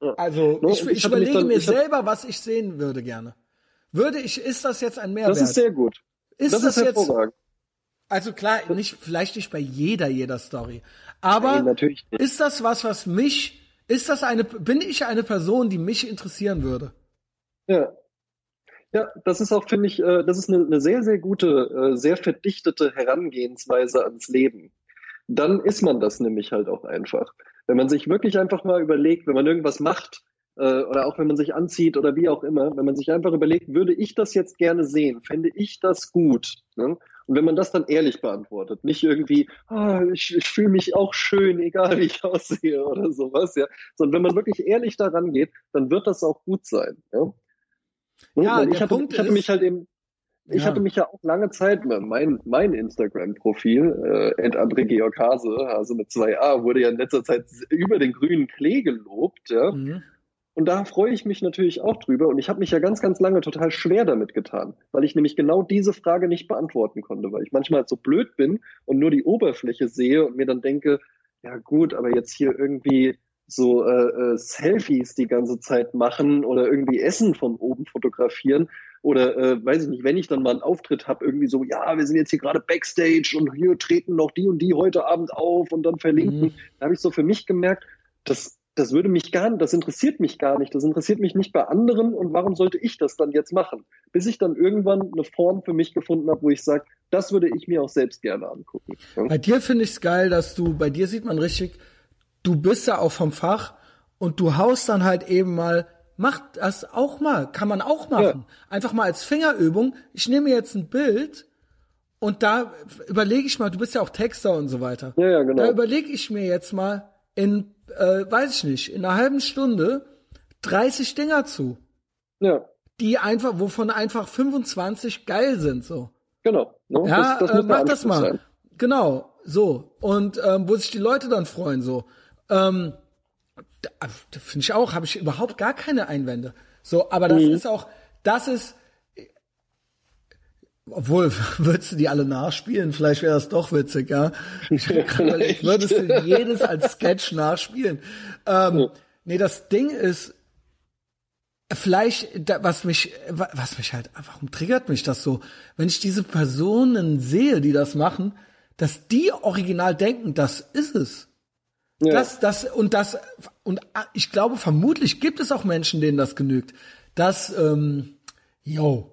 Ja. Also No, ich, ich ich überlege dann- mir ich hab- selber, was ich sehen würde gerne. Würde ich, ist das jetzt ein Mehrwert? Das ist sehr gut. Ist das das, ist jetzt, also klar, nicht, vielleicht nicht bei jeder, jeder Story. Aber Nein, ist das was, was mich, ist das eine, bin ich eine Person, die mich interessieren würde? Ja. Ja, das ist auch, finde ich, äh, das ist eine, eine sehr, sehr gute, äh, sehr verdichtete Herangehensweise ans Leben. Dann ist man das nämlich halt auch einfach. Wenn man sich wirklich einfach mal überlegt, wenn man irgendwas macht, äh, oder auch wenn man sich anzieht oder wie auch immer, wenn man sich einfach überlegt, würde ich das jetzt gerne sehen, fände ich das gut? Ne? Und wenn man das dann ehrlich beantwortet, nicht irgendwie, ah, ich, ich fühle mich auch schön, egal wie ich aussehe oder sowas, ja, sondern wenn man wirklich ehrlich daran geht, dann wird das auch gut sein. Ja, Ja, ich hatte, ich hatte ist- mich halt eben, ich Ja. hatte mich ja auch lange Zeit, mein, mein Instagram-Profil, äh, André Georg Hase, Hase mit zwei A, wurde ja in letzter Zeit über den grünen Klee gelobt, ja. Mhm. Und da freue ich mich natürlich auch drüber. Und ich habe mich ja ganz, ganz lange total schwer damit getan, weil ich nämlich genau diese Frage nicht beantworten konnte, weil ich manchmal so blöd bin und nur die Oberfläche sehe und mir dann denke, ja gut, aber jetzt hier irgendwie so äh, äh, Selfies die ganze Zeit machen oder irgendwie Essen von oben fotografieren oder äh, weiß ich nicht, wenn ich dann mal einen Auftritt habe, irgendwie so, ja, wir sind jetzt hier gerade Backstage und hier treten noch die und die heute Abend auf und dann verlinken. Mhm. Da habe ich so für mich gemerkt, das, das würde mich gar nicht, das interessiert mich gar nicht, das interessiert mich nicht bei anderen und warum sollte ich das dann jetzt machen? Bis ich dann irgendwann eine Form für mich gefunden habe, wo ich sage, das würde ich mir auch selbst gerne angucken. Ja? Bei dir finde ich es geil, dass du, bei dir sieht man richtig, du bist ja auch vom Fach und du haust dann halt eben mal, mach das auch mal, kann man auch machen. Einfach mal als Fingerübung. Ich nehme jetzt ein Bild und da überlege ich mal, du bist ja auch Texter und so weiter. Ja, ja, genau. Da überlege ich mir jetzt mal in, äh, weiß ich nicht, in einer halben Stunde 30 Dinger zu, Ja, die einfach, wovon einfach 25 geil sind, so. genau. Ne? Ja, das, das äh, mach das mal. sein. Genau, so. Und ähm, wo sich die Leute dann freuen, so. Ähm, finde ich auch, habe ich überhaupt gar keine Einwände. So, aber das Mhm. ist auch, das ist, obwohl, würdest du die alle nachspielen? Vielleicht wäre das doch witzig, ja. Ich überlegt, würdest du jedes als Sketch nachspielen? Ähm, nee, das Ding ist, vielleicht, was mich, wa- was mich halt, warum triggert mich das so? Wenn ich diese Personen sehe, die das machen, dass die original denken, das ist es. Ja. Das, das, und das, und ah, ich glaube, vermutlich gibt es auch Menschen, denen das genügt. Das, ähm, yo.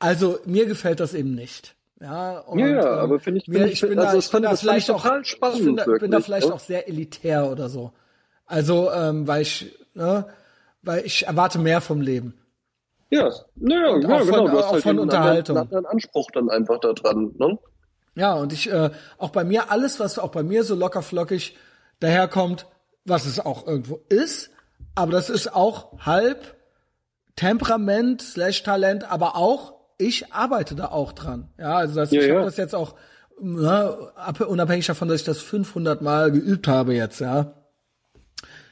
Also, mir gefällt das eben nicht. Ja, und, Ja, ja, ähm, aber finde ich- mir, finde ich ich- bin also da, ich bin da vielleicht auch, spannend, ich bin da, bin da wirklich, vielleicht ne? auch sehr elitär oder so. Also, ähm, weil ich, ne, weil ich erwarte mehr vom Leben. Ja, naja, Und ja, auch von- genau. Du hast auch halt von einen Unterhaltung. einen anderen Anspruch dann einfach da dran. Ne? Ja, und ich, äh, auch bei mir, alles, was auch bei mir so locker flockig daherkommt, was es auch irgendwo ist, aber das ist auch halb Temperament slash Talent, aber auch ich arbeite da auch dran. Ja, also das, Ja, ich ja. habe das jetzt auch ne, ab- unabhängig davon, dass ich das 500 Mal geübt habe jetzt, ja.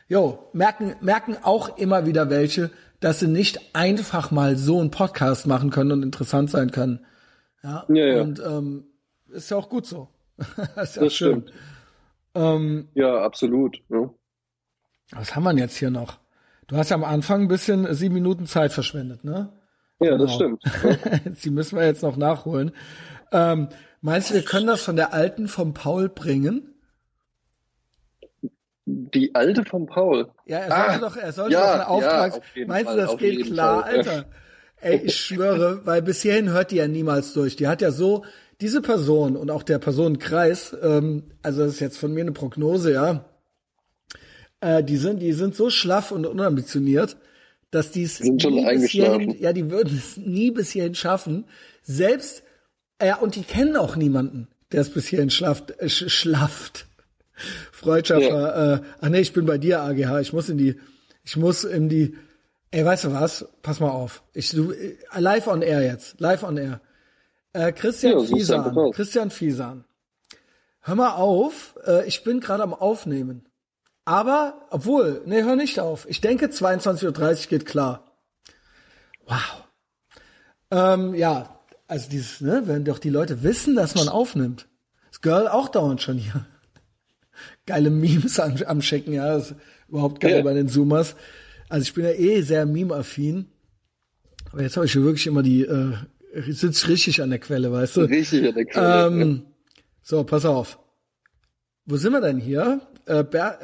Jo, merken, merken auch immer wieder welche, dass sie nicht einfach mal so einen Podcast machen können und interessant sein können. Ja, Ja, ja. und ähm, ist ja auch gut so. ist ja Das schön. stimmt. Ähm, Ja, absolut. Ja. was haben wir denn jetzt hier noch? Du hast ja am Anfang ein bisschen sieben Minuten Zeit verschwendet, ne? Ja, das Genau. stimmt. Die müssen wir jetzt noch nachholen. Ähm, meinst du, wir können das von der alten vom Paul bringen? Die alte von Paul. Ja, er sollte Ah, doch, er sollte ja, doch eine ja, Auftrags. auf Meinst Fall, du, das geht klar, Fall. Alter? Ey, ich schwöre, weil bis hierhin hört die ja niemals durch. Die hat ja so, diese Person und auch der Personenkreis, ähm, also das ist jetzt von mir eine Prognose, ja, äh, die sind, die sind so schlaff und unambitioniert, dass die es Sind schon nie bis eingeschlafen. hierhin, ja, die würden es nie bis hierhin schaffen. Selbst, ja, und die kennen auch niemanden, der es bis hierhin schlafft, äh, sch schlafft. Freundschaffer, äh, ach nee, ich bin bei dir, AGH. Ich muss in die, ich muss in die, ey, weißt du was? Pass mal auf. Ich, du, äh, live on air jetzt. Live on air. Äh, Christian Ja, Fiesan. Christian Fiesan. Hör mal auf. Äh, ich bin gerade am Aufnehmen. Aber, obwohl, nee, hör nicht auf. Ich denke, 22.30 Uhr geht klar. Wow. Ähm, ja, also dieses, ne, wenn doch die Leute wissen, dass man aufnimmt. Das Girl auch dauernd schon hier. Geile Memes am, am Schicken, ja, das ist überhaupt geil Ja. bei den Zoomers. Also ich bin ja eh sehr meme-affin. Aber jetzt habe ich schon wirklich immer die, äh, sitz richtig an der Quelle, weißt du? Richtig an der Quelle. Ähm, so, pass auf. Wo sind wir denn hier? Äh, Ber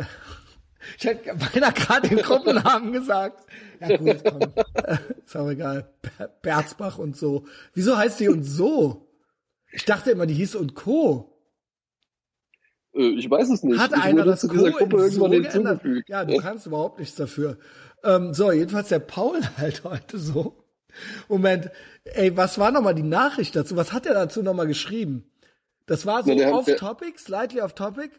ich hätte beinahe gerade den Gruppennamen gesagt. Ja gut, komm. Ist auch egal. Ber Berzbach und so. Wieso heißt die und so? Ich dachte immer, die hieß und Co. Äh, ich weiß es nicht. Hat ich einer das Co. Gruppe so geändert? Ja, du kannst überhaupt nichts dafür. Ähm, so, jedenfalls der Paul halt heute so. Moment, ey, was war nochmal die Nachricht dazu? Was hat er dazu nochmal geschrieben? Das war so hat- off-topic, slightly off-topic?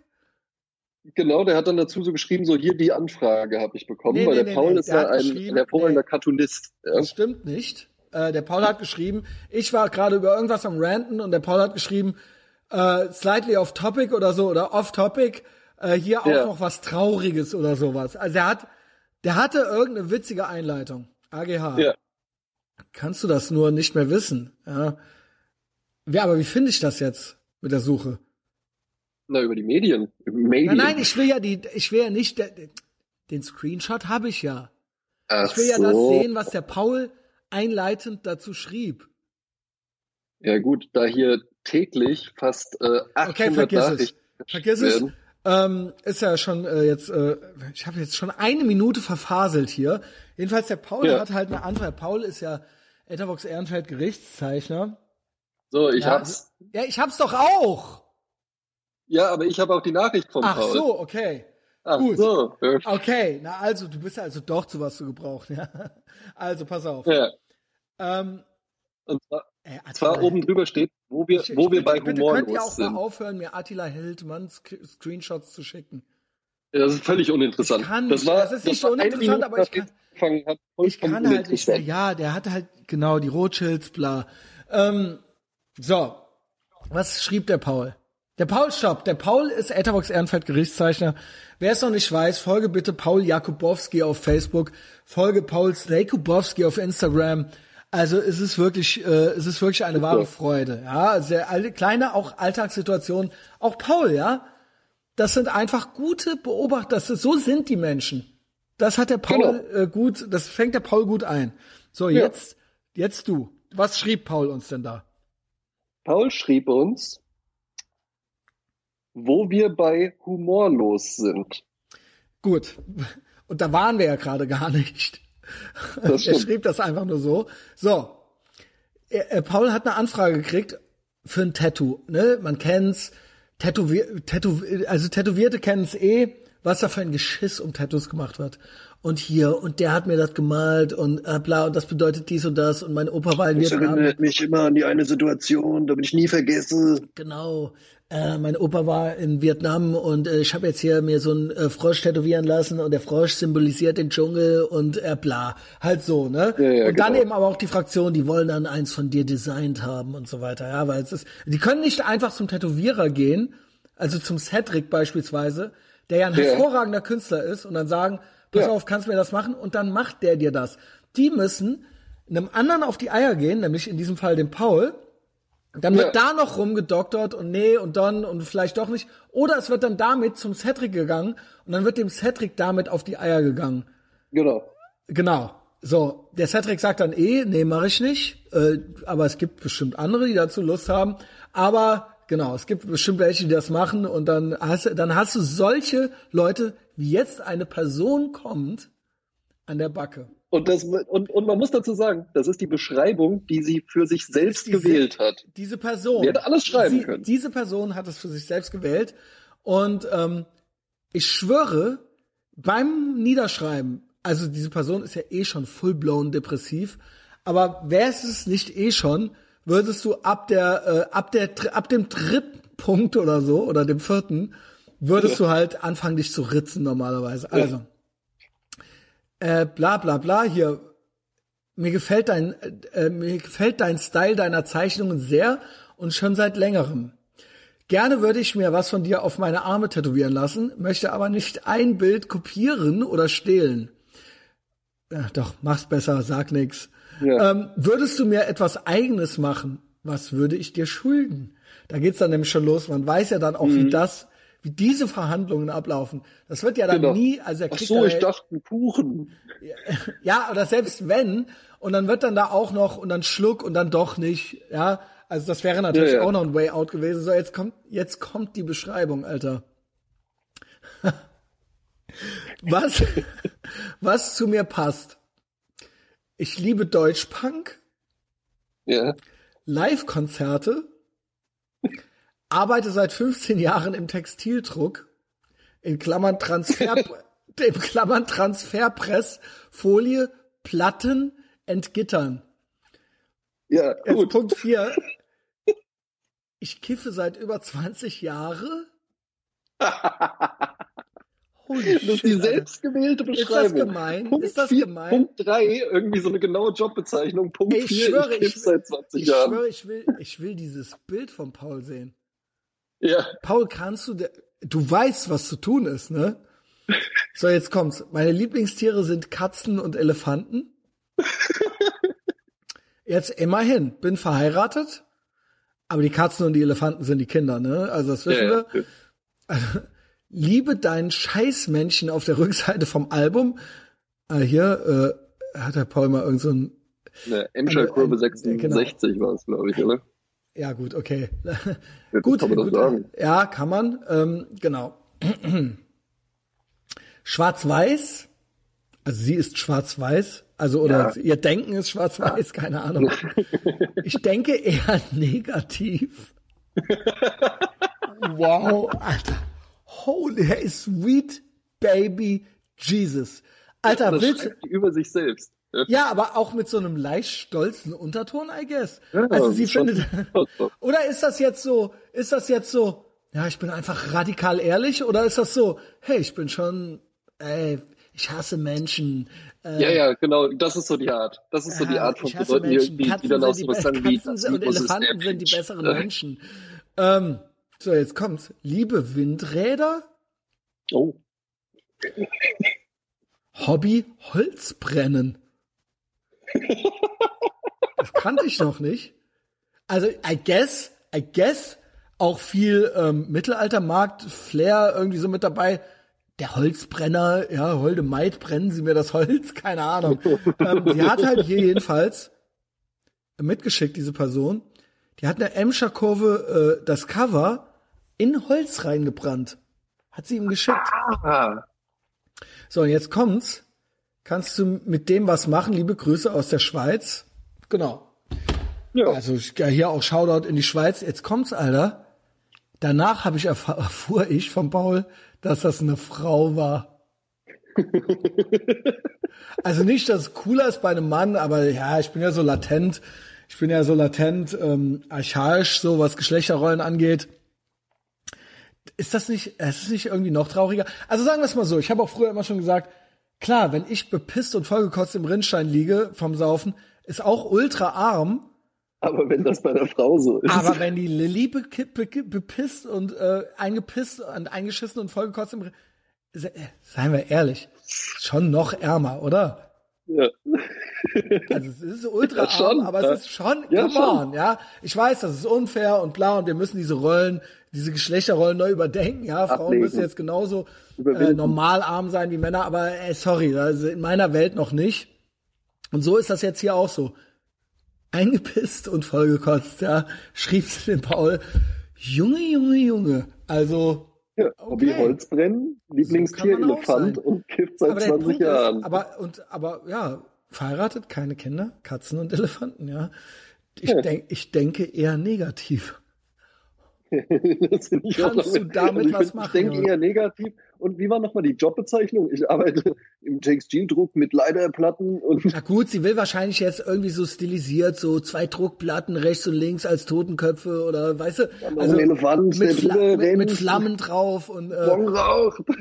Genau, der hat dann dazu so geschrieben, so hier die Anfrage habe ich bekommen, Nee, weil nee, der nee, Paul ist der ja ein, ein hervorragender. Cartoonist. Ja? Das stimmt nicht. Äh, der Paul hat geschrieben, ich war gerade über irgendwas am Ranten und der Paul hat geschrieben, äh, slightly off topic oder so oder off topic, äh, hier auch Ja. noch was Trauriges oder sowas. Also er hat, der hatte irgendeine witzige Einleitung. AGH. Ja. Kannst du das nur nicht mehr wissen? Ja. Ja, aber wie finde ich das jetzt mit der Suche? Na, über die Medien. Über Medien. Nein, nein, ich will ja die, ich will ja nicht, den Screenshot habe ich ja. Ach Ich will ja so. das sehen, was der Paul einleitend dazu schrieb. Ja gut, da hier täglich fast äh, 800 Okay, vergiss es. Vergiss es. Ähm, ist ja schon äh, jetzt, äh, ich habe jetzt schon eine Minute verfaselt hier. Jedenfalls der Paul Ja. hat halt eine Anfrage. Paul ist ja Etherbox Ehrenfeld Gerichtszeichner. So, ich ja, hab's. Ja, ich hab's doch auch. Ja, aber ich habe auch die Nachricht von Ach Paul. so, okay. Ach gut. so. Okay, na also, du bist ja also doch zu was zu gebrauchen, ja. Also, pass auf. ja. Ähm, Und zwar, ey, zwar oben drüber steht, wo wir, ich, wo ich wir bitte, bei Humor könnt ihr auch mal sind. aufhören, mir Attila Hildmann Screenshots zu schicken. Ja, das ist völlig uninteressant. Ich kann das war, das ist nicht war so uninteressant, aber ich kann- hat, Ich kann halt nicht mehr, ja, der hatte halt, genau, die Rothschilds, bla. Ähm, so, was schrieb der Paul? Der Paul, stopp, der Paul ist Etherbox Ehrenfeld Gerichtszeichner. Wer es noch nicht weiß, folge bitte Paul Jakubowski auf Facebook, folge Paul Jakubowski auf Instagram. Also es ist wirklich, äh, es ist wirklich eine wahre Freude. Ja, sehr alle kleine auch Alltagssituationen. Auch Paul, ja, das sind einfach gute Beobachter. Ist, so sind die Menschen. Das hat der Paul Genau. äh, gut, das fängt der Paul gut ein. So, Ja. jetzt, jetzt du. Was schrieb Paul uns denn da? Paul schrieb uns, wo wir bei humorlos sind. Gut. Und da waren wir ja gerade gar nicht. Er schrieb das einfach nur so. So. Er, er, Paul hat eine Anfrage gekriegt für ein Tattoo. Ne? Man kennt's. Tätowier, Tätow, also Tätowierte kennen's eh. was da für ein Geschiss um Tattoos gemacht wird. Und hier, und der hat mir das gemalt und äh, bla, und das bedeutet dies und das und mein Opa war in Das Vietnam. erinnert mich immer an die eine Situation, damit ich nie vergesse. Genau. Äh, mein Opa war in Vietnam und äh, ich habe jetzt hier mir so einen äh, Frosch tätowieren lassen und der Frosch symbolisiert den Dschungel und äh, bla. Halt so, ne? Ja, ja, und dann genau. eben aber auch die Fraktion, die wollen dann eins von dir designt haben und so weiter. Ja, weil es ist, die können nicht einfach zum Tätowierer gehen, also zum Cedric beispielsweise, der ja ein Ja. hervorragender Künstler ist und dann sagen, pass Ja. auf, kannst du mir das machen? Und dann macht der dir das. Die müssen einem anderen auf die Eier gehen, nämlich in diesem Fall dem Paul, dann wird Ja. da noch rumgedoktert und nee und dann und vielleicht doch nicht. Oder es wird dann damit zum Cedric gegangen und dann wird dem Cedric damit auf die Eier gegangen. Genau. Genau. So, der Cedric sagt dann eh, nee, mache ich nicht. Äh, aber es gibt bestimmt andere, die dazu Lust haben. Aber genau, es gibt bestimmt welche, die das machen und dann hast, du- dann hast du solche Leute, wie jetzt eine Person kommt, an der Backe. Und, das, und, und man muss dazu sagen, das ist die Beschreibung, die sie für sich selbst die gewählt hat. Diese Person. Die hätte alles schreiben sie, können. Diese Person hat es für sich selbst gewählt. Und ähm, ich schwöre, beim Niederschreiben, also diese Person ist ja eh schon full-blown depressiv, aber wäre es nicht eh schon, würdest du ab der, äh, ab der, ab dem dritten Punkt oder so, oder dem vierten, würdest du halt anfangen, dich zu ritzen normalerweise. Also, äh, bla bla bla, hier, mir gefällt dein, äh, mir gefällt dein Style deiner Zeichnungen sehr und schon seit längerem. Gerne würde ich mir was von dir auf meine Arme tätowieren lassen, möchte aber nicht ein Bild kopieren oder stehlen. Ja, doch, mach's besser, sag nix. Ja. Ähm, würdest du mir etwas Eigenes machen? Was würde ich dir schulden? Da geht's dann nämlich schon los. Man weiß ja dann auch, wie das, wie diese Verhandlungen ablaufen. Das wird ja dann Genau. nie, also er Ach so, da ich dachte ein Kuchen. ja, oder selbst wenn, und dann wird dann da auch noch und dann Schluck und dann doch nicht, ja. Also das wäre natürlich Ja, ja. auch noch ein Way Out gewesen. So, jetzt kommt, jetzt kommt die Beschreibung, Alter. was, was zu mir passt. Ich liebe Deutschpunk, Ja. Live-Konzerte, arbeite seit 15 Jahren im Textildruck, in Klammern Transfer, in Klammern Transferpress, Folie, Platten, Entgittern. Ja, Jetzt gut. Punkt 4. Ich kiffe seit über 20 Jahren. Holy Das ist die selbstgewählte Ist das Beschreibung. gemein? Punkt Ist das vier- gemein? Punkt 3, irgendwie so eine genaue Jobbezeichnung. Punkt Ey, 4, ich schwöre, ich ich, seit 20 ich Jahren. schwöre, ich will, ich will dieses Bild von Paul sehen. Ja, Paul, kannst du, de- du weißt, was zu tun ist, ne? So, jetzt kommt's. Meine Lieblingstiere sind Katzen und Elefanten. Jetzt immerhin, bin verheiratet, aber die Katzen und die Elefanten sind die Kinder, ne? Also das wissen ja, wir. ja. Liebe deinen Scheißmännchen auf der Rückseite vom Album. Äh, hier äh, hat der Paul mal irgend so ein Ne, Emscher Kurve Ein- ein- genau. 66 war es, glaube ich, oder? Ja, gut, okay. Ja, gut, kann man das gut. sagen. Ja, kann man. Ähm, genau. Schwarz-Weiß. Also sie ist schwarz-weiß. Also, oder Ja. ihr Denken ist schwarz-weiß, keine Ahnung. Ich denke eher negativ. wow, Alter. Holy, ist sweet baby Jesus. Alter, Das willst die über sich selbst. Ja, aber auch mit so einem leicht stolzen Unterton, I guess. Ja, also sie findet, oder ist das jetzt so, ist das jetzt so, ja, ich bin einfach radikal ehrlich, oder ist das so, hey, ich bin schon, ey, ich hasse Menschen. Äh, ja, ja, genau, das ist so die Art. Das ist so die Art von Leuten, die, die, die Katzen dann auch sind die sowas be- sagen wie Katzen und Elefanten sind die besseren. Menschen. Ähm, so, jetzt kommt's. Liebe Windräder, Oh, Hobby Holzbrennen. Das kannte ich noch nicht. Also, I guess, I guess, auch viel ähm, Mittelaltermarkt, Flair irgendwie so mit dabei. Der Holzbrenner, ja, holde Maid, brennen Sie mir das Holz, keine Ahnung. ähm, sie hat halt hier jedenfalls mitgeschickt, diese Person. Die hat in der Emscher Kurve äh, das Cover in Holz reingebrannt. Hat sie ihm geschickt. ah, So, und jetzt kommt's. Kannst du mit dem was machen? Liebe Grüße aus der Schweiz. Genau. ja, Also ja, hier auch Shoutout in die Schweiz. Jetzt kommt's, Alter. Danach habe ich erfahr, erfuhr ich von Paul, dass das eine Frau war. also nicht, dass es cooler ist bei einem Mann, aber ja, ich bin ja so latent, ich bin ja so latent ähm, archaisch, so was Geschlechterrollen angeht. Ist das nicht, ist das nicht irgendwie noch trauriger? Also sagen wir es mal so, ich habe auch früher immer schon gesagt, klar, wenn ich bepisst und vollgekotzt im Rinnstein liege vom Saufen, ist auch ultra arm. Aber wenn das bei der Frau so ist. Aber wenn die Lilly be be bepisst und äh, eingepisst und eingeschissen und vollgekotzt im Rinnstein, seien wir ehrlich, schon noch ärmer, oder? Ja. Also es ist ultra Ja, schon. arm, aber es ist schon Ja, come on, ja. Ich weiß, das ist unfair und bla und wir müssen diese Rollen, diese Geschlechterrollen neu überdenken, ja. Frauen Ablegen. müssen jetzt genauso äh, normal arm sein wie Männer, aber ey, sorry, also in meiner Welt noch nicht. Und so ist das jetzt hier auch so. Eingepisst und vollgekotzt, ja. Schrieb zu dem Paul, Junge, Junge, Junge. Also, Ja, Hobby Okay. Holzbrennen, Lieblingstier auch Elefant und kifft seit aber der 20 Punkt Jahren. ist, aber und aber ja, verheiratet, keine Kinder, Katzen und Elefanten, ja. Ich Ja. denk, ich denke eher negativ. Kannst du damit ich was machen, Ich denke eher negativ. Und wie war nochmal die Jobbezeichnung? Ich arbeite im Textildruck mit Leiterplatten und Na gut, sie will wahrscheinlich jetzt irgendwie so stilisiert, so zwei Druckplatten rechts und links als Totenköpfe oder weißt du, noch also ein Elefant, mit, Fla mit, mit. Flammen drauf und äh, Bon raucht.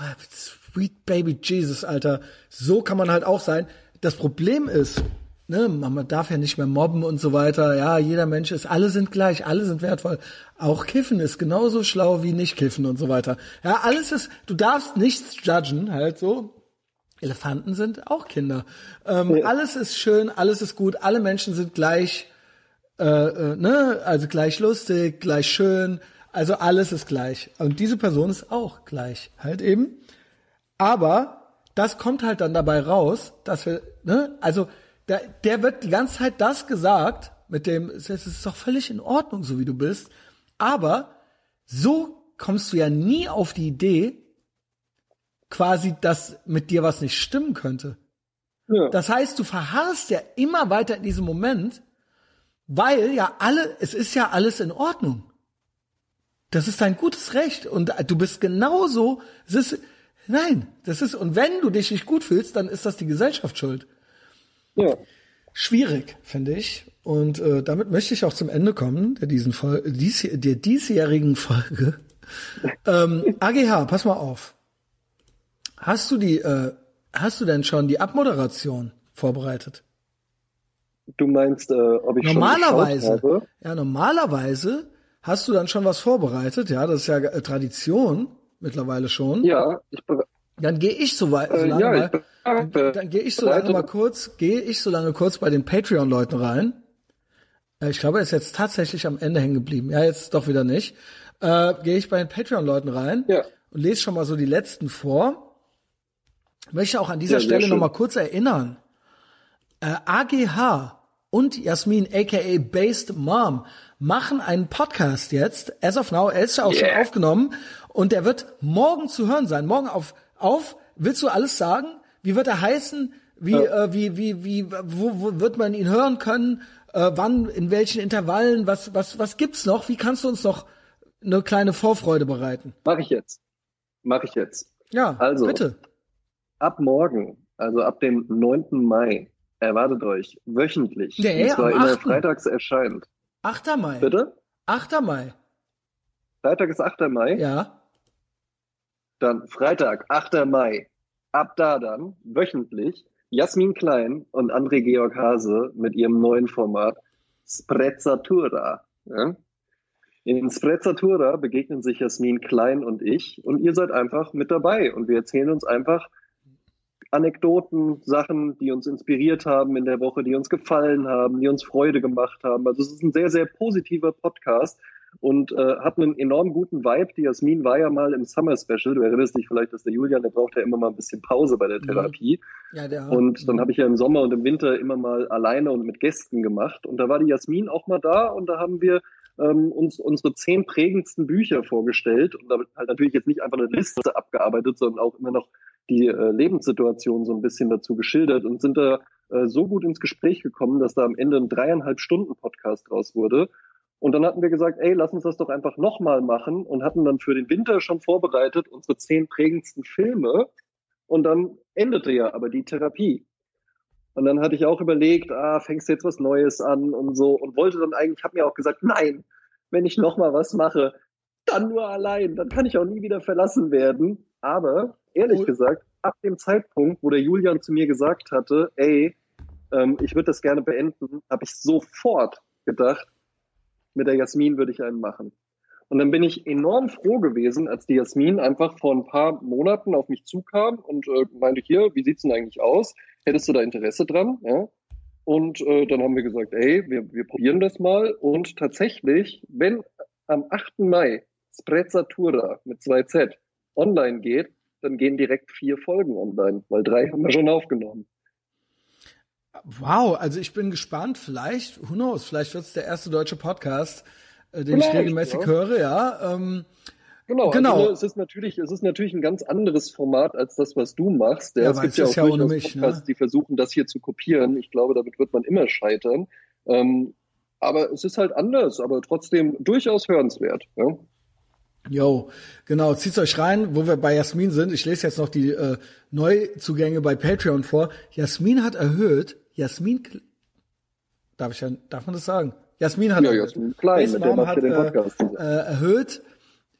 Oh, Sweet Baby Jesus, Alter. So kann man halt auch sein. Das Problem ist, ne, man darf ja nicht mehr mobben und so weiter. Ja, jeder Mensch ist, alle sind gleich, alle sind wertvoll. Auch Kiffen ist genauso schlau wie nicht kiffen und so weiter. Ja, alles ist, du darfst nichts judgen, halt so. Elefanten sind auch Kinder. Ähm, Ja. Alles ist schön, alles ist gut, alle Menschen sind gleich, äh, äh, ne, also gleich lustig, gleich schön, also alles ist gleich. Und diese Person ist auch gleich, halt eben. Aber das kommt halt dann dabei raus, dass wir, ne, also der, der wird die ganze Zeit das gesagt, mit dem, es ist doch völlig in Ordnung, so wie du bist. Aber so kommst du ja nie auf die Idee, quasi, dass mit dir was nicht stimmen könnte. Ja. Das heißt, du verharrst ja immer weiter in diesem Moment, weil ja alle, es ist ja alles in Ordnung. Das ist dein gutes Recht und du bist genauso, es ist, nein, das ist, und wenn du dich nicht gut fühlst, dann ist das die Gesellschaft schuld. Ja. Schwierig, finde ich. Und äh, damit möchte ich auch zum Ende kommen, der, diesen Fol dies, der diesjährigen Folge. ähm, AGH, pass mal auf. Hast du die, äh, hast du denn schon die Abmoderation vorbereitet? Du meinst, äh, ob ich Normalerweise, schon habe? ja, normalerweise hast du dann schon was vorbereitet, ja, das ist ja äh, Tradition mittlerweile schon. Ja, ich Dann gehe ich so weit, so äh, lange ja, ich dann, dann gehe ich so lange mal kurz, gehe ich so lange kurz bei den Patreon-Leuten rein. Äh, Ich glaube, er ist jetzt tatsächlich am Ende hängen geblieben. Ja, jetzt doch wieder nicht. Äh, gehe ich bei den Patreon-Leuten rein Ja. und lese schon mal so die letzten vor. Möchte auch an dieser Ja, Stelle schön. noch mal kurz erinnern. Äh, AGH und Jasmin, aka Based Mom, machen einen Podcast jetzt. As of now, er ist ja auch schon Yeah. aufgenommen und der wird morgen zu hören sein. Morgen auf, auf, willst du alles sagen? Wie wird er heißen? Wie, äh, wie, wie, wie, wo, wo wird man ihn hören können? Äh, wann, in welchen Intervallen? Was, was, was gibt's noch? Wie kannst du uns noch eine kleine Vorfreude bereiten? Mach ich jetzt. Mach ich jetzt. Ja, Also. bitte. Ab morgen, also ab dem 9. Mai, erwartet euch wöchentlich, Ja, und ja, zwar immer 8.. freitags erscheint. 8. Mai. Bitte? 8. Mai. Freitag ist 8. Mai, Ja. dann Freitag, 8. Mai. Ab da dann, wöchentlich, Jasmin Klein und André Georg Hase mit ihrem neuen Format Sprezzatura. Ja? In Sprezzatura begegnen sich Jasmin Klein und ich und ihr seid einfach mit dabei und wir erzählen uns einfach Anekdoten, Sachen, die uns inspiriert haben in der Woche, die uns gefallen haben, die uns Freude gemacht haben. Also es ist ein sehr, sehr positiver Podcast und äh, hat einen enorm guten Vibe. Die Jasmin war ja mal im Summer Special. Du erinnerst dich vielleicht, dass der Julian, der braucht ja immer mal ein bisschen Pause bei der Mhm. Therapie. Ja, der. Und dann habe ich ja im Sommer und im Winter immer mal alleine und mit Gästen gemacht. Und da war die Jasmin auch mal da und da haben wir ähm, uns unsere zehn prägendsten Bücher vorgestellt und damit halt natürlich jetzt nicht einfach eine Liste abgearbeitet, sondern auch immer noch die äh, Lebenssituation so ein bisschen dazu geschildert und sind da äh, so gut ins Gespräch gekommen, dass da am Ende ein dreieinhalb Stunden Podcast draus wurde. Und dann hatten wir gesagt, ey, lass uns das doch einfach nochmal machen und hatten dann für den Winter schon vorbereitet unsere zehn prägendsten Filme. Und dann endete ja aber die Therapie. Und dann hatte ich auch überlegt, ah, fängst du jetzt was Neues an und so und wollte dann eigentlich, habe mir auch gesagt, nein, wenn ich nochmal was mache, dann nur allein, dann kann ich auch nie wieder verlassen werden. Aber ehrlich oh. gesagt, ab dem Zeitpunkt, wo der Julian zu mir gesagt hatte, ey, ähm, ich würde das gerne beenden, habe ich sofort gedacht, mit der Jasmin würde ich einen machen. Und dann bin ich enorm froh gewesen, als die Jasmin einfach vor ein paar Monaten auf mich zukam und äh, meinte, hier, wie sieht's denn eigentlich aus? Hättest du da Interesse dran? Ja? Und äh, dann haben wir gesagt, ey, wir, wir probieren das mal. Und tatsächlich, wenn am 8. Mai Sprezzatura mit 2Z online geht, dann gehen direkt vier Folgen online, weil drei haben wir schon aufgenommen. Wow, also ich bin gespannt. Vielleicht, who knows, vielleicht wird es der erste deutsche Podcast, äh, den vielleicht, ich regelmäßig ja. höre, ja. Ähm, genau, genau. Also, es ist natürlich, es ist natürlich ein ganz anderes Format als das, was du machst. Ja, es gibt ja auch ja durchaus mich, Podcasts, ne? die versuchen, das hier zu kopieren. Ich glaube, damit wird man immer scheitern. Ähm, aber es ist halt anders, aber trotzdem durchaus hörenswert. Ja? Jo, genau, zieht's euch rein, wo wir bei Jasmin sind. Ich lese jetzt noch die äh, Neuzugänge bei Patreon vor. Jasmin hat erhöht, Jasmin, darf ich ja, darf man das sagen? Jasmin hat ja, Jasmin Klein, mit dem hat, den äh, Podcast äh, erhöht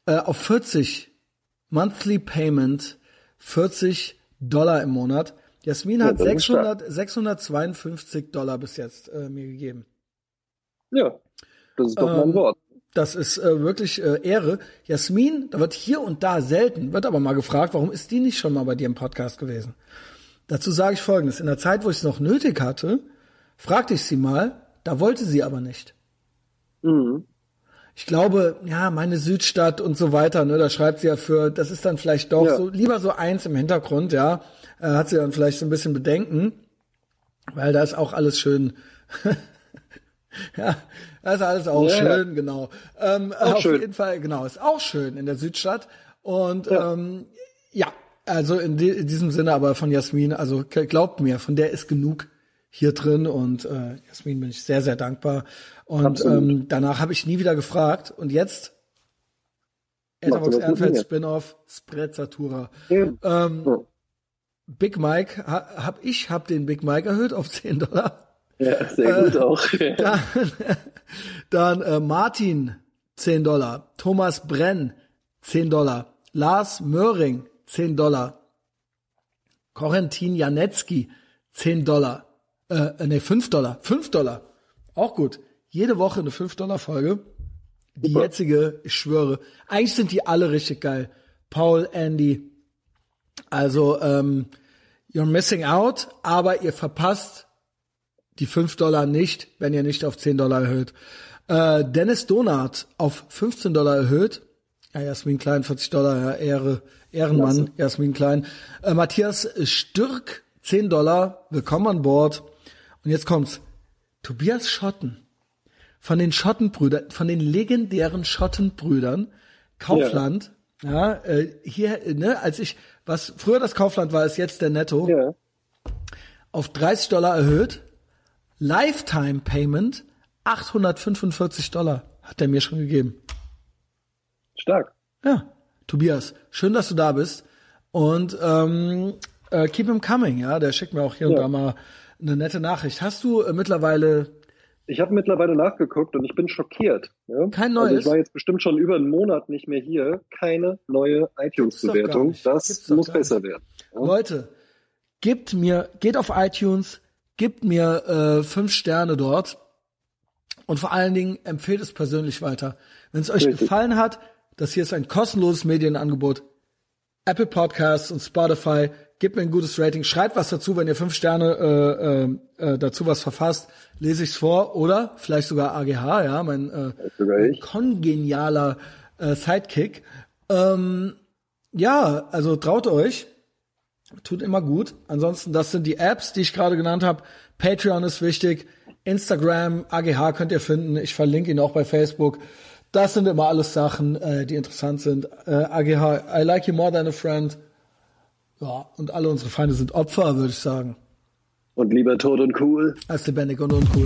äh, auf 40 Monthly Payment, 40 Dollar im Monat. Jasmin ja, hat 600, 652 Dollar bis jetzt äh, mir gegeben. Ja, das ist doch ähm, mein Wort. Das ist äh, wirklich äh, Ehre. Jasmin, da wird hier und da selten, wird aber mal gefragt, warum ist die nicht schon mal bei dir im Podcast gewesen? Dazu sage ich Folgendes. In der Zeit, wo ich es noch nötig hatte, fragte ich sie mal, da wollte sie aber nicht. Mhm. Ich glaube, ja, meine Südstadt und so weiter, ne, da schreibt sie ja für, das ist dann vielleicht doch ja. so, lieber so eins im Hintergrund, ja, äh, hat sie dann vielleicht so ein bisschen Bedenken, weil da ist auch alles schön Ja, das ist alles auch ja. schön, genau. Ähm, auch auf schön. jeden Fall, genau, ist auch schön in der Südstadt. Und ja, ähm, ja also in, die, in, diesem Sinne aber von Jasmin, also glaubt mir, von der ist genug hier drin und äh, Jasmin bin ich sehr, sehr dankbar. Und ähm, danach habe ich nie wieder gefragt. Und jetzt Etherbox Ehrenfeld Spin-off Sprezzatura. Ja. Ähm, Big Mike, ha, hab ich hab den Big Mike erhöht auf 10 Dollar. Ja, sehr gut äh, auch. Dann, dann äh, Martin, 10 Dollar. Thomas Brenn, 10 Dollar. Lars Möhring, 10 Dollar. Corentin Janetzki, 10 Dollar. Äh, äh nee, 5 Dollar. 5 Dollar. Auch gut. Jede Woche eine 5 Dollar Folge. Die Super. jetzige, ich schwöre, eigentlich sind die alle richtig geil. Paul, Andy. Also, ähm, you're missing out, aber ihr verpasst die 5 Dollar nicht, wenn ihr nicht auf 10 Dollar erhöht. Äh, Dennis Donat auf 15 Dollar erhöht. Ja, Jasmin Klein, 40 Dollar, ja, Ehre, Ehrenmann, Klasse. Jasmin Klein. Äh, Matthias Stürk, 10 Dollar, willkommen an Bord. Und jetzt kommt's. Tobias Schotten. Von den Schottenbrüdern, von den legendären Schottenbrüdern. Kaufland. Ja, ja äh, hier, ne, als ich, was früher das Kaufland war, ist jetzt der Netto. Ja. Auf 30 Dollar erhöht. Lifetime Payment 845 Dollar hat er mir schon gegeben. Stark. Ja, Tobias, schön, dass du da bist. Und ähm, äh, keep him coming, ja. Der schickt mir auch hier ja. und da mal eine nette Nachricht. Hast du äh, mittlerweile ich habe mittlerweile nachgeguckt und ich bin schockiert. Ja? Kein neues. Also ich war jetzt bestimmt schon über einen Monat nicht mehr hier. Keine neue iTunes-Bewertung. Das muss besser werden. Ja? Leute, gebt mir, geht auf iTunes, Gebt mir äh, fünf Sterne dort und vor allen Dingen empfehlt es persönlich weiter. Wenn es euch Richtig. gefallen hat, das hier ist ein kostenloses Medienangebot. Apple Podcasts und Spotify. Gebt mir ein gutes Rating. Schreibt was dazu, wenn ihr fünf Sterne äh, äh, dazu was verfasst. Lese ich's vor oder vielleicht sogar AGH, ja, mein, äh, kongenialer äh, Sidekick. Ähm, ja, also traut euch. Tut immer gut. Ansonsten, das sind die Apps, die ich gerade genannt habe. Patreon ist wichtig. Instagram, AGH könnt ihr finden. Ich verlinke ihn auch bei Facebook. Das sind immer alles Sachen, äh, die interessant sind. Äh, AGH, I like you more than a friend. Ja, und alle unsere Feinde sind Opfer, würde ich sagen. Und lieber tot und cool. Als lebendig und uncool.